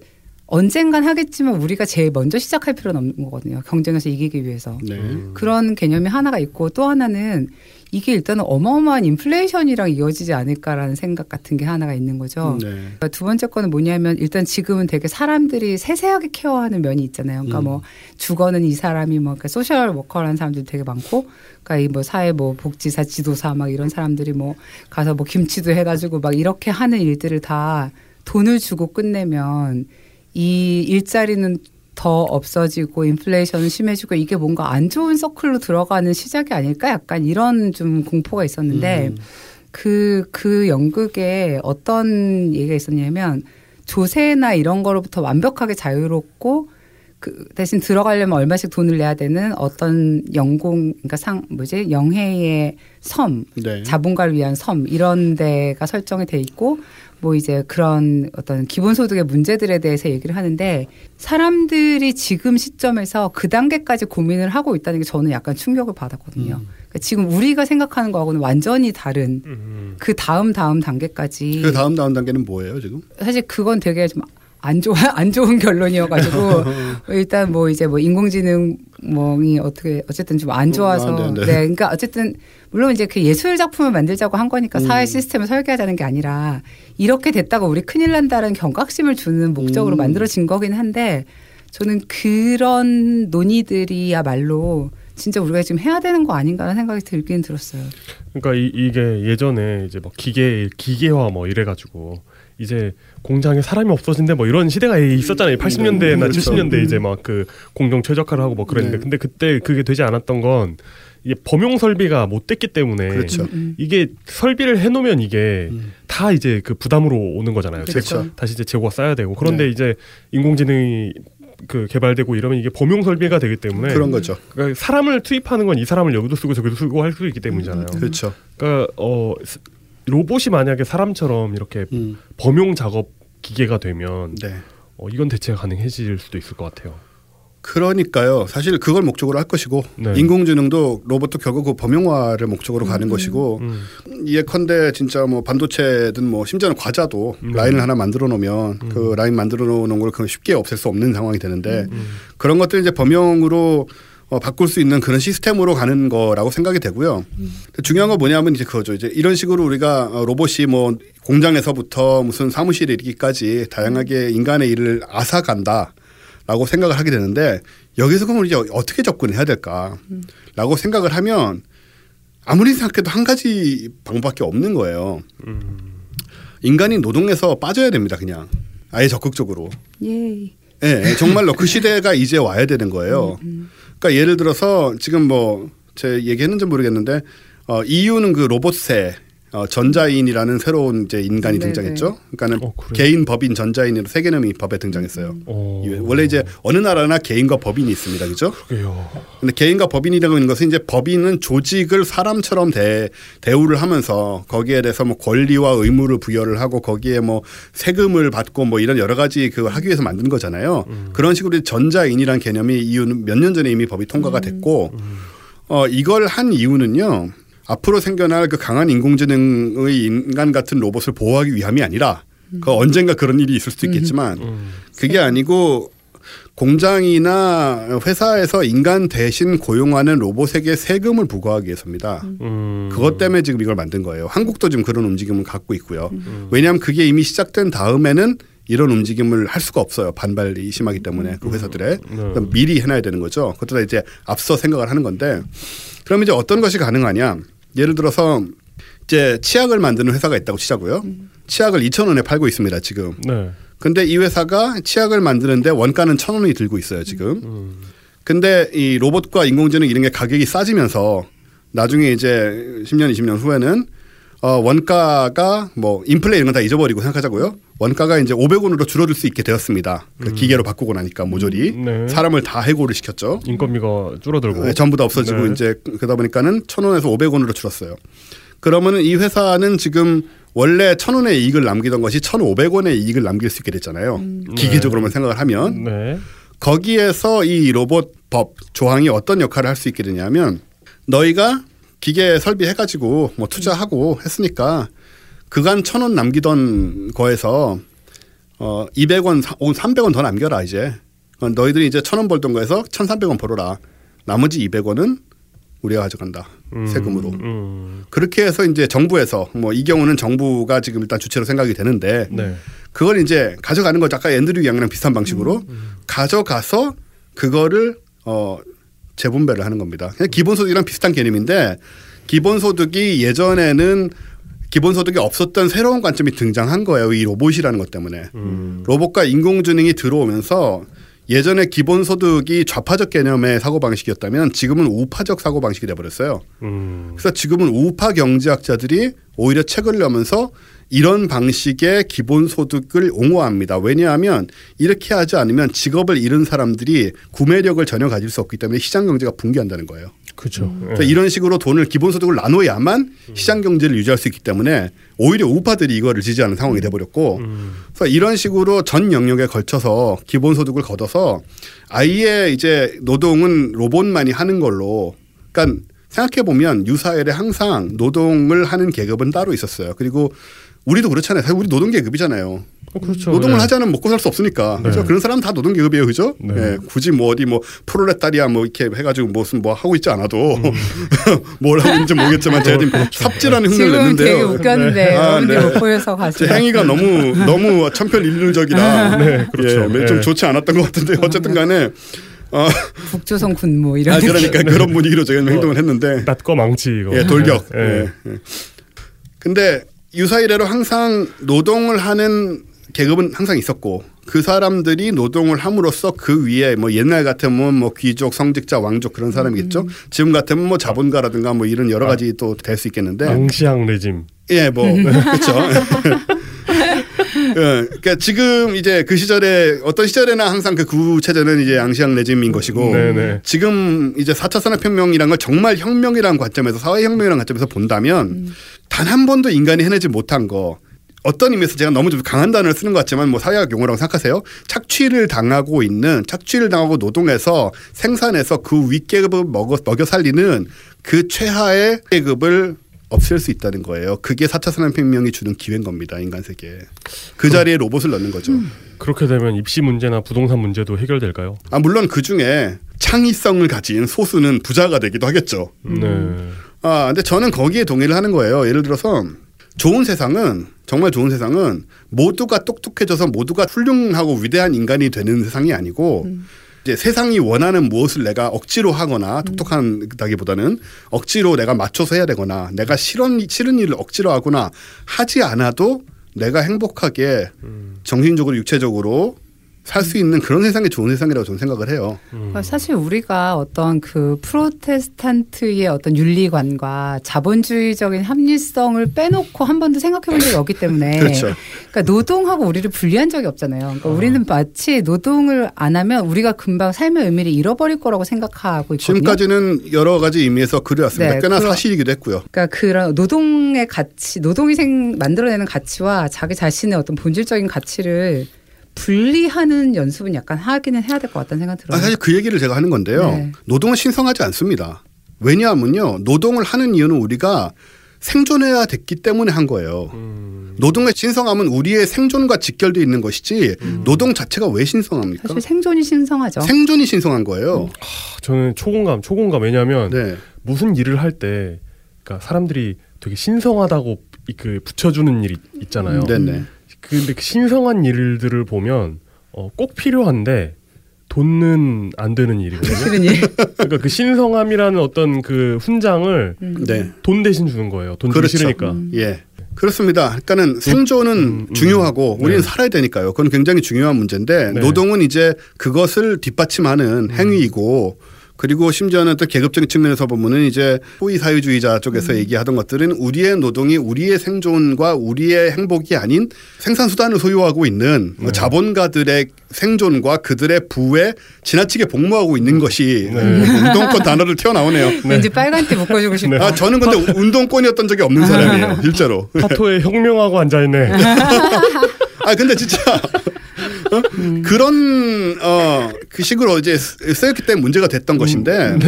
언젠간 하겠지만 우리가 제일 먼저 시작할 필요는 없는 거거든요. 경쟁에서 이기기 위해서. 네. 음. 그런 개념이 하나가 있고 또 하나는 이게 일단은 어마어마한 인플레이션이랑 이어지지 않을까라는 생각 같은 게 하나가 있는 거죠. 네. 그러니까 두 번째 거는 뭐냐면 일단 지금은 되게 사람들이 세세하게 care하는 면이 있잖아요. 그러니까 음. 뭐 주거는 이 사람이 뭐 그러니까 social worker라는 사람들이 되게 많고, 그러니까 이 뭐 사회 뭐 복지사, 지도사 막 이런 사람들이 뭐 가서 뭐 김치도 해가지고 막 이렇게 하는 일들을 다 돈을 주고 끝내면 이 일자리는 더 없어지고 인플레이션은 심해지고 이게 뭔가 안 좋은 circle로 들어가는 시작이 아닐까 약간 이런 좀 공포가 있었는데 음. 그, 그 연극에 어떤 얘기가 있었냐면 조세나 이런 거로부터 완벽하게 자유롭고 그 대신 들어가려면 얼마씩 돈을 내야 되는 어떤 연공, 그러니까 상, 뭐지, 영해의 섬, 네. 자본가를 위한 섬, 이런 데가 설정이 돼 있고 뭐 이제 그런 어떤 기본소득의 문제들에 대해서 얘기를 하는데 사람들이 지금 시점에서 그 단계까지 고민을 하고 있다는 게 저는 약간 충격을 받았거든요. 음. 그러니까 지금 우리가 생각하는 거하고는 완전히 다른 음. 그 다음 다음 단계까지 그 다음 다음 단계는 뭐예요 지금? 사실 그건 되게 좀안 좋아 안 좋은 결론이어가지고 일단 뭐 이제 뭐 인공지능이 어떻게 어쨌든 좀 안 좋아서 아, 네, 네, 네. 그러니까 어쨌든 물론 이제 그 예술 작품을 만들자고 한 거니까 음. 사회 시스템을 설계하자는 게 아니라 이렇게 됐다가 우리 큰일 난다는 경각심을 주는 목적으로 음. 만들어진 거긴 한데 저는 그런 논의들이야말로 진짜 우리가 지금 해야 되는 거 아닌가라는 생각이 들긴 들었어요. 그러니까 이, 이게 예전에 이제 뭐 기계 기계화 뭐 이래가지고 이제 공장에 사람이 없어진대 뭐 이런 시대가 있었잖아요. 80년대나 그렇죠. 70년대 이제 막 그 공정 최적화를 하고 뭐 그랬는데 네. 근데 그때 그게 되지 않았던 건 이게 범용 설비가 못 됐기 때문에 그렇죠. 음, 음. 이게 설비를 해놓으면 이게 음. 다 이제 그 부담으로 오는 거잖아요. 그렇죠. 재- 다시 이제 재고가 쌓여야 되고 그런데 네. 이제 인공지능이 그 개발되고 이러면 이게 범용 설비가 되기 때문에 그런 거죠. 그러니까 사람을 투입하는 건 이 사람을 여기도 쓰고 저기도 쓰고 할 수 있기 때문이잖아요. 음. 그렇죠. 그러니까 어 스- 로봇이 만약에 사람처럼 이렇게 음. 범용 작업 기계가 되면 네. 어, 이건 대체가 가능해질 수도 있을 것 같아요. 그러니까요. 사실 그걸 목적으로 할 것이고 네. 인공지능도 로봇도 결국 그 범용화를 목적으로 가는 것이고 음. 예컨대 진짜 뭐 반도체든 뭐 심지어는 과자도 음. 라인을 하나 만들어 놓으면 그 라인 만들어 놓은 걸 그냥 쉽게 없앨 수 없는 상황이 되는데 음. 그런 것들 이제 범용으로 어, 바꿀 수 있는 그런 시스템으로 가는 거라고 생각이 되고요. 중요한 건 뭐냐면 이제 그거죠. 이제 이런 식으로 우리가 어, 로봇이 뭐 공장에서부터 무슨 사무실에 이르기까지 다양하게 인간의 일을 앗아간다 라고 생각을 하게 되는데 여기서 그럼 이제 어떻게 접근해야 될까 라고 생각을 하면 아무리 생각해도 한 가지 방법밖에 없는 거예요. 인간이 노동에서 빠져야 됩니다. 그냥 아예 적극적으로. 예. 예, 예, 정말로 그 시대가 이제 와야 되는 거예요. 그러니까 예를 들어서 지금 뭐 제 얘기했는지 모르겠는데 어, EU는 그 로봇세 어, 전자인이라는 새로운 이제 인간이 네네. 등장했죠. 그러니까는 어? 개인 법인 전자인으로 세 개념이 법에 등장했어요. 어. 이- 원래 이제 어느 나라나 개인과 법인이 있습니다. 그죠? 그게요. 근데 개인과 법인이라고 하는 것은 이제 법인은 조직을 사람처럼 대, 대우를 하면서 거기에 대해서 뭐 권리와 의무를 부여를 하고 거기에 뭐 세금을 받고 뭐 이런 여러 가지 그 하기 위해서 만든 거잖아요. 그런 식으로 전자인이라는 개념이 이유는 몇 년 전에 이미 법이 통과가 됐고 어, 이걸 한 이유는요. 앞으로 생겨날 그 강한 인공지능의 인간 같은 로봇을 보호하기 위함이 아니라 그 언젠가 그런 일이 있을 수도 있겠지만 음. 그게 아니고 공장이나 회사에서 인간 대신 고용하는 로봇에게 세금을 부과하기 위해서입니다. 음. 그것 때문에 지금 이걸 만든 거예요. 한국도 지금 그런 움직임을 갖고 있고요. 왜냐하면 그게 이미 시작된 다음에는 이런 움직임을 할 수가 없어요. 반발이 심하기 때문에 그 회사들에 그러니까 미리 해놔야 되는 거죠. 그것보다 이제 앞서 생각을 하는 건데 그럼 이제 어떤 것이 가능하냐? 예를 들어서 이제 치약을 만드는 회사가 있다고 치자고요. 치약을 2천 원에 팔고 있습니다. 지금. 네. 근데 이 회사가 치약을 만드는데 원가는 천 원이 들고 있어요 지금. 음. 근데 이 로봇과 인공지능 이런 게 가격이 싸지면서 나중에 이제 10년, 20년 후에는 어 원가가 뭐 인플레 이런 건 다 잊어버리고 생각하자고요. 원가가 이제 500원으로 줄어들 수 있게 되었습니다. 그 기계로 바꾸고 나니까 모조리 네. 사람을 다 해고를 시켰죠. 인건비가 줄어들고 네, 전부 다 없어지고 네. 이제 그러다 보니까는 천 원에서 오백 원으로 줄었어요. 그러면은 이 회사는 지금 원래 천 원의 이익을 남기던 것이 천 오백 원의 이익을 남길 수 있게 됐잖아요. 기계적으로만 생각을 하면 네. 거기에서 이 로봇 법 조항이 어떤 역할을 할 수 있게 되냐면 너희가 기계 설비해가지고 뭐 투자하고 했으니까 그간 천 원 남기던 거에서 어 200원, 300원 더 남겨라 이제 어, 너희들이 이제 천 원 벌던 거에서 1,300원 벌어라. 나머지 200원은 우리가 가져간다 세금으로. 음. 그렇게 해서 이제 정부에서 뭐 이 경우는 정부가 지금 일단 주체로 생각이 되는데 네. 그걸 이제 가져가는 거죠. 아까 앤드류 양이랑 비슷한 방식으로 가져가서 그거를 어 재분배를 하는 겁니다. 기본소득이랑 비슷한 개념인데 기본소득이 예전에는 기본소득이 없었던 새로운 관점이 등장한 거예요. 이 로봇이라는 것 때문에. 로봇과 인공지능이 들어오면서 예전에 기본소득이 좌파적 개념의 사고방식이었다면 지금은 우파적 사고방식이 돼버렸어요. 음. 그래서 지금은 우파 경제학자들이 오히려 책을 내면서 이런 방식의 기본소득을 옹호합니다. 왜냐하면 이렇게 하지 않으면 직업을 잃은 사람들이 구매력을 전혀 가질 수 없기 때문에 시장 경제가 붕괴한다는 거예요. 그렇죠. 그러니까 이런 식으로 돈을 기본소득을 나눠야만 시장 경제를 유지할 수 있기 때문에 오히려 우파들이 이거를 지지하는 상황이 돼버렸고 그래서 이런 식으로 전 영역에 걸쳐서 기본소득을 걷어서 아예 이제 노동은 로봇만이 하는 걸로 그러니까 생각해 보면 유사엘에 항상 노동을 하는 계급은 따로 있었어요. 그리고 우리도 그렇잖아요. 사실 우리 노동 계급이잖아요. 어, 그렇죠. 노동을 네. 하지 않으면 먹고 살 수 없으니까. 그죠? 그런 사람 다 노동 계급이에요. 그죠? 네. 예, 굳이 뭐 어디 뭐 프롤레타리아 뭐 이렇게 해가지고 무슨 뭐 하고 있지 않아도 음. 뭘 하고 있는지 모르겠지만 제가 지금 삽질하는 흉내를 지금 되게 냈는데요. 웃겼는데 아, 여러분들 네. 못 보여서 제 가슴. 행위가 너무 너무 천편일률적이라 네, 그렇죠. 예, 좀 네. 좋지 않았던 것 같은데 어쨌든 간에 어, 북조선 군무 이런 아. 그러니까 그런 분위기로 제가 행동을 했는데 낫과 망치 이거. 예, 돌격. 예. 예, 예. 근데 유사 이래로 항상 노동을 하는 계급은 항상 있었고 그 사람들이 노동을 함으로써 그 위에 뭐 옛날 같으면 뭐 귀족, 성직자, 왕족 그런 사람이겠죠. 음. 지금 같으면 뭐 자본가라든가 뭐 이런 여러 가지 또 될 수 있겠는데 앙시앙 레짐. 예, 뭐 그렇죠. 예, 그러니까 지금 이제 그 시절에 어떤 시절에나 항상 그 구체제는 이제 양시양 레짐인 것이고 네네. 지금 이제 4차 산업혁명이란 걸 정말 혁명이라는 관점에서 사회혁명이라는 관점에서 본다면 단 한 번도 인간이 해내지 못한 거 어떤 의미에서 제가 너무 좀 강한 단어를 쓰는 것 같지만 뭐 사회학 용어라고 생각하세요. 착취를 당하고 있는 착취를 당하고 노동해서 생산해서 그 윗계급을 먹어 먹여 살리는 그 최하의 계급을 없앨 수 있다는 거예요. 그게 4차 산업혁명이 주는 기회인 겁니다. 인간 세계에. 그 자리에 로봇을 넣는 거죠. 그렇게 되면 입시 문제나 부동산 문제도 해결될까요? 아 물론 그 중에 창의성을 가진 소수는 부자가 되기도 하겠죠. 네. 아 근데 저는 거기에 동의를 하는 거예요. 예를 들어서 좋은 세상은 정말 좋은 세상은 모두가 똑똑해져서 모두가 훌륭하고 위대한 인간이 되는 세상이 아니고 이제 세상이 원하는 무엇을 내가 억지로 하거나 똑똑한다기보다는 억지로 내가 맞춰서 해야 되거나 내가 싫은 싫은 일을 억지로 하거나 하지 않아도 내가 행복하게 정신적으로 육체적으로 살 수 있는 그런 세상이 좋은 세상이라고 저는 생각을 해요. 그러니까 사실 우리가 어떤 그 프로테스탄트의 어떤 윤리관과 자본주의적인 합리성을 빼놓고 한 번도 생각해 본 적이 없기 때문에 그렇죠. 그러니까 노동하고 우리를 분리한 적이 없잖아요. 그러니까 우리는 마치 노동을 안 하면 우리가 금방 삶의 의미를 잃어버릴 거라고 생각하고 있거든요. 지금까지는 여러 가지 의미에서 그래왔습니다. 네, 꽤나 그러- 사실이기도 했고요. 그러니까 그런 노동의 가치, 노동이 생 만들어내는 가치와 자기 자신의 어떤 본질적인 가치를 분리하는 연습은 약간 하기는 해야 될 것 같다는 생각 들어요. 아, 사실 그 얘기를 제가 하는 건데요. 네. 노동은 신성하지 않습니다. 왜냐하면요. 노동을 하는 이유는 우리가 생존해야 됐기 때문에 한 거예요. 음. 노동의 신성함은 우리의 생존과 직결되어 있는 것이지 노동 자체가 왜 신성합니까? 사실 생존이 신성하죠. 생존이 신성한 거예요. 저는 초공감, 초공감 왜냐하면 네. 무슨 일을 할 때 그러니까 사람들이 되게 신성하다고 이- 그 붙여주는 일이 있잖아요. 네네. 근데 그 신성한 일들을 보면 어, 꼭 필요한데 돈은 안 되는 일이거든요. 그러니까 그 신성함이라는 어떤 그 훈장을 네. 돈 대신 주는 거예요. 돈 그렇죠. 싫으니까. 예. 그렇습니다. 그러니까는 생존은 음, 음. 중요하고 우리는 네. 살아야 되니까요. 그건 굉장히 중요한 문제인데 네. 노동은 이제 그것을 뒷받침하는 행위이고 그리고 심지어는 또 계급적인 측면에서 보면은 이제 호의 사회주의자 쪽에서 얘기하던 것들은 우리의 노동이 우리의 생존과 우리의 행복이 아닌 생산 수단을 소유하고 있는 뭐 자본가들의 생존과 그들의 부에 지나치게 복무하고 있는 것이 뭐 운동권 단어를 튀어나오네요. 왠지 빨간 티 묶어주고 싶어. 아 저는 근데 운동권이었던 적이 없는 사람이에요. 실제로. 파토에 혁명하고 앉아있네. 아 근데 진짜 어? 그런 어 그 식으로 이제 쓰였기 때문에 문제가 됐던 것인데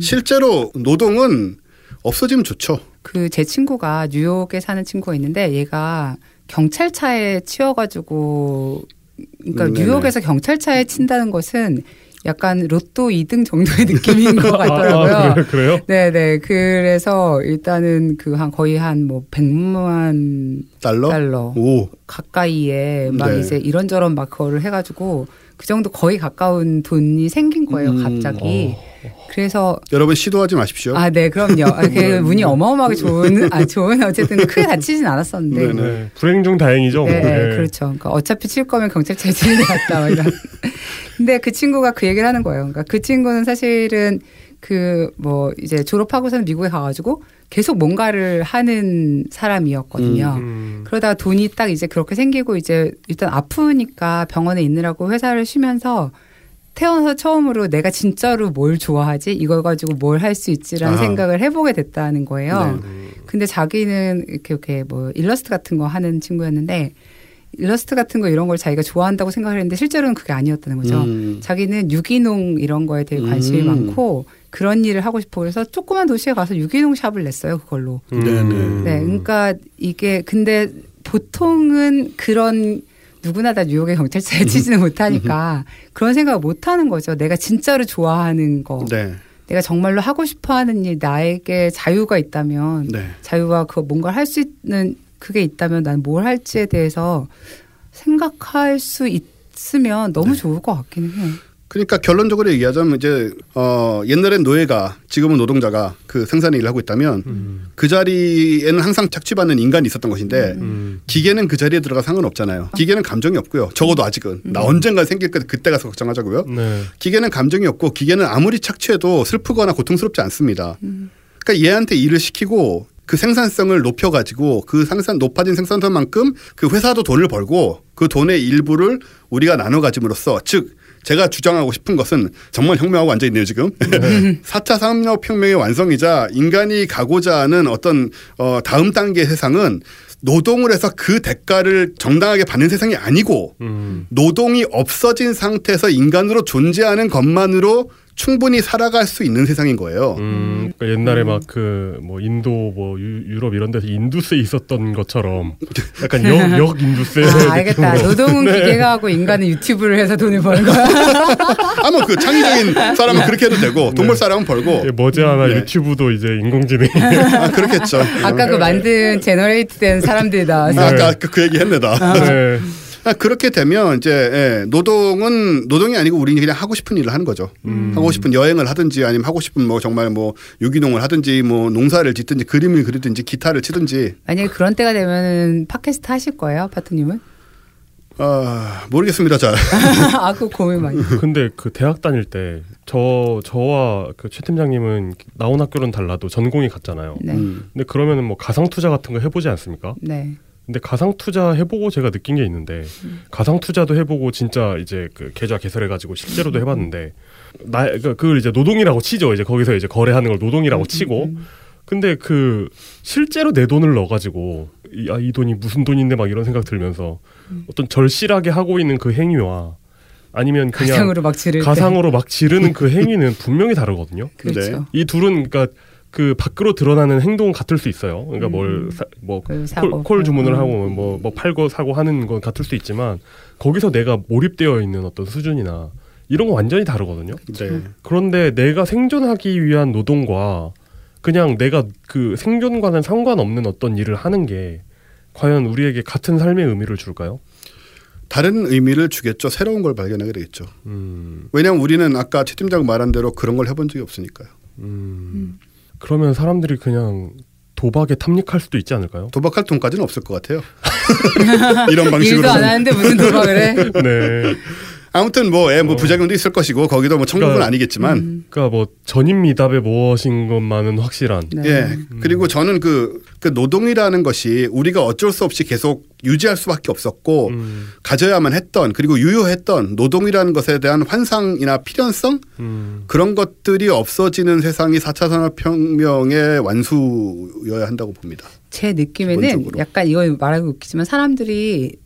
실제로 노동은 없어지면 좋죠. 그 제 친구가 뉴욕에 사는 친구가 있는데 얘가 경찰차에 치여가지고 그러니까 음, 네네. 뉴욕에서 경찰차에 친다는 것은 약간 로또 2등 정도의 느낌인 것 같더라고요. 아, 그래요? 그래요? 네네. 그래서 일단은 그 한 거의 한 뭐 100만 달러. 달러 오. 가까이에 막 네. 이제 이런저런 막 그거를 해가지고 그 정도 거의 가까운 돈이 생긴 거예요, 음, 갑자기. 그래서 여러분 시도하지 마십시오. 아, 네, 그럼요. 아, 그 운이 어마어마하게 좋은, 아, 좋은, 어쨌든 크게 다치진 않았었는데. 네네. 네. 불행 중 다행이죠. 네, 네. 그렇죠. 그러니까 어차피 칠 거면 경찰차에 치는 게 이런. 근데 그 친구가 그 얘기를 하는 거예요. 그러니까 그 친구는 사실은 그 뭐 이제 졸업하고서는 미국에 가가지고 계속 뭔가를 하는 사람이었거든요. 음. 그러다가 돈이 딱 이제 그렇게 생기고 이제 일단 아프니까 병원에 있느라고 회사를 쉬면서 태어나서 처음으로 내가 진짜로 뭘 좋아하지? 이걸 가지고 뭘 할 수 있지라는 아하. 생각을 해보게 됐다는 거예요. 네. 근데 자기는 이렇게 이렇게 뭐 일러스트 같은 거 하는 친구였는데 일러스트 같은 거 이런 걸 자기가 좋아한다고 생각을 했는데 실제로는 그게 아니었다는 거죠. 음. 자기는 유기농 이런 거에 되게 관심이 음. 많고 그런 일을 하고 싶어 그래서 조그만 도시에 가서 유기농 샵을 냈어요 그걸로. 네네. 네, 그러니까 이게 근데 보통은 그런 누구나 다 뉴욕의 경찰차에 치지는 못하니까 그런 생각을 못 하는 거죠. 내가 진짜로 좋아하는 거, 네. 내가 정말로 하고 싶어 하는 일, 나에게 자유가 있다면 네. 자유와 그 뭔가를 할 수 있는 그게 있다면 난 뭘 할지에 대해서 생각할 수 있으면 너무 좋을 것 같기는 해요. 그러니까 결론적으로 얘기하자면 이제 어 옛날엔 노예가 지금은 노동자가 그 생산의 일을 하고 있다면 음. 그 자리에는 항상 착취받는 인간이 있었던 것인데 음. 기계는 그 자리에 들어가 상관 없잖아요. 기계는 감정이 없고요. 적어도 아직은 나 언젠가 생길 거 그때 가서 걱정하자고요. 네. 기계는 감정이 없고 기계는 아무리 착취해도 슬프거나 고통스럽지 않습니다. 그러니까 얘한테 일을 시키고 그 생산성을 높여가지고 그 생산 높아진 생산성만큼 그 회사도 돈을 벌고 그 돈의 일부를 우리가 나눠 가짐으로써 즉 제가 주장하고 싶은 것은 정말 혁명하고 앉아 있네요 지금. 4차 산업혁명의 완성이자 인간이 가고자 하는 어떤 어 다음 단계 세상은 노동을 해서 그 대가를 정당하게 받는 세상이 아니고 음. 노동이 없어진 상태에서 인간으로 존재하는 것만으로 충분히 살아갈 수 있는 세상인 거예요. 음, 그러니까 옛날에 막 그 뭐 인도 뭐 유, 럽 이런 데서 인두세 있었던 것처럼 약간 역, 역 인두세 아, 알겠다. 노동은 네. 기계가 하고 인간은 유튜브를 해서 돈을 버는 거야. 아마 그 창의적인 사람은 그렇게 해도 되고 돈벌 사람은 벌고 예, 머지않아 네. 유튜브도 이제 인공지능 아, 그렇겠죠. 아까 그 만든 generate 된 사람들이 나와서 아까 그, 그 얘기 했네다. 네. 아, 그렇게 되면 이제 예, 노동은 노동이 아니고 우리는 그냥 하고 싶은 일을 하는 거죠. 음. 하고 싶은 여행을 하든지 아니면 하고 싶은 뭐 정말 뭐 유기농을 하든지 뭐 농사를 짓든지 그림을 그리든지 기타를 치든지 만약에 그런 때가 되면은 팟캐스트 하실 거예요, 파트님은? 아 모르겠습니다. 잘. 아, 그 고민 많이. 근데 그 대학 다닐 때 저 저와 그 최 팀장님은 나온 학교는 달라도 전공이 같잖아요. 네. 음. 근데 그러면은 뭐 가상 투자 같은 거 해보지 않습니까? 네. 근데 가상 투자 해보고 제가 느낀 게 있는데 가상 투자도 해보고 진짜 이제 그 계좌 개설해가지고 실제로도 해봤는데 나 그러니까 그걸 이제 노동이라고 치죠. 이제 거기서 이제 거래하는 걸 노동이라고 치고 근데 그 실제로 내 돈을 넣어가지고 이, 아, 이 돈이 무슨 돈인데 막 이런 생각 들면서 어떤 절실하게 하고 있는 그 행위와 아니면 그냥 가상으로 막. 가상으로 지르는 그 행위는 분명히 다르거든요. 그렇죠. 네. 이 둘은 그러니까 그 밖으로 드러나는 행동은 같을 수 있어요. 그러니까 음. 뭘뭐 그 콜, 주문을 음. 하고 뭐, 뭐 팔고 사고 하는 건 같을 수 있지만 거기서 내가 몰입되어 있는 어떤 수준이나 이런 거 완전히 다르거든요. 네. 그런데 내가 생존하기 위한 노동과 그냥 내가 그 생존과는 상관없는 어떤 일을 하는 게 과연 우리에게 같은 삶의 의미를 줄까요? 다른 의미를 주겠죠. 새로운 걸 발견하게 되겠죠. 음, 왜냐하면 우리는 아까 최 팀장 말한 대로 그런 걸 해본 적이 없으니까요. 음. 그러면 사람들이 그냥 도박에 탐닉할 수도 있지 않을까요? 도박할 돈까지는 없을 것 같아요. 이런 방식으로. 일도 안 하는데 무슨 도박을 해? 네. 아무튼 뭐, 예, 뭐 어. 부작용도 있을 것이고 거기도 뭐 천국은 그러니까- 아니겠지만 음. 그러니까 뭐 전임 미답의 무엇인 것만은 확실한. 네. 예. 그리고 저는 그, 그 노동이라는 것이 우리가 어쩔 수 없이 계속 유지할 수밖에 없었고 음, 가져야만 했던 그리고 유효했던 노동이라는 것에 대한 환상이나 필연성 음, 그런 것들이 없어지는 세상이 4차 산업혁명의 완수여야 한다고 봅니다. 제 느낌에는 기본적으로. 약간 이거 말하기 웃기지만 사람들이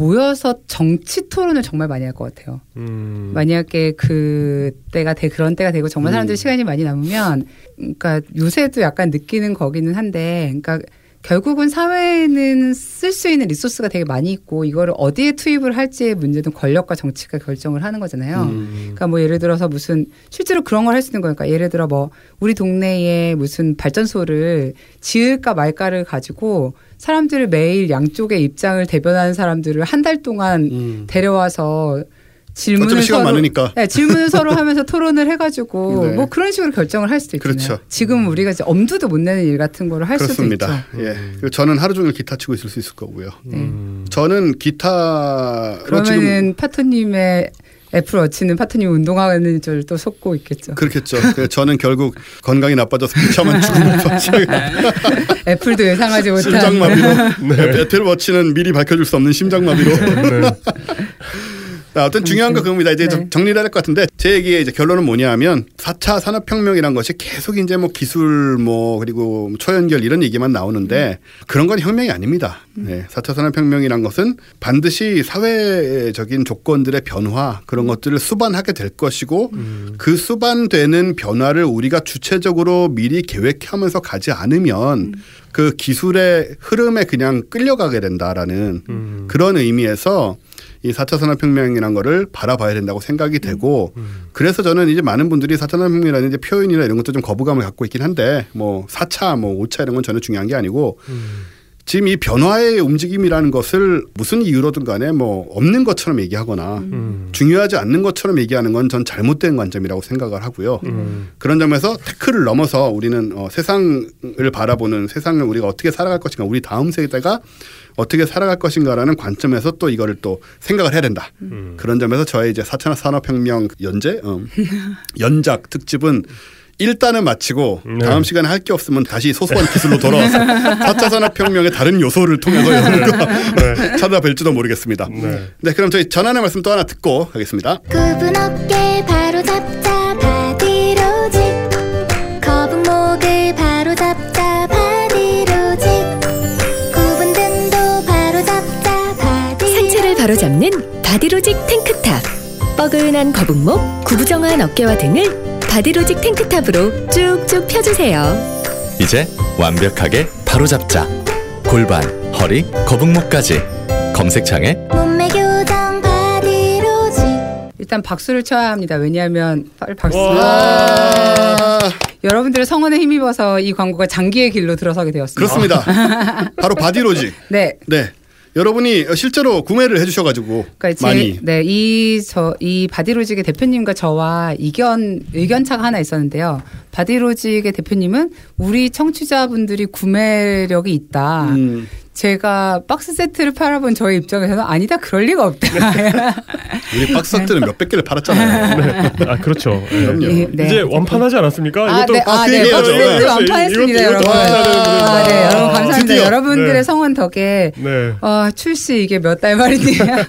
모여서 정치 토론을 정말 많이 할 것 같아요. 음. 만약에 그 때가 되 그런 때가 되고 정말 사람들 이 음. 시간이 많이 남으면 그러니까 요새도 약간 느끼는 거기는 한데 그러니까 결국은 사회에는 쓸 수 있는 리소스가 되게 많이 있고 이거를 어디에 투입을 할지의 문제는 권력과 정치가 결정을 하는 거잖아요. 음. 그러니까 뭐 예를 들어서 무슨 실제로 그런 걸 할 수 있는 거니까 예를 들어 뭐 우리 동네에 무슨 발전소를 지을까 말까를 가지고 사람들을 매일 양쪽의 입장을 대변하는 사람들을 한 달 동안 음. 데려와서 질문을 서로 많으니까. 네, 질문을 서로 하면서 토론을 해가지고 네. 뭐 그런 식으로 결정을 할 수도 있잖아요. 그렇죠. 지금 우리가 이제 엄두도 못 내는 일 같은 거를 할 수도 있죠. 그렇습니다. 예. 그리고 저는 하루 종일 기타 치고 있을 수 있을 거고요. 음. 저는 지금 그러면은 파토님의 애플워치는 파토님 운동하는 줄 또 속고 있겠죠. 그렇겠죠. 저는 결국 건강이 나빠져서 비참한 죽음을 맞이하게 애플도 예상하지 못한 심장마비로 애틀워치는 미리 밝혀줄 수 없는 심장마비로 네. 자, 어떤 중요한 거 그겁니다. 이제 네. 좀 정리를 해야 될 것 같은데 제 얘기의 이제 결론은 뭐냐하면 4차 산업혁명이란 것이 계속 이제 뭐 기술 뭐 그리고 초연결 이런 얘기만 나오는데 그런 건 혁명이 아닙니다. 네. 4차 산업혁명이란 것은 반드시 사회적인 조건들의 변화 그런 것들을 수반하게 될 것이고 그 수반되는 변화를 우리가 주체적으로 미리 계획하면서 가지 않으면 그 기술의 흐름에 그냥 끌려가게 된다라는 음. 그런 의미에서 이 4차 산업혁명이라는 거를 바라봐야 된다고 생각이 되고 그래서 저는 이제 많은 분들이 4차 산업혁명이라는 이제 표현이나 이런 것도 좀 거부감을 갖고 있긴 한데 뭐 4차 뭐 5차 이런 건 전혀 중요한 게 아니고 지금 이 변화의 움직임이라는 것을 무슨 이유로든 간에 뭐 없는 것처럼 얘기하거나 음. 중요하지 않는 것처럼 얘기하는 건 전 잘못된 관점이라고 생각을 하고요. 음. 그런 점에서 태클을 넘어서 우리는 어, 세상을 바라보는 세상을 우리가 어떻게 살아갈 것인가 우리 다음 세대가 어떻게 살아갈 것인가라는 관점에서 또 이거를 또 생각을 해야 된다. 음. 그런 점에서 저의 이제 4차 산업혁명 연재 어, 연작 특집은 1단은 마치고 네. 다음 시간에 할 게 없으면 다시 소소한 기술로 돌아와서 4차 산업혁명의 다른 요소를 통해서 여러분과 찾아뵐지도 모르겠습니다. 네. 네, 그럼 저희 전환의 말씀 또 하나 듣고 가겠습니다. 굽은 어깨 바로 잡자 바디로직 거북목을 바로 잡자 바디로직 굽은 등도 바로 잡자 바디로직 상체를 바로 잡는 바디로직 탱크탑. 뻐근한 거북목, 구부정한 어깨와 등을 바디로직 탱크탑으로 쭉쭉 펴주세요. 이제 완벽하게 바로잡자. 골반, 허리, 거북목까지. 검색창에 몸매 교정 바디로직 일단 박수를 쳐야 합니다. 왜냐하면 빨리 박수. 아, 여러분들의 성원에 힘입어서 이 광고가 장기의 길로 들어서게 되었습니다. 그렇습니다. 바로 바디로직. 네. 네. 여러분이 실제로 구매를 해주셔가지고 그러니까 제, 많이 네, 이, 저, 이 바디로직의 대표님과 저와 이견, 의견 차가 하나 있었는데요. 바디로직의 대표님은 우리 청취자분들이 구매력이 있다. 음, 제가 박스 세트를 팔아본 저의 입장에서는 아니다, 그럴 리가 없다. 우리 박스 세트는 몇백 개를 팔았잖아요. 아 그렇죠. 예. 그럼요. 네, 네. 이제 완판하지 않았습니까? 아, 이것도 네, 아, 그 네. 박스 세트 네. 완판했습니다, 이것도- 여러분. 아, 네, 여러분 감사합니다. 드디어. 여러분들의 네. 성원 덕에 네. 어, 출시 이게 몇 달 만이냐.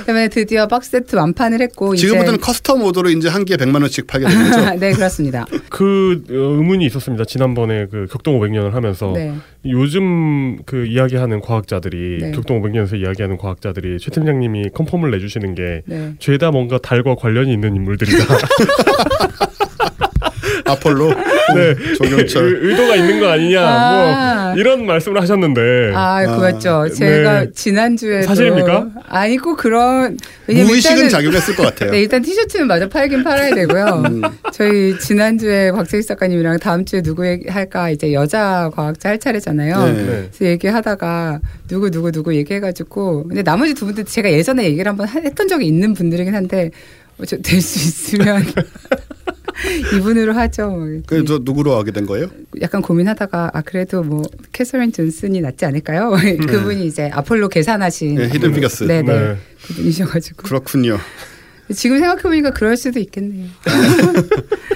그다음에 드디어 박스 세트 완판을 했고 지금부터는 custom order로 이제 한 개에 100만 원씩 팔게 되는 거죠. 이제 네 그렇습니다. 그 어, 의문이 있었습니다. 지난번에 그 격동 500년을 하면서 네. 요즘 그 이야기 하는 과학자들이 네. 격동 500년에서 이야기하는 과학자들이 최 팀장님이 confirm을 내주시는 게 네. 죄다 뭔가 달과 관련이 있는 인물들이다. 아폴로, 네. 조경철. 의- 의도가 있는 거 아니냐. 아. 뭐 이런 말씀을 하셨는데. 아, 그렇죠. 제가 네. 지난주에 사실입니까? 아니고 그런 무의식은 작용했을 것 같아요. 네, 일단 티셔츠는 마저 팔긴 팔아야 되고요. 음. 저희 지난주에 곽재희 작가님이랑 다음 주에 누구 얘기할까 이제 여자 과학자 할 차례잖아요. 네. 네. 그래서 얘기하다가 누구 누구 누구 얘기해가지고 근데 나머지 두 분들 제가 예전에 얘기를 한번 하- 했던 적이 있는 분들이긴 한데 어, 될수 있으면 이분으로 하죠. 그래서 누구로 하게 된 거예요? 약간 고민하다가 아 그래도 뭐 캐서린 존슨이 낫지 않을까요? 그분이 이제 아폴로 계산하신 네, Hidden Figures. 네네 네. 그분이셔가지고 그렇군요. 지금 생각해보니까 그럴 수도 있겠네요.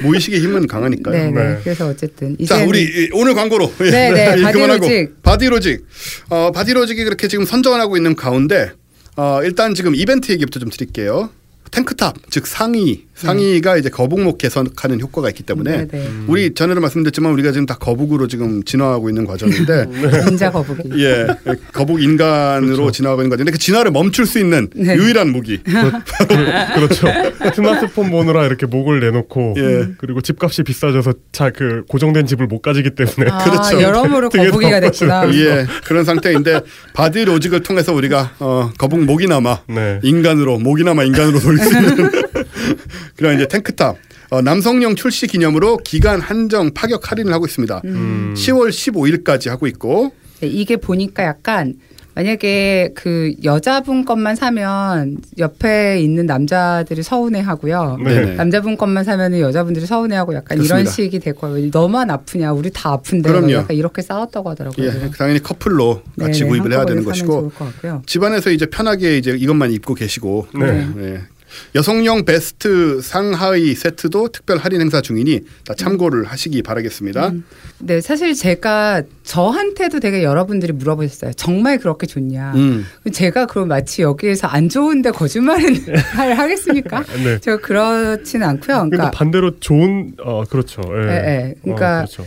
무의식의 힘은 강하니까요. 네네. 네. 그래서 어쨌든 자, 우리 이- 오늘 광고로 예, 네, 네, 예, 그만하고 바디로직. 바디로직. 어, 바디로직이 그렇게 지금 선전하고 있는 가운데 어, 일단 지금 이벤트 얘기부터 좀 드릴게요. 탱크탑 즉 상의 상의가 이제 거북목 개선하는 효과가 있기 때문에 네. 네네. 우리 전에도 말씀드렸지만 우리가 지금 다 거북으로 지금 진화하고 있는 과정인데 인자 거북이. 예 거북 인간으로 진화하고 있는 과정인데 그 진화를 멈출 수 있는 네. 유일한 무기 그렇죠. 스마트폰 보느라 이렇게 목을 내놓고 예. 그리고 집값이 비싸져서 자 그 고정된 집을 못 가지기 때문에 아, 그렇죠. 여러모로 거북이가 됐구나. 예 그런 상태인데 바디 로직을 통해서 우리가 어, 거북 목이나마 네. 인간으로 목이나마 인간으로 있는 그런 이제 탱크탑 어, 남성용 출시 기념으로 기간 한정 파격 할인을 하고 있습니다. 음. 10월 15일까지 하고 있고 네, 이게 보니까 약간 만약에 그 여자분 것만 사면 옆에 있는 남자들이 서운해하고요. 네. 남자분 것만 사면은 여자분들이 서운해하고 약간 그렇습니다. 이런 식이 될 거예요. 너만 아프냐? 우리 다 아픈데. 그럼요. 약간 이렇게 싸웠다고 하더라고요. 예, 당연히 커플로 같이 네네, 구입을 해야 되는 것이고. 집안에서 이제 편하게 이제 이것만 입고 계시고 네. 예. 여성용 베스트 상하의 세트도 특별 할인 행사 중이니 다 참고를 하시기 바라겠습니다. 네, 사실 제가 저한테도 되게 여러분들이 물어보셨어요. 정말 그렇게 좋냐? 음. 제가 그럼 마치 여기에서 안 좋은데 거짓말은 할- 하겠습니까? 네. 제가 그렇지는 않고요. 그러니까 반대로 좋은 어 그렇죠. 예. 예, 예. 그러니까 어, 그렇죠.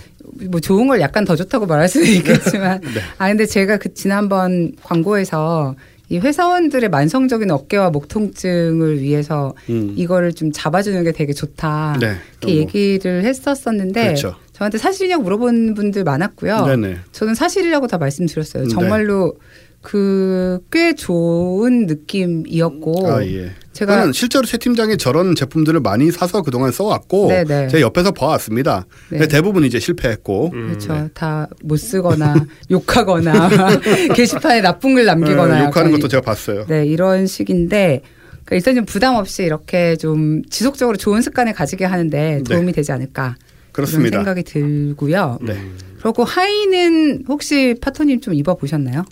뭐 좋은 걸 약간 더 좋다고 말할 수는 있겠지만 네. 아 근데 제가 그 지난번 광고에서 이 회사원들의 만성적인 어깨와 목 통증을 위해서 음. 이거를 좀 잡아주는 게 되게 좋다 네. 이렇게 얘기를 했었었는데 그렇죠. 저한테 사실이냐고 물어본 분들 많았고요. 네네. 저는 사실이라고 다 말씀드렸어요. 네. 정말로 그 꽤 좋은 느낌이었고 아 예. 제가 실제로 최 팀장이 저런 제품들을 많이 사서 그동안 써왔고 네네. 제가 옆에서 봐왔습니다. 네. 근데 대부분 이제 실패했고 음. 그렇죠. 다못 쓰거나 욕하거나 게시판에 나쁜 글 남기거나 네, 욕하는 것도 제가 봤어요. 네 이런 식인데 그러니까 일단 좀 부담 없이 이렇게 좀 지속적으로 좋은 습관을 가지게 하는데 도움이 되지 않을까 그런 네. 그렇습니다. 생각이 들고요. 네. 그리고 하의는 혹시 파토님 좀 입어 보셨나요?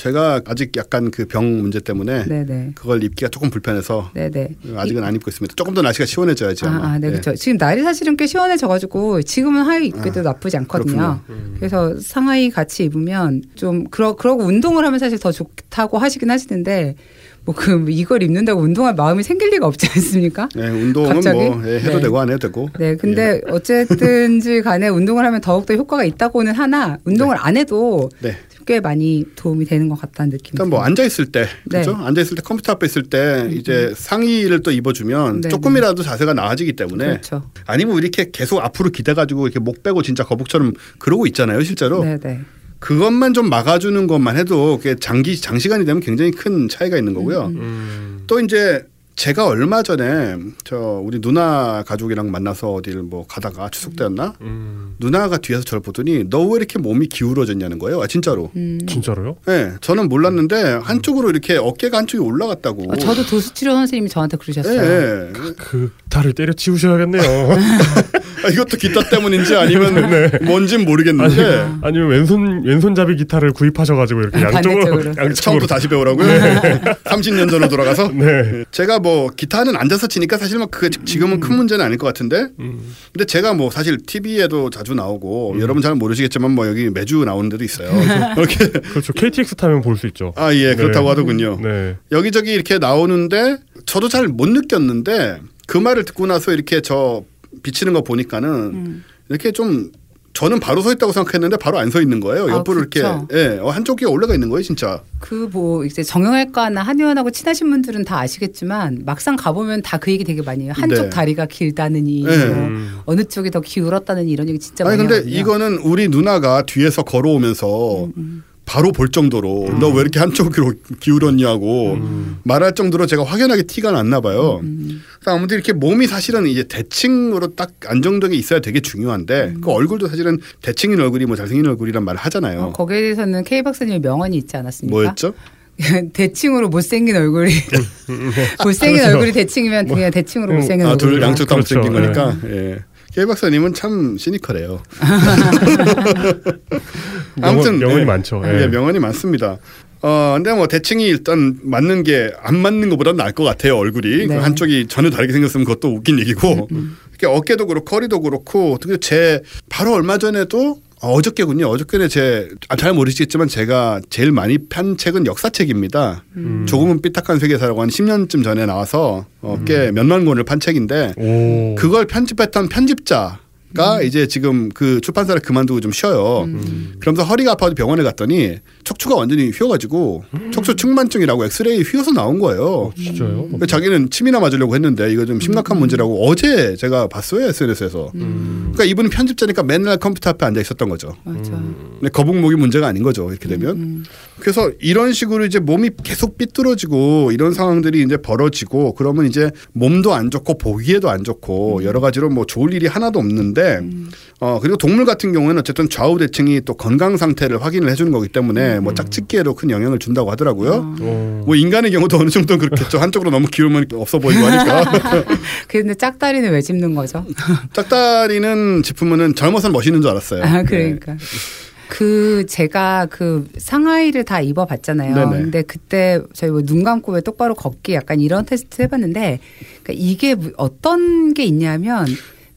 제가 아직 약간 그 병 문제 때문에 네네. 그걸 입기가 조금 불편해서 네네. 아직은 안 입고 있습니다. 조금 더 날씨가 시원해져야지 아마. 아, 아, 네, 예. 그렇죠. 지금 날이 사실은 꽤 시원해져가지고 지금은 하의 입기도 나쁘지 않거든요. 그래서 상하이 같이 입으면 좀 그러 그러고 운동을 하면 사실 더 좋다고 하시긴 하시는데 뭐그 이걸 입는다고 운동할 마음이 생길 리가 없지 않습니까? 네, 운동은 갑자기? 뭐 예, 해도 네. 되고 안 해도 되고. 네, 근데 어쨌든지 간에 운동을 하면 더욱더 효과가 있다고는 하나 운동을 안 해도 네. 꽤 많이 도움이 되는 것 같다는 느낌이 일단 뭐. 앉아 있을 때 네. 그렇죠? 앉아 있을 때 컴퓨터 앞에 있을 때 이제 상의를 또 입어주면 네, 조금이라도 자세가 나아지기 때문에 그렇죠. 아니면 이렇게 계속 앞으로 기대가지고 이렇게 목 빼고 진짜 거북처럼 그러고 있잖아요 실제로 네, 네. 그것만 좀 막아주는 것만 해도 장기 장시간이 되면 굉장히 큰 차이가 있는 거고요. 음. 또 이제 제가 얼마 전에 저 우리 누나 가족이랑 만나서 어디를 뭐 가다가 추석 때였나 음. 누나가 뒤에서 저를 보더니 너 왜 이렇게 몸이 기울어졌냐는 거예요. 아 진짜로. 음. 진짜로요? 네, 저는 몰랐는데 한쪽으로 이렇게 어깨가 한쪽이 올라갔다고. 어, 저도 도수치료 선생님이 저한테 예, 그러셨어요. 예. 그 달을 때려 치우셔야겠네요. 아, 이것도 기타 때문인지 아니면 네. 뭔진 모르겠는데 아니 면 왼손 왼손잡이 기타를 구입하셔가지고 이렇게 양쪽으로. 양쪽으로 처음부터 다시 배우라고요. 30년 전으로 돌아가서. 네. 제가 뭐 기타는 앉아서 치니까 사실 뭐 그게 지금은 큰 문제는 아닐 것 같은데. 음. 근데 제가 뭐 사실 TV에도 자주 나오고 여러분 잘 모르시겠지만 뭐 여기 매주 나오는 데도 있어요. 이렇게 그렇죠. KTX 타면 볼 수 있죠. 아 예 그렇다고 네. 하더군요. 네. 여기저기 이렇게 나오는데 저도 잘 못 느꼈는데 그 말을 듣고 나서 이렇게 저 비치는 거 보니까는 음. 이렇게 좀 저는 바로 서 있다고 생각했는데 바로 안 서 있는 거예요. 아, 옆으로 이렇게 그쵸. 예, 어, 한쪽이 올라가 있는 거예요, 진짜. 그 뭐 이제 정형외과나 한의원하고 친하신 분들은 다 아시겠지만 막상 가보면 다 그 얘기 되게 많이 해요. 한쪽 네. 다리가 길다느니 네. 뭐 음. 어느 쪽이 더 기울었다느니 이런 얘기 진짜 아니 많이 근데 하거든요. 이거는 우리 누나가 뒤에서 걸어오면서 바로 볼 정도로 너왜 이렇게 한쪽으로 기울었냐고 말할 정도로 제가 확연하게 티가 났나 봐요. 그래서 아무튼 이렇게 몸이 사실은 이제 대칭으로 딱 안정되게 있어야 되게 중요한데 그 얼굴도 사실은 대칭인 얼굴이 뭐 잘생긴 얼굴이란 말을 하잖아요. 어, 거기에 대해서는 K 박사님의 명언이 있지 않았습니까? 뭐였죠? 대칭으로 못생긴 얼굴이 못생긴 그렇죠. 얼굴이 대칭이면 그냥 대칭으로 음, 못생긴 아, 둘 얼굴. 양쪽 다 그렇죠. 못생긴 네. 거니까. 예. K 박사님은 참 시니컬해요. 명언, 명언이 예. 많죠. 예, 예. 명언이 많습니다. 어, 근데 뭐 대칭이 일단 맞는 게 안 맞는 것보다 나을 것 같아요, 얼굴이. 네. 그 한쪽이 전혀 다르게 생겼으면 그것도 웃긴 얘기고. 이렇게 어깨도 그렇고 허리도 그렇고 특히 제 바로 얼마 전에도 어, 어저께군요. 어저께는 제잘 모르시겠지만 제가 제일 많이 편 책은 역사책입니다. 음. 조금은 삐딱한 세계사라고 한 10년쯤 전에 나와서 어, 음. 꽤 몇만 권을 판 책인데 오. 그걸 편집했던 편집자 가 이제 지금 그 출판사를 그만두고 좀 쉬어요. 그러면서 허리가 아파서 병원에 갔더니 척추가 완전히 휘어가지고 척추 측만증이라고 엑스레이 휘어서 나온 거예요. 진짜요? 근데 자기는 침이나 맞으려고 했는데 이거 좀 심각한 문제라고 어제 제가 봤어요 SNS에서. 그러니까 이분은 편집자니까 맨날 컴퓨터 앞에 앉아 있었던 거죠. 맞아. 근데 거북목이 문제가 아닌 거죠. 이렇게 되면. 그래서 이런 식으로 이제 몸이 계속 삐뚤어지고 이런 상황들이 이제 벌어지고 그러면 이제 몸도 안 좋고 보기에도 안 좋고 여러 가지로 뭐 좋을 일이 하나도 없는데 어 그리고 동물 같은 경우에는 어쨌든 좌우 대칭이 또 건강 상태를 확인을 해주는 거기 때문에 뭐 짝짓기에도 큰 영향을 준다고 하더라고요. 오. 뭐 인간의 경우도 어느 정도는 그렇겠죠. 한쪽으로 너무 기울면 없어 보이고 하니까. 근데 짝다리는 왜 짚는 거죠? 짝다리는 짚으면은 젊어서 멋있는 줄 알았어요. 아, 그러니까. 그 제가 그 상하이를 다 입어봤잖아요. 네네. 근데 그때 저희 뭐 눈 감고 왜 똑바로 걷기 약간 이런 테스트 해봤는데 그러니까 이게 무- 어떤 게 있냐면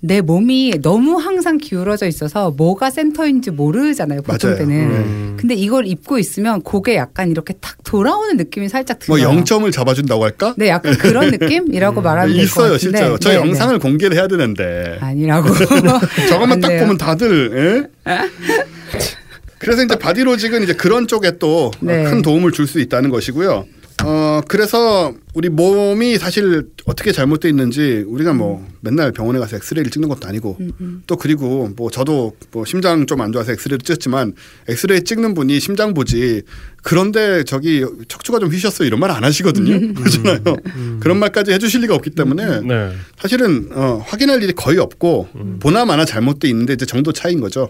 내 몸이 너무 항상 기울어져 있어서 뭐가 센터인지 모르잖아요. 보통 맞아요. 때는. 음. 근데 이걸 입고 있으면 고개 약간 이렇게 탁 돌아오는 느낌이 살짝 뭐 들어요. 0점을 잡아준다고 할까? 네, 약간 그런 느낌이라고 말하면 될것 있어요. 실제로. 저 네, 영상을 공개를 해야 되는데. 네. 아니라고. 저것만 안딱 돼요. 보면 다들 예? 그래서 이제 바디로직은 이제 그런 쪽에 또 네. 큰 도움을 줄 수 있다는 것이고요. 어 그래서 우리 몸이 사실 어떻게 잘못돼 있는지 우리가 뭐 맨날 병원에 가서 엑스레이를 찍는 것도 아니고 또 그리고 뭐 저도 뭐 심장 좀 안 좋아서 엑스레이를 찍었지만 엑스레이 찍는 분이 심장 보지 그런데 저기 척추가 좀 휘셨어요. 이런 말 안 하시거든요. 그렇잖아요. 그런 말까지 해주실 리가 없기 때문에 네. 사실은 어, 확인할 일이 거의 없고 보나마나 잘못돼 있는데 이제 정도 차이인 거죠.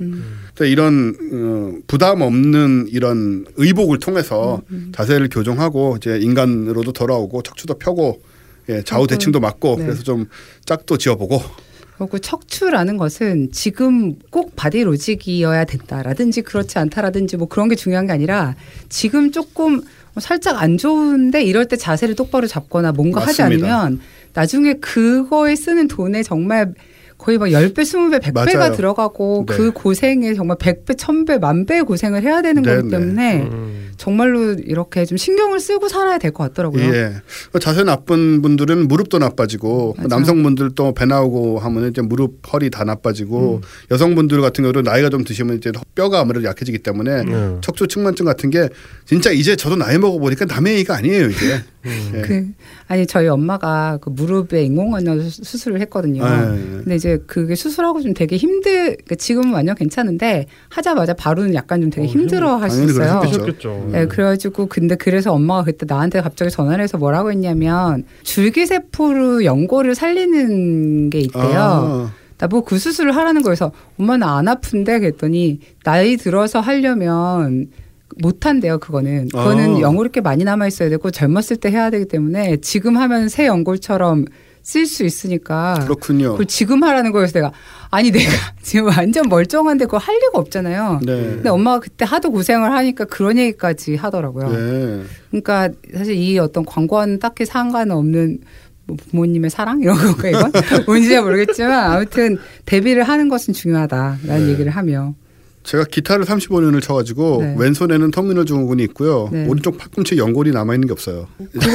그래서 이런 어, 부담 없는 이런 의복을 통해서 자세를 교정하고 이제 인간으로도 돌아오고 척추도 펴고 예, 좌우 대칭도 맞고 네. 그래서 좀 짝도 지어보고 그리고 척추라는 것은 지금 꼭 바디 로직이어야 된다라든지 그렇지 않다라든지 뭐 그런 게 중요한 게 아니라 지금 조금 살짝 안 좋은데 이럴 때 자세를 똑바로 잡거나 뭔가 하지 맞습니다. 않으면 나중에 그거에 쓰는 돈에 정말 거의 막 10배, 20배, 100배가 맞아요. 들어가고 네. 그 고생에 정말 100배, 1000배, 만배의 고생을 해야 되는 네, 거기 네. 때문에 음. 정말로 이렇게 좀 신경을 쓰고 살아야 될 것 같더라고요. 예. 자세 나쁜 분들은 무릎도 나빠지고 맞아. 남성분들도 배 나오고 하면 이제 무릎, 허리 다 나빠지고 음. 여성분들 같은 경우는 나이가 좀 드시면 이제 뼈가 아무래도 약해지기 때문에 음. 척추 측만증 같은 게 진짜 이제 저도 나이 먹어 보니까 남의 얘기가 아니에요 이게. 예. 그 아니 저희 엄마가 그 무릎에 인공관절 수- 수술을 했거든요. 예. 근데 이제 그게 수술하고 좀 되게 힘들. 그러니까 지금은 완전 괜찮은데 하자마자 바로는 약간 좀 되게 어, 힘들어 하셨어요. 네, 그래가지고 근데 그래서 엄마가 그때 나한테 갑자기 전화를 해서 뭐라고 했냐면 줄기세포로 연골을 살리는 게 있대요. 아, 나뭐그 수술을 하라는 거여서 엄마는 안 아픈데 그랬더니 나이 들어서 하려면 못 한대요 그거는 그거는 아. 연골이 꽤 많이 남아 있어야 되고 젊었을 때 해야 되기 때문에 지금 하면 새 연골처럼 쓸 수 있으니까 그렇군요. 그걸 지금 하라는 거여서 내가 아니 내가 지금 완전 멀쩡한데 그거 할 리가 없잖아요. 네. 근데 엄마가 그때 하도 고생을 하니까 그런 얘기까지 하더라고요. 네. 그러니까 사실 이 어떤 광고와는 딱히 상관없는 뭐 부모님의 사랑 이런 건가 이건 뭔지 잘 모르겠지만 아무튼 데뷔를 하는 것은 중요하다라는 네. 얘기를 하며 제가 기타를 35년을 쳐가지고 네. 왼손에는 터미널 증후군이 있고요. 네. 오른쪽 팔꿈치에 연골이 남아 있는 게 없어요. 그거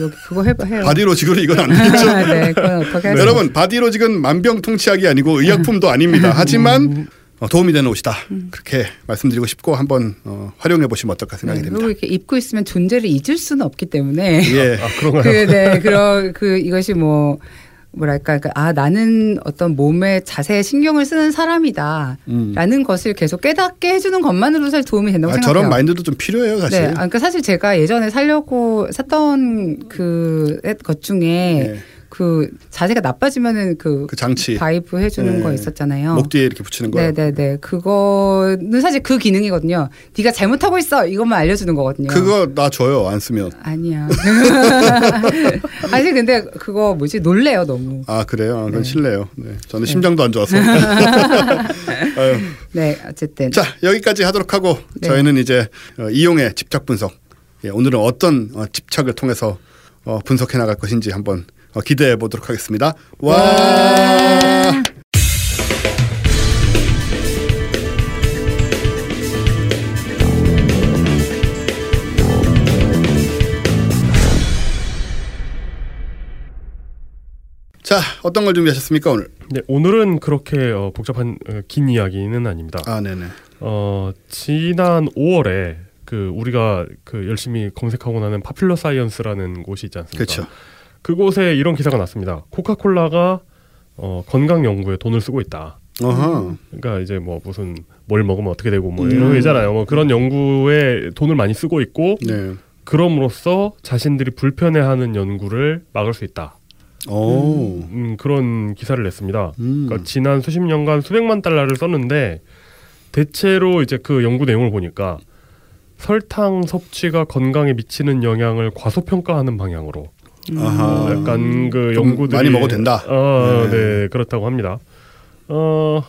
여기 그거 해봐 해요. 바디로직으로 이건 안 되겠죠. 네, 할수 여러분 바디로직은 만병통치약이 아니고 의약품도 아닙니다. 하지만 어, 도움이 되는 옷이다. 그렇게 말씀드리고 싶고 한번 어, 활용해 보시면 어떨까 생각이 네, 됩니다. 그리고 이렇게 입고 있으면 존재를 잊을 수는 없기 때문에 예. 아 그런가요? 그, 네, 그런, 그, 이것이 뭐, 뭐랄까, 그, 아, 나는 어떤 몸의 자세에 신경을 쓰는 사람이다. 음. 라는 것을 계속 깨닫게 해주는 것만으로도 사실 도움이 된다고 아, 생각해요. 저런 마인드도 좀 필요해요, 사실. 네, 아, 그러니까 사실 제가 예전에 살려고 샀던 그 것 중에 예. 그 자세가 나빠지면은 그, 그 장치 vibe 해주는 네. 거 있었잖아요. 목 뒤에 이렇게 붙이는 거. 네네네. 그거는 사실 그 기능이거든요. 네가 잘못하고 있어. 이것만 알려주는 거거든요. 그거 나 줘요, 안 쓰면. 아니야. 아니 근데 그거 뭐지 놀래요 너무. 아 그래요? 아, 그건 네. 실례요. 네. 저는 심장도 안 좋아서. 네 어쨌든. 자 여기까지 하도록 하고 네. 저희는 이제 어, 이용의 집착 분석. 예, 오늘은 어떤 어, 집착을 통해서 어, 분석해 나갈 것인지 한번 어, 기대해 보도록 하겠습니다. 와. 자 어떤 걸 준비하셨습니까 오늘? 네, 오늘은 그렇게 어, 복잡한 어, 긴 이야기는 아닙니다. 아 네네. 어, 지난 5월에 그 우리가 그 열심히 검색하고 나는 파퓰러 사이언스라는 곳이 있지 않습니까? 그렇죠. 그곳에 이런 기사가 났습니다. 코카콜라가 어, 건강 연구에 돈을 쓰고 있다. 어허. 그러니까 이제 뭐 무슨 뭘 먹으면 어떻게 되고 뭐 음. 이런 거 있잖아요. 뭐 그런 연구에 돈을 많이 쓰고 있고 네. 그럼으로써 자신들이 불편해하는 연구를 막을 수 있다. 오. 음, 그런 기사를 냈습니다. 음. 그러니까 지난 수십 년간 수백만 달러를 썼는데 대체로 이제 그 연구 내용을 보니까 설탕 섭취가 건강에 미치는 영향을 과소평가하는 방향으로 아하. 약간 그좀 연구들이 많이 먹어도 된다. 어, 네. 네. 그렇다고 합니다. 어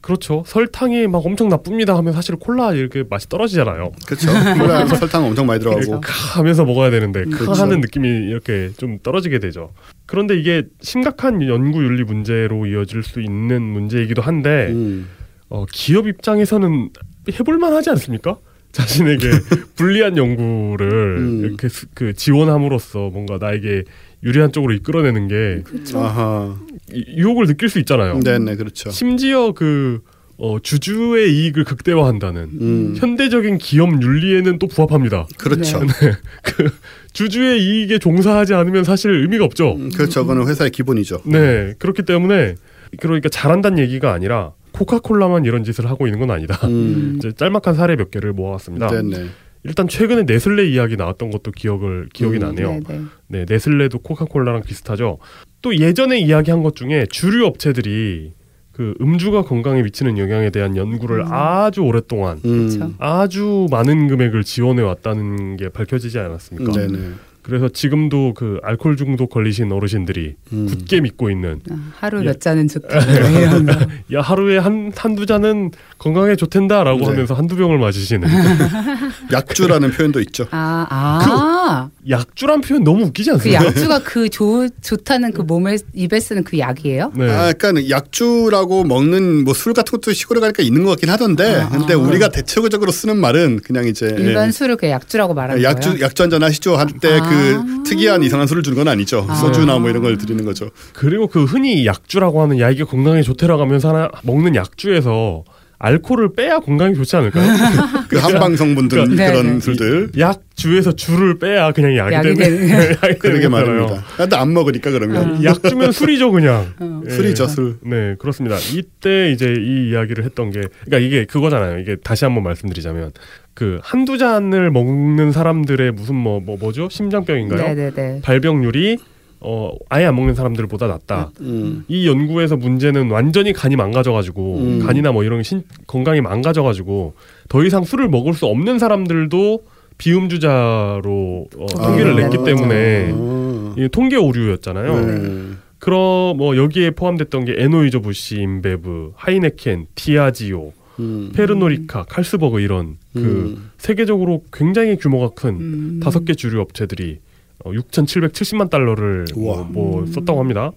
그렇죠. 설탕이 막 엄청 나쁩니다 하면 사실 콜라 이렇게 맛이 떨어지잖아요. 그렇죠. 콜라 설탕 엄청 많이 들어가고. 카 하면서 먹어야 되는데 카 그렇죠. 하는 느낌이 이렇게 좀 떨어지게 되죠. 그런데 이게 심각한 연구 윤리 문제로 이어질 수 있는 문제이기도 한데 음. 어, 기업 입장에서는 해볼만 하지 않습니까? 자신에게 불리한 연구를 음. 이렇게 수- 그 지원함으로써 뭔가 나에게 유리한 쪽으로 이끌어내는 게 아하. 이- 유혹을 느낄 수 있잖아요. 네네 그렇죠. 심지어 그 어, 주주의 이익을 극대화한다는 음. 현대적인 기업 윤리에는 또 부합합니다. 그렇죠. 네. 그 주주의 이익에 종사하지 않으면 사실 의미가 없죠. 음, 그렇죠. 그거는 회사의 기본이죠. 네, 그렇기 때문에 그러니까 잘한다는 얘기가 아니라 코카콜라만 이런 짓을 하고 있는 건 아니다. 음. 이제 짤막한 사례 몇 개를 모아왔습니다. 네네. 일단 최근에 네슬레 이야기 나왔던 것도 기억을 기억이 음. 나네요. 네, 네. 네, 네슬레도 코카콜라랑 비슷하죠. 또 예전에 이야기한 것 중에 주류 업체들이 그 음주가 건강에 미치는 영향에 대한 연구를 음. 아주 오랫동안 음. 그렇죠. 아주 많은 금액을 지원해 왔다는 게 밝혀지지 않았습니까? 네네. 그래서 지금도 그 알코올 중독 걸리신 어르신들이 음. 굳게 믿고 있는 아, 하루 예. 몇 잔은 좋다. 야 하루에 한 한두 잔은 건강에 좋텐다라고 네. 하면서 한두 병을 마시시는 약주라는 표현도 있죠. 아, 아. 약주란 표현 너무 웃기지 그 않습니까? 약주가 그 좋, 좋다는 그 몸에, 입에 쓰는 그 약이에요? 네. 아, 약간 약주라고 먹는 뭐 술 같은 것도 시골에 가니까 있는 것 같긴 하던데, 아, 근데 아. 우리가 대체적으로 쓰는 말은 그냥 이제 일반 술을 그 약주라고 말하는 예. 약주 거예요? 약주 한 잔 하시죠 할 때그 아. 특이한 이상한 술을 주는 건 아니죠. 아. 소주나 뭐 이런 걸 드리는 거죠. 그리고 그 흔히 약주라고 하는 야 이게 건강에 좋대라고 하면서 하나 먹는 약주에서 알코올을 빼야 건강에 좋지 않을까요? 그 한방 성분 든 네, 그런 네. 술들. 약 주에서 주를 빼야 그냥 약이, 약이 되는 되는 그러게. 말입니다. 근데 안 먹으니까 그러면 약주면 술이죠 그냥. 어. 예. 술이죠 술. 네, 그렇습니다. 이때 이제 이 이야기를 했던 게, 그러니까 이게 그거잖아요. 이게 다시 한번 말씀드리자면, 그 한두 잔을 먹는 사람들의 무슨 뭐, 뭐 뭐죠? 심장병인가요? 네네네. 발병률이 어 아예 안 먹는 사람들보다 낮다. 음. 이 연구에서 문제는 완전히 간이 망가져가지고 음. 간이나 뭐 이런 신, 건강이 망가져가지고 더 이상 술을 먹을 수 없는 사람들도 비음주자로 어, 통계를 아. 냈기 때문에 어. 이게 통계 오류였잖아요. 네. 그럼 뭐 여기에 포함됐던 게 앤하이저 부시, 인베브, 하이네켄, 디아지오, 음. 페르노리카, 칼스버그 이런 그 음. 세계적으로 굉장히 규모가 큰 음. 다섯 개 주류 업체들이 어, 6,770만 달러를 뭐, 우와. 뭐 음. 썼다고 합니다.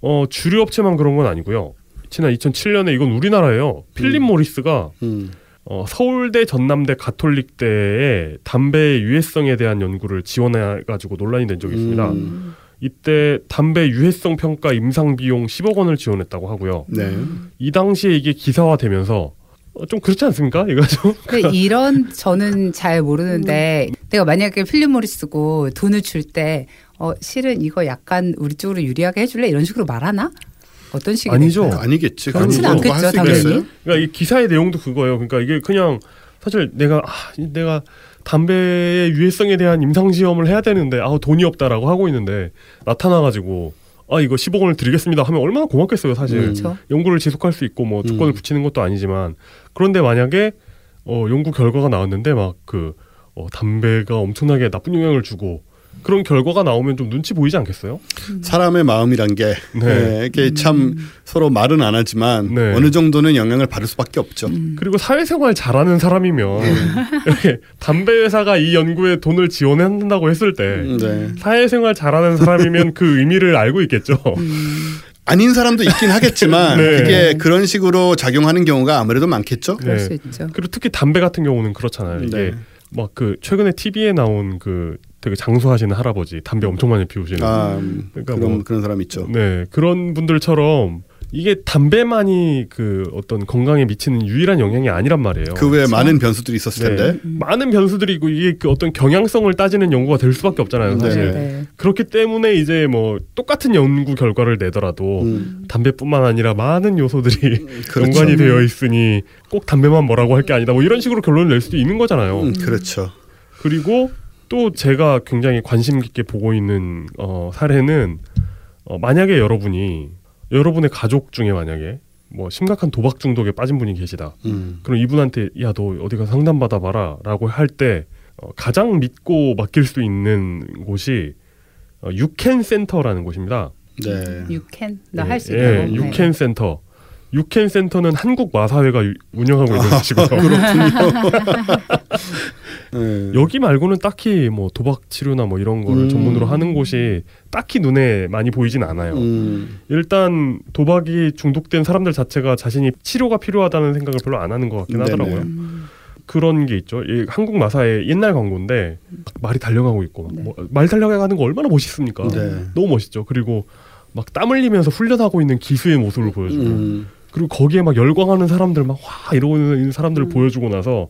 어, 주류 업체만 그런 건 아니고요. 지난 2007년에 이건 우리나라예요. 필립 음. 모리스가 음. 어, 서울대 전남대 가톨릭대에 담배의 유해성에 대한 연구를 지원해 가지고 논란이 된 적이 있습니다. 음. 이때 담배 유해성 평가 임상 비용 10억 원을 지원했다고 하고요. 네. 이 당시에 이게 기사화되면서 어, 좀 그렇지 않습니까? 이거 좀 근데 이런 저는 잘 모르는데 내가 만약에 필립 모리스고 돈을 줄 때 어, 실은 이거 약간 우리 쪽으로 유리하게 해줄래 이런 식으로 말하나? 어떤 식이 아니죠. 될까요? 아니겠지. 그렇진 거 않겠죠, 당연히. 그러니까 이 기사의 내용도 그거예요. 그러니까 이게 그냥 사실 내가 아, 내가 담배의 유해성에 대한 임상 시험을 해야 되는데 아 돈이 없다라고 하고 있는데 나타나 가지고 아 이거 10억 원을 드리겠습니다 하면 얼마나 고맙겠어요, 사실. 음. 그렇죠. 연구를 지속할 수 있고 뭐 조건을 음. 붙이는 것도 아니지만 그런데 만약에 어 연구 결과가 나왔는데 막그 어, 담배가 엄청나게 나쁜 영향을 주고 그런 결과가 나오면 좀 눈치 보이지 않겠어요? 사람의 마음이란 게 네. 네, 이게 참 서로 말은 안 하지만 네. 어느 정도는 영향을 받을 수밖에 없죠. 그리고 사회생활 잘하는 사람이면 이렇게 담배 회사가 이 연구에 돈을 지원한다고 했을 때 음, 네. 사회생활 잘하는 사람이면 그 의미를 알고 있겠죠. 아닌 사람도 있긴 하겠지만 네. 그게 그런 식으로 작용하는 경우가 아무래도 많겠죠. 그럴 네. 수 있죠. 그리고 특히 담배 같은 경우는 그렇잖아요. 이게 네. 막그 최근에 TV에 나온 그 되게 장수하시는 할아버지 담배 엄청 많이 피우시는 아, 음, 그러니까 그런 뭐- 그런 사람 있죠. 네 그런 분들처럼 이게 담배만이 그 어떤 건강에 미치는 유일한 영향이 아니란 말이에요. 그 외에 많은 변수들이 있었을 네. 텐데. 많은 변수들이 있고 이게 그 어떤 경향성을 따지는 연구가 될 수밖에 없잖아요. 네. 사실 네. 그렇기 때문에 이제 뭐 똑같은 연구 결과를 내더라도 음, 담배뿐만 아니라 많은 요소들이 그렇죠. 연관이 되어 있으니 꼭 담배만 뭐라고 할 게 아니다. 뭐 이런 식으로 결론을 낼 수도 있는 거잖아요. 음, 그렇죠. 그리고 또 제가 굉장히 관심 깊게 보고 있는 어, 사례는 어, 만약에 여러분이 여러분의 가족 중에 만약에 뭐 심각한 도박 중독에 빠진 분이 계시다. 음, 그럼 이분한테 야 너 어디 가서 상담 받아봐라라고 할때 어, 가장 믿고 맡길 수 있는 곳이 어, 유캔 센터라는 곳입니다. 네. 유캔 나 할수 예, 있다고. 유캔 센터. 유캔 센터는 한국 마사회가 유- 운영하고 있는 아, 곳이고요. 네. 여기 말고는 딱히 뭐 도박 치료나 뭐 이런 거를 음. 전문으로 하는 곳이 딱히 눈에 많이 보이진 않아요. 음, 일단 도박이 중독된 사람들 자체가 자신이 치료가 필요하다는 생각을 별로 안 하는 것 같긴 네네. 하더라고요. 음. 그런 게 있죠. 이 한국 마사의 옛날 광고인데 말이 달려가고 있고 네. 뭐, 말 달려가는 거 얼마나 멋있습니까? 네. 너무 멋있죠. 그리고 막 땀 흘리면서 훈련하고 있는 기수의 모습을 보여주고 음, 그리고 거기에 막 열광하는 사람들 막 와 이러고 있는 사람들을 보여주고 나서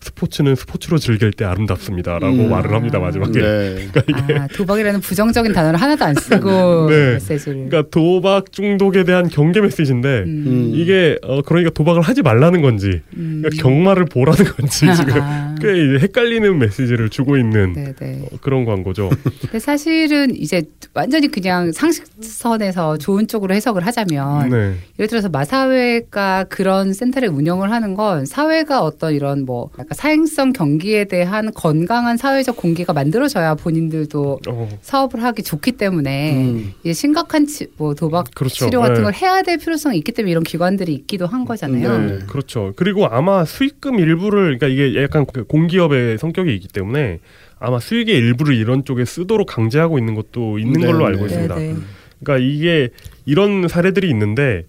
스포츠는 스포츠로 즐길 때 아름답습니다라고 음. 말을 합니다 마지막에. 네. 아, 도박이라는 부정적인 단어를 하나도 안 쓰고 네. 메시지를. 그러니까 도박 중독에 대한 경계 메시지인데 음. 음. 이게 어 그러니까 도박을 하지 말라는 건지 음. 그러니까 경마를 보라는 건지 지금 아. 꽤 이제 헷갈리는 메시지를 주고 있는 네네. 어, 그런 광고죠. 근데 사실은 이제 완전히 그냥 상식선에서 좋은 쪽으로 해석을 하자면 네. 예를 들어서 마사회가 그런 센터를 운영을 하는 건 사회가 어떤 이런 뭐 그러니까 사행성 경기에 대한 건강한 사회적 공기가 만들어져야 본인들도 어, 사업을 하기 좋기 때문에 음. 이제 심각한 치, 뭐 도박 그렇죠. 치료 같은 네. 걸 해야 될 필요성이 있기 때문에 이런 기관들이 있기도 한 거잖아요. 네. 그렇죠. 그리고 아마 수익금 일부를 그러니까 이게 약간 그 공기업의 성격이 있기 때문에 아마 수익의 일부를 이런 쪽에 쓰도록 강제하고 있는 것도 있는 네, 걸로 네. 알고 네, 있습니다. 네. 그러니까 이게 이런 사례들이 있는데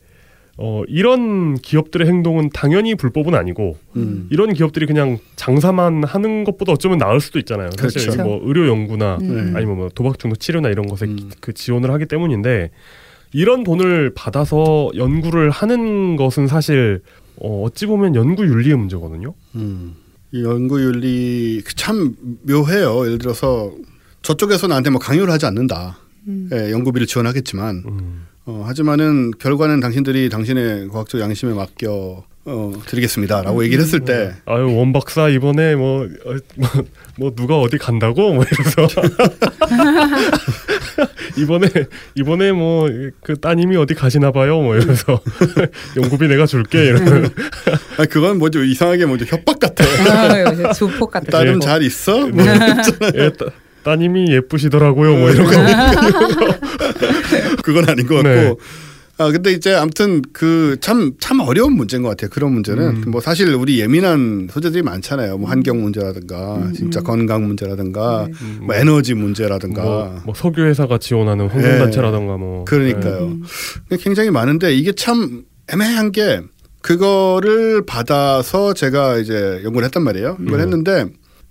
어, 이런 기업들의 행동은 당연히 불법은 아니고 음. 이런 기업들이 그냥 장사만 하는 것보다 어쩌면 나을 수도 있잖아요. 사실 그렇죠. 뭐 의료 연구나 음. 네. 아니면 뭐 도박 중독 치료나 이런 것에 음. 그 지원을 하기 때문인데 이런 돈을 받아서 연구를 하는 것은 사실 어, 어찌 보면 연구 윤리의 문제거든요. 음. 이 연구 윤리 참 묘해요. 예를 들어서 저쪽에서 나한테 뭐 강요를 하지 않는다. 음. 예, 연구비를 지원하겠지만 음. 어, 하지만은 결과는 당신들이 당신의 과학적 양심에 맡겨 어, 드리겠습니다라고 얘기를 했을 때 아유 원 박사 이번에 뭐, 어, 뭐, 뭐 누가 어디 간다고? 뭐 이러면서. 이번에 이번에 뭐 그 따님이 어디 가시나 봐요? 뭐 이러면서. 연구비 내가 줄게. 이러면 아 그건 뭐죠 이상하게 뭐죠 협박 같아. 아, 조폭 같은. 딸은 뭐- 잘 있어? 뭐 예, 따, 따님이 예쁘시더라고요 뭐 이런 거 그건 아닌 것 같고. 네. 아 근데 이제 아무튼 그참참 어려운 문제인 것 같아요. 그런 문제는 음. 뭐 사실 우리 예민한 소재들이 많잖아요. 뭐 환경 문제라든가 진짜 건강 문제라든가 네. 뭐 에너지 문제라든가 뭐, 뭐 석유 회사가 지원하는 환경 단체라던가 뭐 그러니까요. 음. 굉장히 많은데 이게 참 애매한 게 그거를 받아서 제가 이제 연구를 했단 말이에요. 이걸 음. 했는데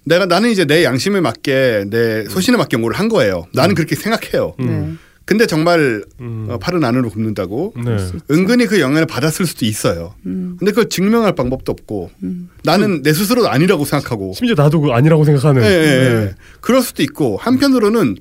내가 나는 이제 내 양심에 맞게 내 소신에 맞게 연구를 한 거예요. 나는 그렇게 생각해요. 음. 네. 근데 정말 음. 어, 팔은 안으로 굽는다고 네. 은근히 그 영향을 받았을 수도 있어요. 음. 근데 그걸 증명할 방법도 없고 음. 나는 내 스스로도 아니라고 생각하고 심지어 나도 그 아니라고 생각하는 예, 예, 예. 네. 그럴 수도 있고 한편으로는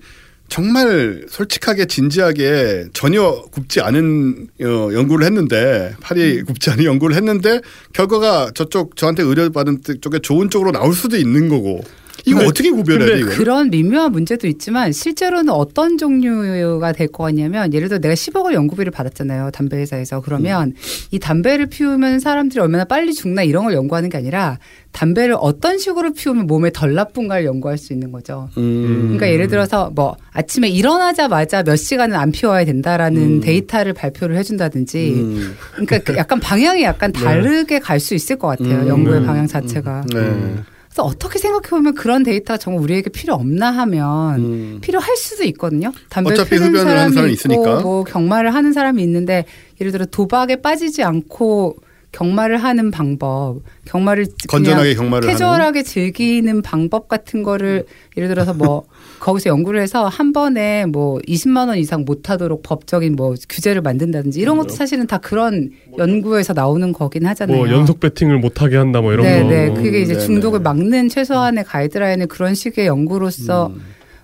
정말 솔직하게 진지하게 전혀 굽지 않은 어, 연구를 했는데 팔이 굽지 않은 연구를 했는데 결과가 저쪽 저한테 의뢰받은 쪽에 좋은 쪽으로 나올 수도 있는 거고 이거 근데- 어떻게 구별해야 근데 돼 이거? 그런 미묘한 문제도 있지만 실제로는 어떤 종류가 될것 같냐면 예를 들어 내가 10억을 연구비를 받았잖아요 담배 회사에서 그러면 이 담배를 피우면 사람들이 얼마나 빨리 죽나 이런 걸 연구하는 게 아니라 담배를 어떤 식으로 피우면 몸에 덜 나쁜가를 연구할 수 있는 거죠. 음. 그러니까 예를 들어서 뭐 아침에 일어나자마자 몇 시간은 안 피워야 된다라는 음. 데이터를 발표를 해준다든지 음. 그러니까 그 약간 방향이 약간 다르게 갈수 있을 것 같아요 음. 연구의 네. 방향 자체가. 네. 그래서 어떻게 생각해 보면 그런 데이터가 정말 우리에게 필요 없나 하면 음. 필요할 수도 있거든요. 담배 어차피 피우는 사람이 사람이 있고 있으니까. 뭐 경마를 하는 사람이 있는데 예를 들어 도박에 빠지지 않고 경마를 하는 방법, 경마를 건전하게 경마를 하는 캐주얼하게 즐기는 방법 같은 거를 예를 들어서 뭐 거기서 연구를 해서 한 번에 뭐 20만 원 이상 못 하도록 법적인 뭐 규제를 만든다든지 이런 것도 사실은 다 그런 연구에서 나오는 거긴 하잖아요. 뭐 연속 배팅을 못 하게 한다 뭐 이런 네, 거. 네. 음, 그게 이제 네네. 중독을 막는 최소한의 가이드라인을 그런 식의 연구로서 음.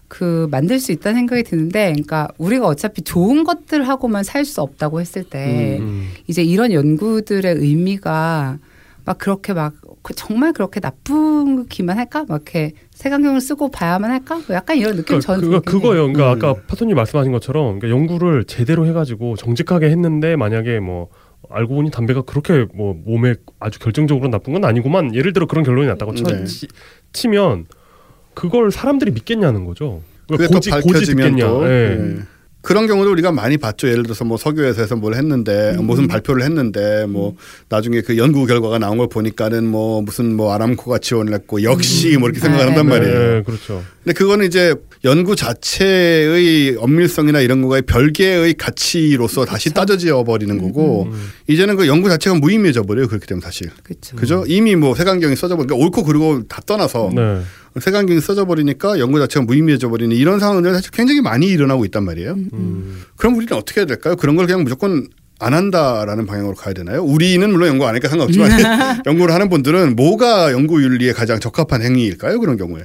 그 만들 수 있다는 생각이 드는데, 그러니까 우리가 어차피 좋은 것들 하고만 살 수 없다고 했을 때, 음. 이제 이런 연구들의 의미가 막 그렇게 막그 정말 그렇게 나쁘기만 할까? 막 이렇게 색안경을 쓰고 봐야만 할까? 뭐 약간 이런 느낌 그러니까 저는 그거. 그거예요. 그러니까 음. 아까 파토님 말씀하신 것처럼 그러니까 연구를 제대로 해가지고 정직하게 했는데 만약에 뭐 알고 보니 담배가 그렇게 뭐 몸에 아주 결정적으로 나쁜 건 아니구만. 예를 들어 그런 결론이 났다고 쳐, 네. 치, 치면 그걸 사람들이 믿겠냐는 거죠. 그게 고지, 또 밝혀지면. 또 예. 예. 그런 경우도 우리가 많이 봤죠. 예를 들어서 뭐 석유회사에서 뭘 했는데 음. 무슨 발표를 했는데 뭐 나중에 그 연구 결과가 나온 걸 보니까는 뭐 무슨 뭐 아람코가 지원을 했고 역시 뭐 이렇게 생각을 네, 한단 네. 말이에요. 예, 그렇죠. 근데 그거는 이제 연구 자체의 엄밀성이나 이런 거의 별개의 가치로서 다시 따져져 버리는 거고 음. 이제는 그 연구 자체가 무의미해져 버려요. 그렇게 되면 사실. 그렇죠. 그죠? 이미 뭐 색안경이 써져 버리니까 옳고 그르고 다 떠나서 네. 색안경이 써져 버리니까 연구 자체가 무의미해져 버리는 이런 상황들 사실 굉장히 많이 일어나고 있단 말이에요. 음. 그럼 우리는 어떻게 해야 될까요? 그런 걸 그냥 무조건 안 한다라는 방향으로 가야 되나요? 우리는 물론 연구 안 하니까 상관없지만 연구를 하는 분들은 뭐가 연구 윤리에 가장 적합한 행위일까요? 그런 경우에.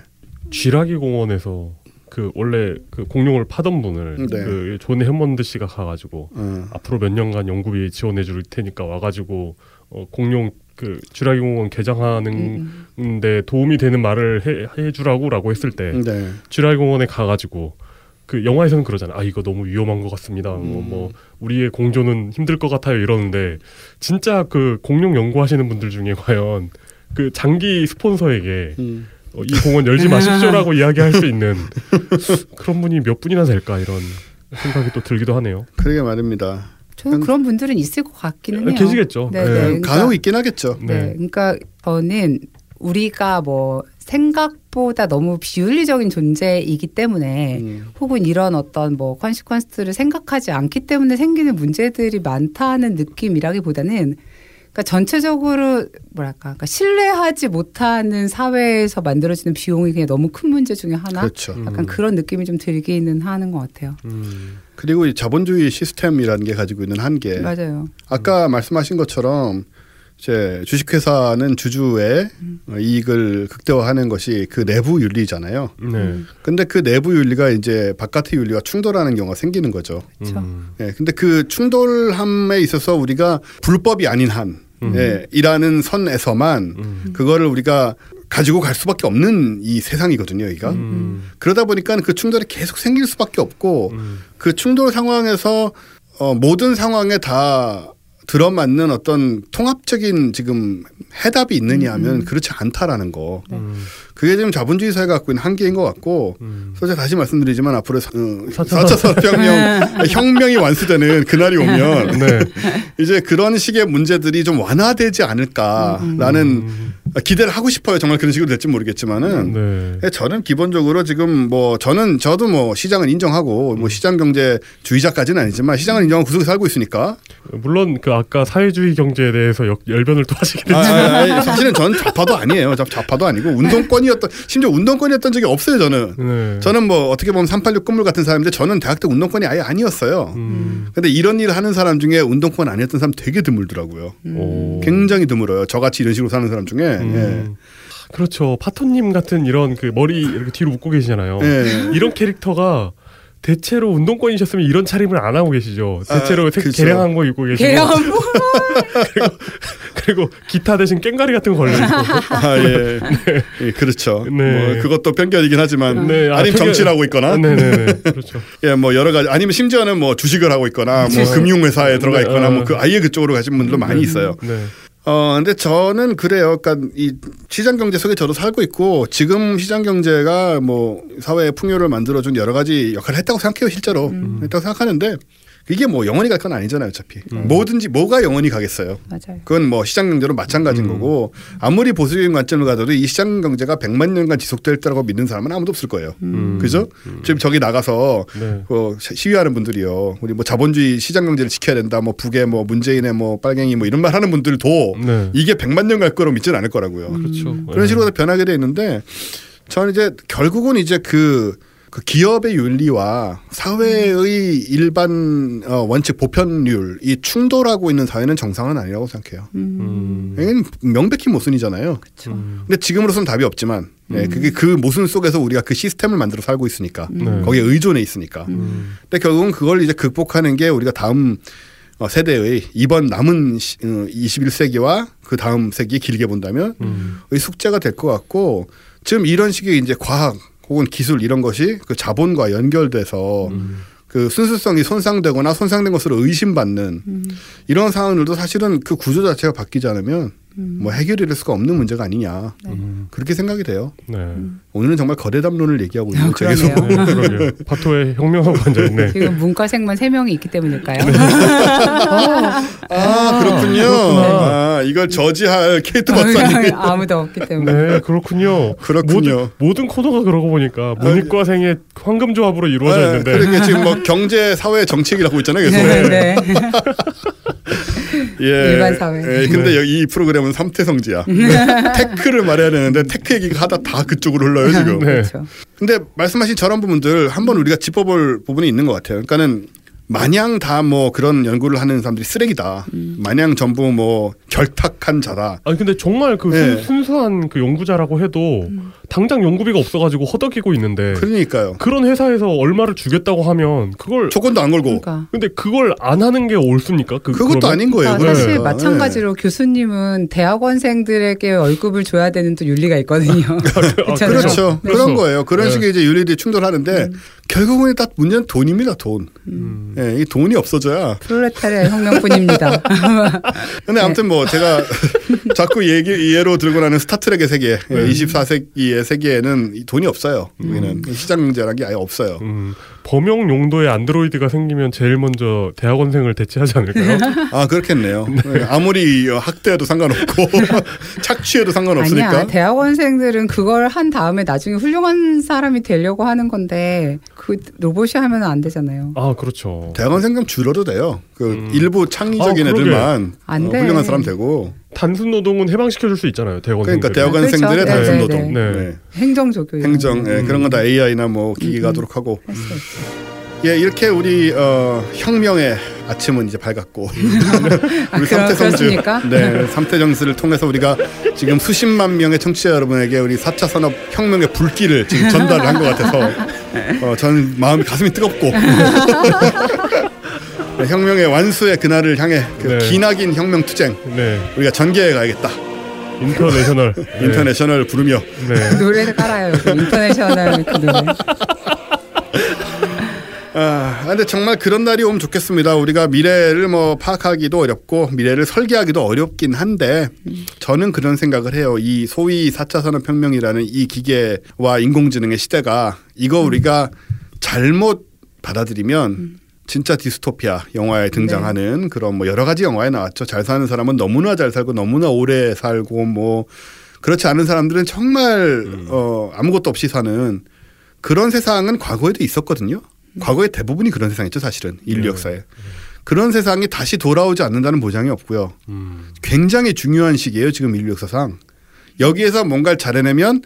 쥐라기 공원에서 그 원래 그 공룡을 파던 분을 네. 그존 해먼드 씨가 가가지고 어. 앞으로 몇 년간 연구비 지원해 줄 테니까 와가지고 어, 공룡 그 쥐라기 공원 개장하는데 음. 도움이 되는 말을 해, 해주라고라고 했을 때 네. 쥐라기 공원에 가가지고 그 영화에서는 그러잖아. 아 이거 너무 위험한 것 같습니다. 뭐, 음. 뭐 우리의 공조는 힘들 것 같아요 이러는데 진짜 그 공룡 연구하시는 분들 중에 과연 그 장기 스폰서에게 음. 어, 이 공원 열지 마십시오라고 이야기할 수 있는 그런 분이 몇 분이나 될까 이런 생각이 또 들기도 하네요. 그러게 말입니다. 저는 그런 분들은 있을 것 같기는 해요. 계시겠죠. 네, 네. 네. 그러니까- 간혹 있긴 하겠죠. 네. 네. 그러니까 저는 우리가 뭐 생각보다 너무 비윤리적인 존재이기 때문에 음. 혹은 이런 어떤 뭐 컨시퀀스를 생각하지 않기 때문에 생기는 문제들이 많다는 느낌이라기보다는 그러니까 전체적으로 뭐랄까 그러니까 신뢰하지 못하는 사회에서 만들어지는 비용이 그냥 너무 큰 문제 중에 하나 그렇죠. 약간 그런 느낌이 좀 들기는 하는 것 같아요. 음. 그리고 이 자본주의 시스템이라는 게 가지고 있는 한계. 맞아요. 아까 말씀하신 것처럼 이제 주식회사는 주주의 어, 이익을 극대화하는 것이 그 내부 윤리잖아요. 네. 근데 그 내부 윤리가 이제 바깥의 윤리와 충돌하는 경우가 생기는 거죠. 그렇죠. 음. 예, 근데 그 충돌함에 있어서 우리가 불법이 아닌 한, 음. 예, 이라는 선에서만 음. 그거를 우리가 가지고 갈 수밖에 없는 이 세상이거든요, 여기가. 음. 그러다 보니까 그 충돌이 계속 생길 수밖에 없고 음. 그 충돌 상황에서 어, 모든 상황에 다 들어맞는 어떤 통합적인 지금 해답이 있느냐 하면 그렇지 않다라는 거. 음. 그게 지금 자본주의 사회가 갖고 있는 한계인 것 같고 음. 그래서 제가 다시 말씀드리지만 앞으로 사- 어, 사차 4차 산업혁명 혁명이 완수되는 그날이 오면 네. 이제 그런 식의 문제들이 좀 완화되지 않을까라는 음. 기대를 하고 싶어요. 정말 그런 식으로 될지 모르겠지만은 네. 예, 저는 기본적으로 지금 뭐 저는 저도 뭐 시장을 인정하고 뭐 시장 경제 주의자까지는 아니지만 시장을 인정하고 구석에 살고 있으니까 물론 그 아까 사회주의 경제에 대해서 역- 열변을 또 하시긴 아, 했지만 아, 아, 사실은 전 좌파도 아니에요. 저 좌파도 아니고 운동권이 었던 심지어 운동권이었던 적이 없어요. 저는 네. 저는 뭐 어떻게 보면 386 끝물 같은 사람인데 저는 대학 때 운동권이 아예 아니었어요. 음. 근데 이런 일을 하는 사람 중에 운동권 아니었던 사람 되게 드물더라고요. 오. 굉장히 드물어요. 저같이 이런 식으로 사는 사람 중에. 음. 그렇죠. 파토님 같은 이런 그 머리 이렇게 뒤로 묶고 계시잖아요. 예. 예. 이런 캐릭터가 대체로 운동권이셨으면 이런 차림을 안 하고 계시죠. 대체로 아, 색- 그쵸. 개량한 거 입고 계시고 개념 그리고 기타 대신 꽹가리 같은 거 걸려 있고. 아, 예. 예, 그렇죠. 네. 뭐 그것도 편견이긴 하지만 네, 아, 아니면 편견- 정치를 하고 있거나 네네네. 그렇죠. 예, 뭐 여러 가지 아니면 심지어는 뭐 주식을 하고 있거나 뭐 그치. 금융 회사에 들어가 네, 있거나 어. 뭐그 아예 그쪽으로 가신 분들도 많이 있어요. 네. 어, 근데 저는 그래요. 그러니까 이 시장 경제 속에 저도 살고 있고 지금 시장 경제가 뭐 사회의 풍요를 만들어준 여러 가지 역할을 했다고 생각해요, 실제로. 음. 했다고 생각하는데 이게 뭐 영원히 갈 건 아니잖아요, 어차피. 음. 뭐든지 뭐가 영원히 가겠어요. 맞아요. 그건 뭐 시장 경제로 마찬가지인 음. 거고 아무리 보수적인 관점을 가져도 이 시장 경제가 100만 년간 지속될 거라고 믿는 사람은 아무도 없을 거예요. 음. 그죠? 지금 저기 나가서 네. 그 시- 시위하는 분들이요. 우리 뭐 자본주의 시장 경제를 지켜야 된다. 뭐 북의 뭐 문재인의 뭐 빨갱이 뭐 이런 말 하는 분들도 네. 이게 100만 년 갈 거로 믿지는 않을 거라고요. 그렇죠. 그런 식으로 다 변하게 돼 있는데 저는 이제 결국은 이제 그, 그 기업의 윤리와 사회의 일반 어, 원칙 보편률 이 충돌하고 있는 사회는 정상은 아니라고 생각해요. 음. 이건 명백히 모순이잖아요. 음. 근데 지금으로서는 답이 없지만 예, 그게 그 모순 속에서 우리가 그 시스템을 만들어 살고 있으니까 네. 거기에 의존해 있으니까. 음. 근데 결국은 그걸 이제 극복하는 게 우리가 다음 어, 세대의 이번 남은 시, 어, 21세기와 그 다음 세기 길게 본다면 음. 의 숙제가 될 것 같고 지금 이런 식의 이제 과학 혹은 기술 이런 것이 그 자본과 연결돼서 음. 그 순수성이 손상되거나 손상된 것으로 의심받는 이런 상황들도 사실은 그 구조 자체가 바뀌지 않으면 뭐 해결이 될 수가 없는 문제가 아니냐 음. 그렇게 생각이 돼요. 네. 오늘은 정말 거대담론을 얘기하고 있는 아, 계속 그러네요. 네. 바토에 혁명하고 앉아 있네. 지금 문과생만 세 명이 있기 때문일까요? 아 그렇군요. 아 이걸 저지할 케이트 박사님. 아무도 없기 때문에. 네, 그렇군요. 그렇군요. 모든, 모든 코너가 그러고 보니까 문이과생의 황금 조합으로 이루어져 네, 있는데. 그러니까 지금 뭐 경제 사회 정책이라고 있잖아요. 계속. 네, 네. 예. 일반 사회. 예, 근데 여기 이 프로그램은 삼테성즈야. tech를 말해야 되는데 tech 얘기가 하다 다 그쪽으로 흘러요 지금. 네. 그렇죠. 근데 말씀하신 저런 부분들 한번 우리가 짚어볼 부분이 있는 것 같아요. 그러니까는 마냥 다 뭐 그런 연구를 하는 사람들이 쓰레기다. 마냥 전부 뭐 결탁한 자다. 아니 근데 정말 그 네. 순, 수한 그 연구자라고 해도 당장 연구비가 없어가지고 허덕이고 있는데 그러니까요. 그런 회사에서 얼마를 주겠다고 하면 그걸 조건도 안 걸고. 그러니까. 근데 그걸 안 하는 게 옳습니까? 그, 그것도 그러면? 아닌 거예요. 그러니까 사실 그러니까. 마찬가지로 교수님은 대학원생들에게 월급을 줘야 되는 또 윤리가 있거든요. 아, 그렇잖아요. 그렇죠. 네. 그런 거예요. 그런 네. 식의 이제 윤리들이 충돌하는데 결국은 딱 문제는 돈입니다. 돈. 음. 예, 이 돈이 없어져야. 프롤레타리아 혁명뿐입니다. 근데 아무튼 뭐 제가 자꾸 얘기 예로 들고 나는 스타트랙의 세계, 네. 24세기의 세계에는 이 돈이 없어요. 여기는 시장 경제라는 게 아예 없어요. 음, 범용 용도의 안드로이드가 생기면 제일 먼저 대학원생을 대체하지 않을까요? 아 그렇겠네요. 네, 아무리 학대해도 상관없고 착취해도 상관없으니까. 아니야. 대학원생들은 그걸 한 다음에 나중에 훌륭한 사람이 되려고 하는 건데 그 로봇이 하면 안 되잖아요. 아 그렇죠. 대학원생 좀 줄어도 돼요. 그 음. 일부 창의적인 아. 애들만 안 어, 돼. 훌륭한 사람 되고. 단순 노동은 해방시켜 줄 수 있잖아요. 대학원생들. 그러니까 대학원생들의 그렇죠. 단순 네, 노동, 네. 네. 행정조교 이런 행정, 거. 예, 그런 건 다 AI나 뭐 기기가 음, 음. 하도록 하고. 예, 이렇게 우리 어, 혁명의 아침은 이제 밝았고 아, 우리 삼테성즈, 그렇습니까? 네, 삼테성즈를 통해서 우리가 지금 수십만 명의 청취자 여러분에게 우리 4차 산업 혁명의 불길을 지금 전달을 한 것 같아서 어, 저는 마음이 가슴이 뜨겁고 네, 혁명의 완수의 그날을 향해 그 네. 기나긴 혁명 투쟁 네. 우리가 전개해 가야겠다. 인터내셔널. 네. 인터내셔널 부르며 네. 노래를 깔아요. 인터내셔널 그 노래. 아, 근데 정말 그런 날이 오면 좋겠습니다. 우리가 미래를 뭐 파악하기도 어렵고 미래를 설계하기도 어렵긴 한데 저는 그런 생각을 해요. 이 소위 4차 산업혁명이라는 이 기계와 인공지능의 시대가 이거 우리가 잘못 받아들이면 진짜 디스토피아 영화에 등장하는 그런 뭐 여러 가지 영화에 나왔죠. 잘 사는 사람은 너무나 잘 살고 너무나 오래 살고 뭐 그렇지 않은 사람들은 정말 어 아무것도 없이 사는 그런 세상은 과거에도 있었거든요. 과거에 대부분이 그런 세상이죠, 사실은 인류 네. 역사에. 그런 세상이 다시 돌아오지 않는다는 보장이 없고요. 음. 굉장히 중요한 시기예요, 지금 인류 역사상. 여기에서 뭔가를 잘해내면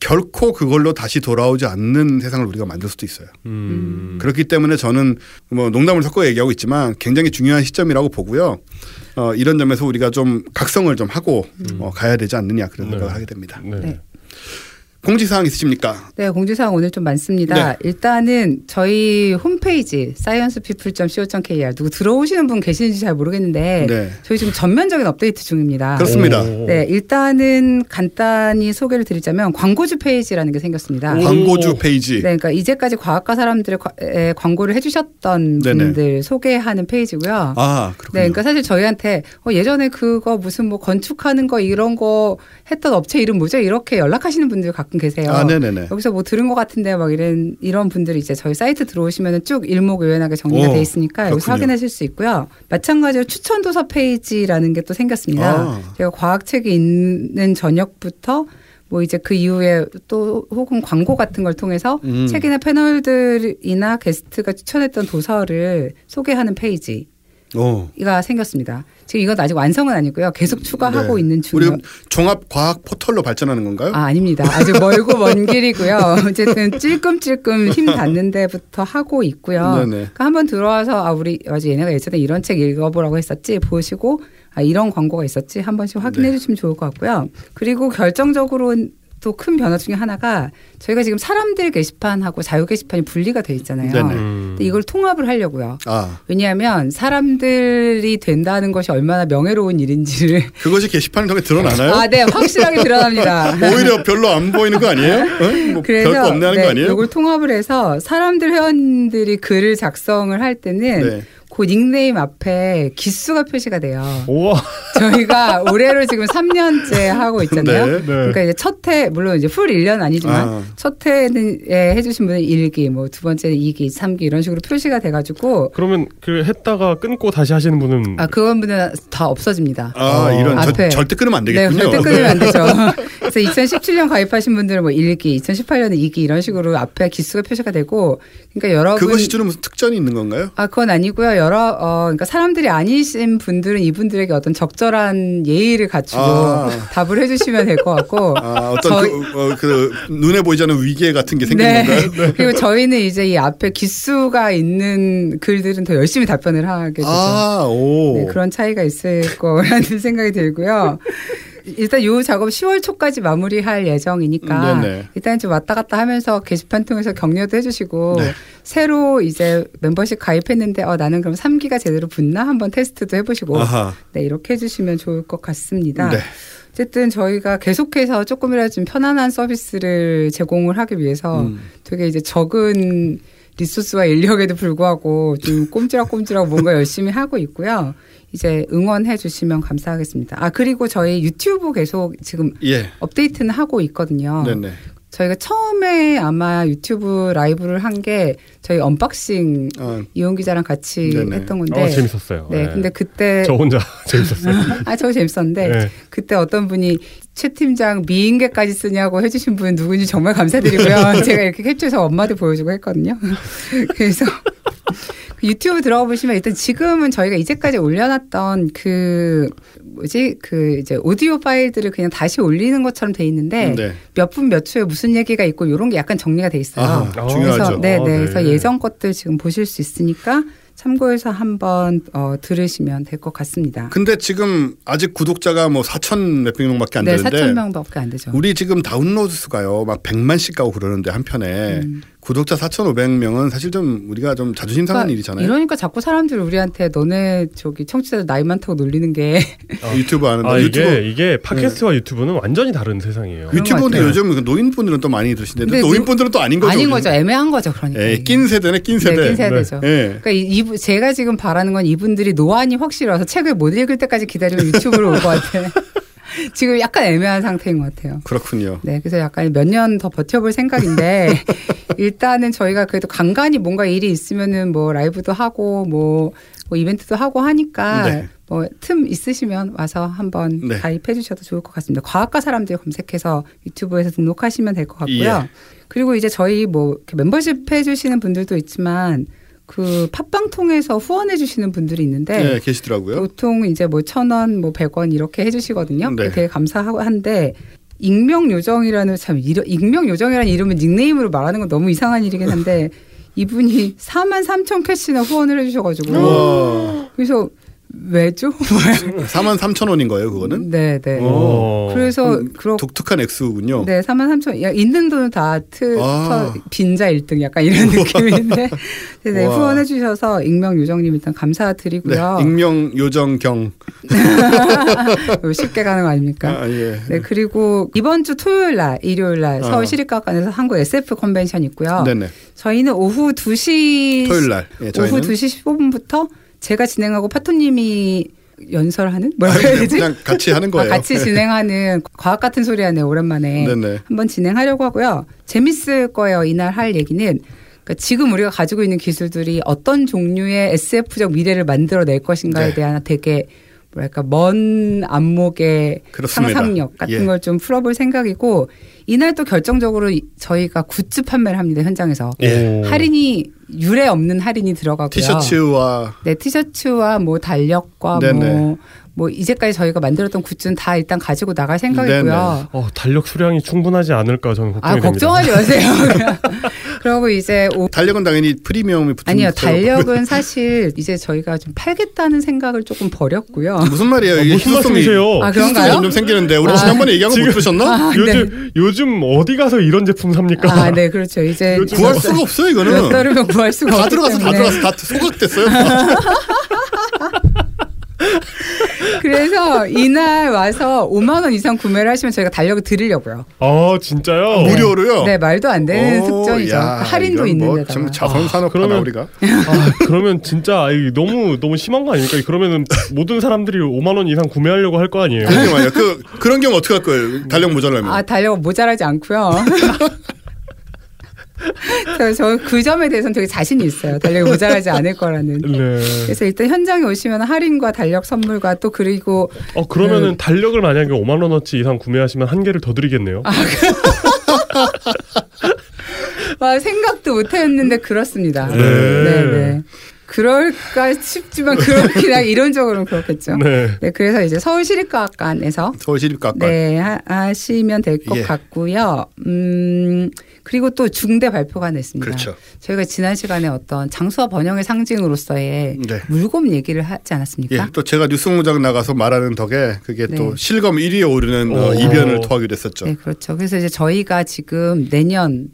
결코 그걸로 다시 돌아오지 않는 세상을 우리가 만들 수도 있어요. 음. 그렇기 때문에 저는 뭐 농담을 섞어 얘기하고 있지만 굉장히 중요한 시점이라고 보고요. 어, 이런 점에서 우리가 좀 각성을 좀 하고 어, 가야 되지 않느냐 그런 네. 생각을 하게 됩니다. 네. 네. 공지사항 있으십니까? 네, 공지사항 오늘 좀 많습니다. 네. 일단은 저희 홈페이지 sciencepeople.co.kr 누구 들어오시는 분 계시는지 잘 모르겠는데 네. 저희 지금 전면적인 업데이트 중입니다. 그렇습니다. 오. 네, 일단은 간단히 소개를 드리자면 광고주 페이지라는 게 생겼습니다. 오. 광고주 페이지. 네, 그러니까 이제까지 과학과 사람들의 광고를 해주셨던 네네. 분들 소개하는 페이지고요. 아, 그렇군요. 네, 그러니까 사실 저희한테 어, 예전에 그거 무슨 뭐 건축하는 거 이런 거 했던 업체 이름 뭐죠? 이렇게 연락하시는 분들 가끔 계세요. 아, 네네네. 여기서 뭐 들은 것 같은데 막 이런 이런 분들이 이제 저희 사이트 들어오시면 쭉 일목요연하게 정리가 오, 돼 있으니까 여기서 그렇군요. 확인하실 수 있고요. 마찬가지로 추천 도서 페이지라는 게 또 생겼습니다. 아. 제가 과학 책이 있는 저녁부터 뭐 이제 그 이후에 또 혹은 광고 같은 걸 통해서 음. 책이나 패널들이나 게스트가 추천했던 도서를 소개하는 페이지. 오. 가 생겼습니다. 지금 이건 아직 완성은 아니고요. 계속 추가하고 네. 있는 우리 중이에요. 종합 과학 포털로 발전하는 건가요? 아, 아닙니다. 아직 멀고 먼 길이고요. 어쨌든 찔끔찔끔 힘 닿는 데부터 하고 있고요. 네네. 그러니까 한번 들어와서 아 우리 맞아 얘네가 예전에 이런 책 읽어보라고 했었지 보시고 아 이런 광고가 있었지 한 번씩 확인해 네. 주시면 좋을 것 같고요. 그리고 결정적으로 또큰 변화 중에 하나가 저희가 지금 사람들 게시판하고 자유 게시판이 분리가 돼 있잖아요. 네네. 음. 이걸 통합을 하려고요. 아, 왜냐하면 사람들이 된다는 것이 얼마나 명예로운 일인지를 그것이 게시판을 통해 드러나나요? 아, 네, 확실하게 드러납니다. 오히려 별로 안 보이는 거 아니에요? 어? 뭐 별거 없네 하는 거 아니에요? 이걸 통합을 해서 사람들 회원들이 글을 작성을 할 때는 네. 그 닉네임 앞에 기수가 표시가 돼요. 우와. 저희가 올해로 지금 3년째 하고 있잖아요. 네. 네. 그러니까 이제 첫 해 물론 이제 풀 1년 아니지만 아. 첫 해는 예, 해주신 분은 1기, 뭐 두 번째는 2기, 3기 이런 식으로 표시가 돼가지고 그러면 그 했다가 끊고 다시 하시는 분은 아 그건 분은 다 없어집니다. 아, 어. 이런 저, 앞에. 절 대 끊으면 안 네, 되겠군요. 절대 끊으면 안 되죠. 그래서 2017년 가입하신 분들은 뭐 1기, 2018년에 2기 이런 식으로 앞에 기수가 표시가 되고, 그러니까 여러분 그것이 주는 무슨 특전이 있는 건가요? 아, 그건 아니고요. 여러, 어, 그러니까 사람들이 아니신 분들은 이분들에게 어떤 적절한 예의를 갖추고 아. 답을 해주시면 될 것 같고. 아, 어떤 저희- 그, 어, 그 눈에 보이지 않는 위계 같은 게 생기는 네. 건가요? 그리고 저희는 이제 이 앞에 기수가 있는 글들은 더 열심히 답변을 하게 되죠. 아, 오. 네, 그런 차이가 있을 거라는 생각이 들고요. 일단 요 작업 10월 초까지 마무리할 예정이니까 네네. 일단 좀 왔다 갔다 하면서 게시판 통해서 격려도 해주시고 네. 새로 이제 멤버십 가입했는데 어 나는 그럼 3기가 제대로 붙나 한번 테스트도 해보시고 아하. 네 이렇게 해주시면 좋을 것 같습니다. 네. 어쨌든 저희가 계속해서 조금이라도 좀 편안한 서비스를 제공을 하기 위해서 음. 되게 이제 적은 리소스와 인력에도 불구하고 좀 꼼지락꼼지락 뭔가 열심히 하고 있고요. 이제 응원해 주시면 감사하겠습니다. 아 그리고 저희 유튜브 계속 지금 예. 업데이트는 하고 있거든요. 네네. 저희가 처음에 아마 유튜브 라이브를 한 게 저희 unboxing 어, 이용 기자랑 같이 네네. 했던 건데. 어, 재밌었어요. 네, 네. 근데 그때 저 혼자 재밌었어요. 아, 저 재밌었는데 네. 그때 어떤 분이 최 팀장 미인계까지 쓰냐고 해주신 분 누군지 정말 감사드리고요. 제가 이렇게 캡처해서 엄마한테 보여주고 했거든요. 그래서 그 유튜브 들어가 보시면 일단 지금은 저희가 이제까지 올려놨던 그 뭐지 그 이제 오디오 파일들을 그냥 다시 올리는 것처럼 돼 있는데 네. 몇분 몇 초에 무슨 얘기가 있고 이런 게 약간 정리가 돼 있어요. 아, 중요하죠. 그래서 네, 아, 네. 네. 그래서 예전 것들 지금 보실 수 있으니까 참고해서 한번 어, 들으시면 될 것 같습니다. 근데 지금 아직 구독자가 뭐 4천 몇백 명밖에 안 네, 되는데 4천 명밖에 안 되죠. 우리 지금 다운로드 수가요 막 100만씩 가고 그러는데 한 편에 음. 구독자 4,500명은 사실 좀 우리가 좀 자존심 상하는 일이잖아요. 이러니까 자꾸 사람들이 우리한테 너네 저기 청취자들 나이 많다고 놀리는 게 유튜브 하는데 아 유튜브 이게 이게 팟캐스트와 유튜브는 완전히 다른 세상이에요. 같아요. 요즘 그 노인분들은 또 많이 들으시는데 노인분들은 또 아닌 거죠. 아닌 우리는. 거죠. 애매한 거죠. 그러니까. 예. 낀 세대네 낀 세대. 네, 낀 세대죠. 예. 그러니까 이, 제가 지금 바라는 건 이분들이 노안이 확실히 와서 책을 못 읽을 때까지 기다리면 유튜브로 올 것 같아요. 지금 약간 애매한 상태인 것 같아요. 그렇군요. 네, 그래서 약간 몇 년 더 버텨볼 생각인데 일단은 저희가 그래도 간간히 뭔가 일이 있으면은 뭐 라이브도 하고 뭐, 뭐 이벤트도 하고 하니까 네. 뭐틈 있으시면 와서 한번 네. 가입해 주셔도 좋을 것 같습니다. 과학과 사람들 검색해서 유튜브에서 등록하시면 될 것 같고요. 예. 그리고 이제 저희 뭐 멤버십 해 주시는 분들도 있지만 그 팟빵 통해서 후원해 주시는 분들이 있는데 네, 계시더라고요. 보통 이제 뭐 천 원, 뭐 백 원 이렇게 해 주시거든요. 네. 되게 감사하고 한데 익명 요정이라는 참 이러, 익명 요정이라는 이름을 닉네임으로 말하는 건 너무 이상한 일이긴 한데 이분이 4만 3천 캐시나 후원을 해주셔가지고. 그래서 왜죠? 4만 3천 원인 거예요, 그거는? 네, 네. 어. 그래서 음, 그렇 독특한 액수군요. 네, 4만 3천. 야, 있는 돈은 다 트, 아. 터, 빈자 1등 약간 이런 느낌인데. 네, 네, 와. 후원해 주셔서 익명 요정님 일단 네, 감사드리고요. 익명 요정 경. 쉽게 가는 거 아닙니까? 아, 예. 네, 그리고 이번 주 토요일 날, 일요일 날 어. 서울 시립과학관에서 한국 SF 컨벤션 있고요. 네 네. 저희는 오후 2시 토요일 날. 예, 오후 2시 15분부터 제가 진행하고 파토님이 연설하는 뭐라고 해야 되지? 그냥 같이 하는 아, 거예요. 같이 진행하는 과학 같은 소리 하네요. 오랜만에 네네. 한번 진행하려고 하고요. 재밌을 거예요. 이날 할 얘기는 그러니까 지금 우리가 가지고 있는 기술들이 어떤 종류의 SF적 미래를 만들어낼 것인가에 네. 대한 되게 뭐랄까 먼 안목의 그렇습니다. 상상력 같은 예. 걸좀 풀어볼 생각이고 이날 또 결정적으로 이- 저희가 굿즈 판매를 합니다 현장에서 예. 오. 할인이 유례 없는 할인이 들어가고요. 티셔츠와 네, 티셔츠와 뭐 달력과 네네. 뭐, 뭐 이제까지 저희가 만들었던 굿즈는 다 일단 가지고 나갈 생각이고요. 네네. 어, 달력 수량이 충분하지 않을까 저는 걱정이 아, 됩니다. 걱정하지 마세요. 그러고 이제 오, 달력은 당연히 프리미엄이 붙은 아니요. 달력은 사실 이제 저희가 좀 팔겠다는 생각을 조금 버렸고요. 무슨 말이에요? 어, 이게 무슨 희소성이? 아, 희소성이 그런가요? 점점 생기는데 우리 아, 지난번에 얘기한 거 못 들으셨나? 아, 네. 요즘 요즘 어디 가서 이런 제품 삽니까? 아, 네, 그렇죠. 이제 요즘 구할 수가 없어요, 이거는. 몇 달이면 구할 수가 다 없기 들어가서 다. 들어가서 다 소각됐어요. 그래서 이날 와서 5만 원 이상 구매를 하시면 저희가 달력을 드리려고요. 아 진짜요? 무료로요. 네, 말도 안 되는 오, 특전이죠. 야, 할인도 이건 뭐 자선 산업하다 그러면- 우리가. 아, 그러면 진짜 이 너무 너무 심한 거 아닙니까? 그러면은 모든 사람들이 5만 원 이상 구매하려고 할 거 아니에요? 잠깐만요. 그 그런 경우 어떻게 할 거예요? 달력 모자라면. 아, 달력 모자라지 않고요. 저그 점에 대해서는 되게 자신이 있어요. 달력이 모자라지 않을 거라는. 네. 그래서 일단 현장에 오시면 할인과 달력 선물과 또 그리고 어 그러면은 네. 달력을 만약에 5만 원어치 이상 구매하시면 한 개를 더 드리겠네요. 아, 아, 생각도 못 했는데 그렇습니다. 네. 네, 네. 그럴까 싶지만 그렇긴 하 이론적으로는 그렇겠죠. 네. 네, 그래서 이제 서울시립과학관에서 서울시립과학관. 네 하, 하시면 될것 예. 같고요. 음 그리고 또 중대 발표가 냈습니다. 그렇죠. 저희가 지난 시간에 어떤 장수와 번영의 상징으로서의 네. 물곰 얘기를 하지 않았습니까? 예, 또 제가 뉴스공장 나가서 말하는 덕에 그게 네. 또 실검 1위에 오르는 어, 오. 이변을 토하게 됐었죠. 네, 그렇죠. 그래서 이제 저희가 지금 내년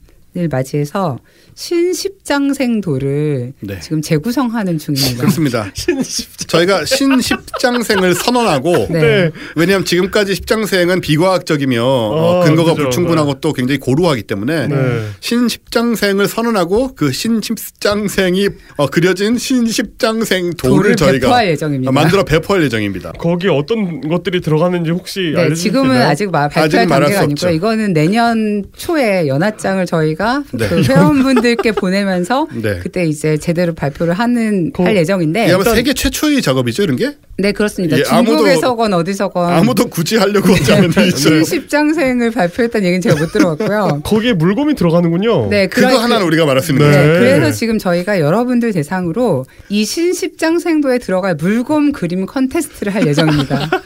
맞이해서 신십장생도를 네. 지금 재구성하는 중입니다. 그렇습니다. 저희가 신십장생을 선언하고 네. 왜냐하면 지금까지 십장생은 비과학적이며 어, 아, 근거가 그죠. 불충분하고 또 굉장히 고루하기 때문에 네. 신십장생을 선언하고 그 신십장생이 어, 그려진 신십장생 도를 도를 저희가 배포할 예정입니다. 만들어 배포할 예정입니다. 거기 어떤 것들이 들어가는지 혹시 네, 지금은? 아직 말, 발표할 단계가. 없죠. 이거는 내년 초에 연합장을 저희가 네. 그 회원분 들께 보내면서 네. 그때 이제 제대로 발표를 하는 거- 할 예정인데 아마 세계 최초의 작업이죠, 이런 게? 네 그렇습니다. 예, 중국에서건 어디서건 아무도 굳이 하려고 하지 않는 일이죠. 신십장생을 발표했다는 얘기는 제가 못 들어봤고요. 거기에 물곰이 들어가는군요. 네, 그거 그런- 하나는 우리가 말할 수 있는 네. 네, 그래서 지금 저희가 여러분들 대상으로 이 신십장생도에 들어갈 물곰 그림 컨테스트를 할 예정입니다.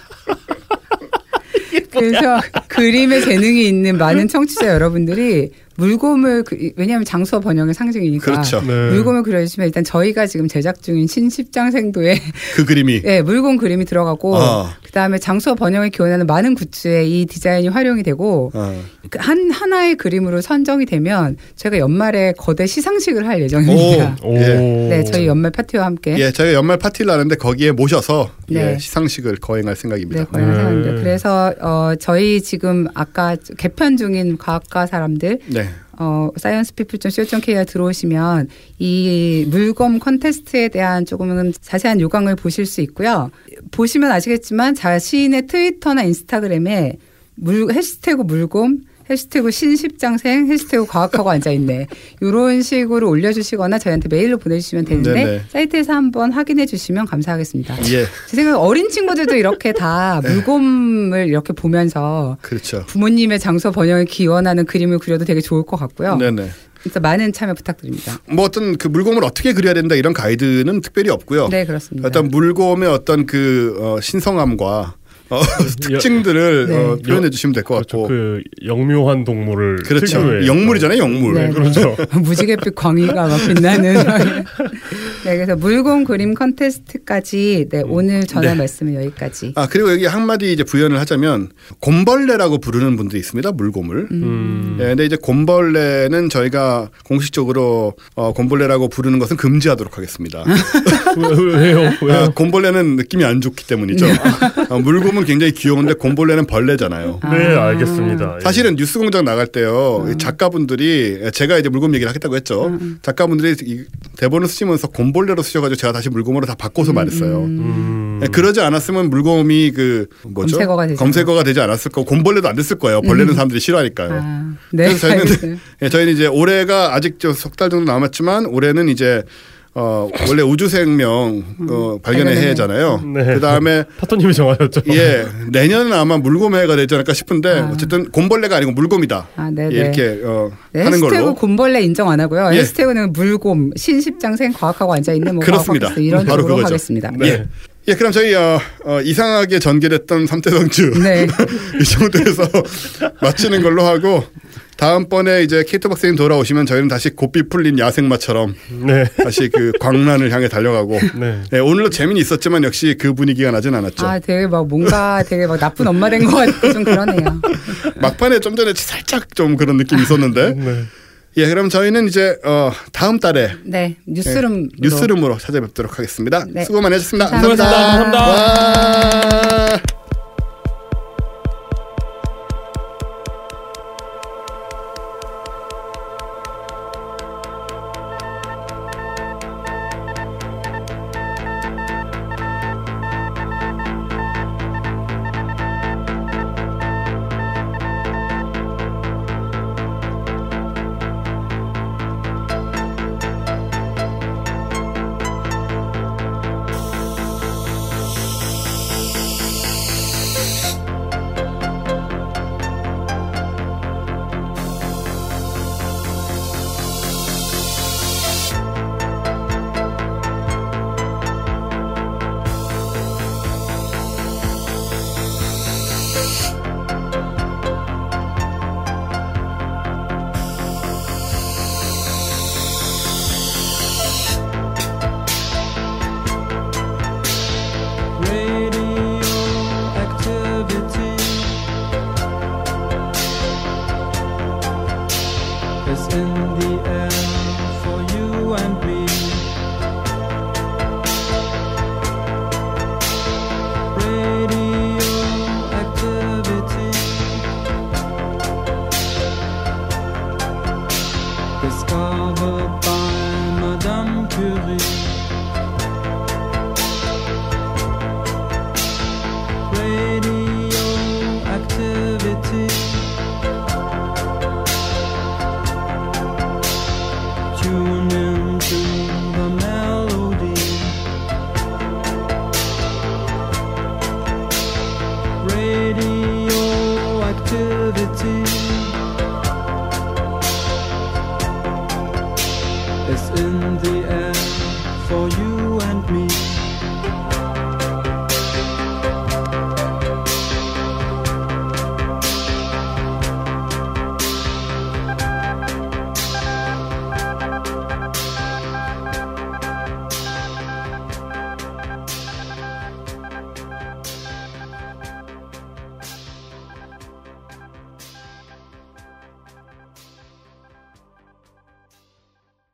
그래서 그림에 재능이 있는 많은 청취자 여러분들이 물곰을 그- 왜냐하면 장수와 번영의 상징이니까 그렇죠. 네. 물곰을 그려주시면 일단 저희가 지금 제작 중인 신십장생도에 그 그림이. 예, 물곰 그림이 들어가고 어. 그다음에 장수와 번영을 기원하는 많은 굿즈에 이 디자인이 활용이 되고 어. 그한 하나의 그림으로 선정이 되면 저희가 연말에 거대 시상식을 할 예정입니다. 오. 예. 네, 저희 연말 파티와 함께 예, 저희가 연말 파티를 하는데 거기에 모셔서 네. 예, 시상식을 거행할 생각입니다. 네, 생각합니다. 네. 그래서 어 저희 지금 아까 개편 중인 과학과 사람들 네. 어 sciencepeople.co.kr 들어오시면 이 물검 컨테스트에 대한 조금은 자세한 요강을 보실 수 있고요. 보시면 아시겠지만 자신의 트위터나 인스타그램에 물 해시태그 물곰 해시태그 신십장생, 해시태그 과학하고 앉아있네. 이런 식으로 올려주시거나 저희한테 메일로 보내주시면 되는데 네네. 사이트에서 한번 확인해 주시면 감사하겠습니다. 예. 제 생각에 어린 친구들도 이렇게 다 네. 물곰을 이렇게 보면서 그렇죠. 부모님의 장소 번영을 기원하는 그림을 그려도 되게 좋을 것 같고요. 네네. 그래서 많은 참여 부탁드립니다. 뭐 어떤 그 물곰을 어떻게 그려야 된다 이런 가이드는 특별히 없고요. 네, 그렇습니다. 어떤 물곰의 어떤 그 어, 신성함과 어, 특징들을 네. 어, 표현해 주시면 될것 그렇죠. 같고. 그 영묘한 동물을 그렇죠. 특유의 영물이잖아요, 영물. 네, 네. 그렇죠. 무지갯빛 광희가 막 빛나는. 네, 그래서 물곰 그림 컨테스트까지 네, 오늘 전할 네. 말씀은 여기까지. 아 그리고 여기 한 마디 이제 부연을 하자면 곰벌레라고 부르는 분들이 있습니다. 물곰을. 음. 예, 근데 이제 곰벌레는 저희가 공식적으로 어, 곰벌레라고 부르는 것은 금지하도록 하겠습니다. 왜, 왜요? 왜요? 아, 곰벌레는 느낌이 안 좋기 때문이죠. 어, 물곰 은 굉장히 귀여운데 곰벌레는 벌레잖아요. 네, 알겠습니다. 예. 사실은 뉴스공장 나갈 때요 이 작가분들이 제가 이제 물곰 얘기를 하겠다고 했죠. 작가분들이 이 대본을 쓰시면서 곰벌레로 쓰셔가지고 제가 다시 물곰으로 다 바꿔서 말했어요. 음. 예, 그러지 않았으면 물곰이 그 뭐죠? 검색어가 검색어가 되지 않았을 거고 곰벌레도 안 됐을 거예요. 벌레는 사람들이 싫어하니까요. 아, 네, 그래서 저희는. 예, 저희는 이제 올해가 아직 석달 정도 남았지만 올해는 이제 어 원래 우주 생명 어, 발견의 발견의 해잖아요. 네. 그 다음에 파토님이 정하셨죠. 예 내년은 아마 물곰해가 되지 않을까 싶은데 아. 어쨌든 곰벌레가 아니고 물곰이다. 아, 네, 예, 네. 이렇게 어, 네, 하는 해시태그 걸로. 곰벌레 인정 안 하고요. 예. 해시태그는 물곰, 신십장생 과학하고 앉아 있는 뭐 그렇습니다. 이런 바로 식으로 그거죠. 하겠습니다. 네. 예. 예, 그럼 저희 어, 어, 이상하게 전개됐던 삼태성주 네. 이 정도에서 마치는 걸로 하고 다음번에 이제 케이트 박사님 돌아오시면 저희는 다시 고삐 풀린 야생마처럼 네. 다시 그 광란을 향해 달려가고 네. 네, 오늘도 재미는 있었지만 역시 그 분위기가 나진 않았죠. 아, 되게 막 뭔가 되게 막 나쁜 엄마 된 것 같고 좀 그러네요. 막판에 좀 전에 살짝 좀 그런 느낌이 있었는데 네. 예 그럼 저희는 이제 어, 다음 달에 네, 뉴스룸 네, 뉴스룸으로 찾아뵙도록 하겠습니다. 네. 수고 많이 하셨습니다. 감사합니다. 감사합니다. 와.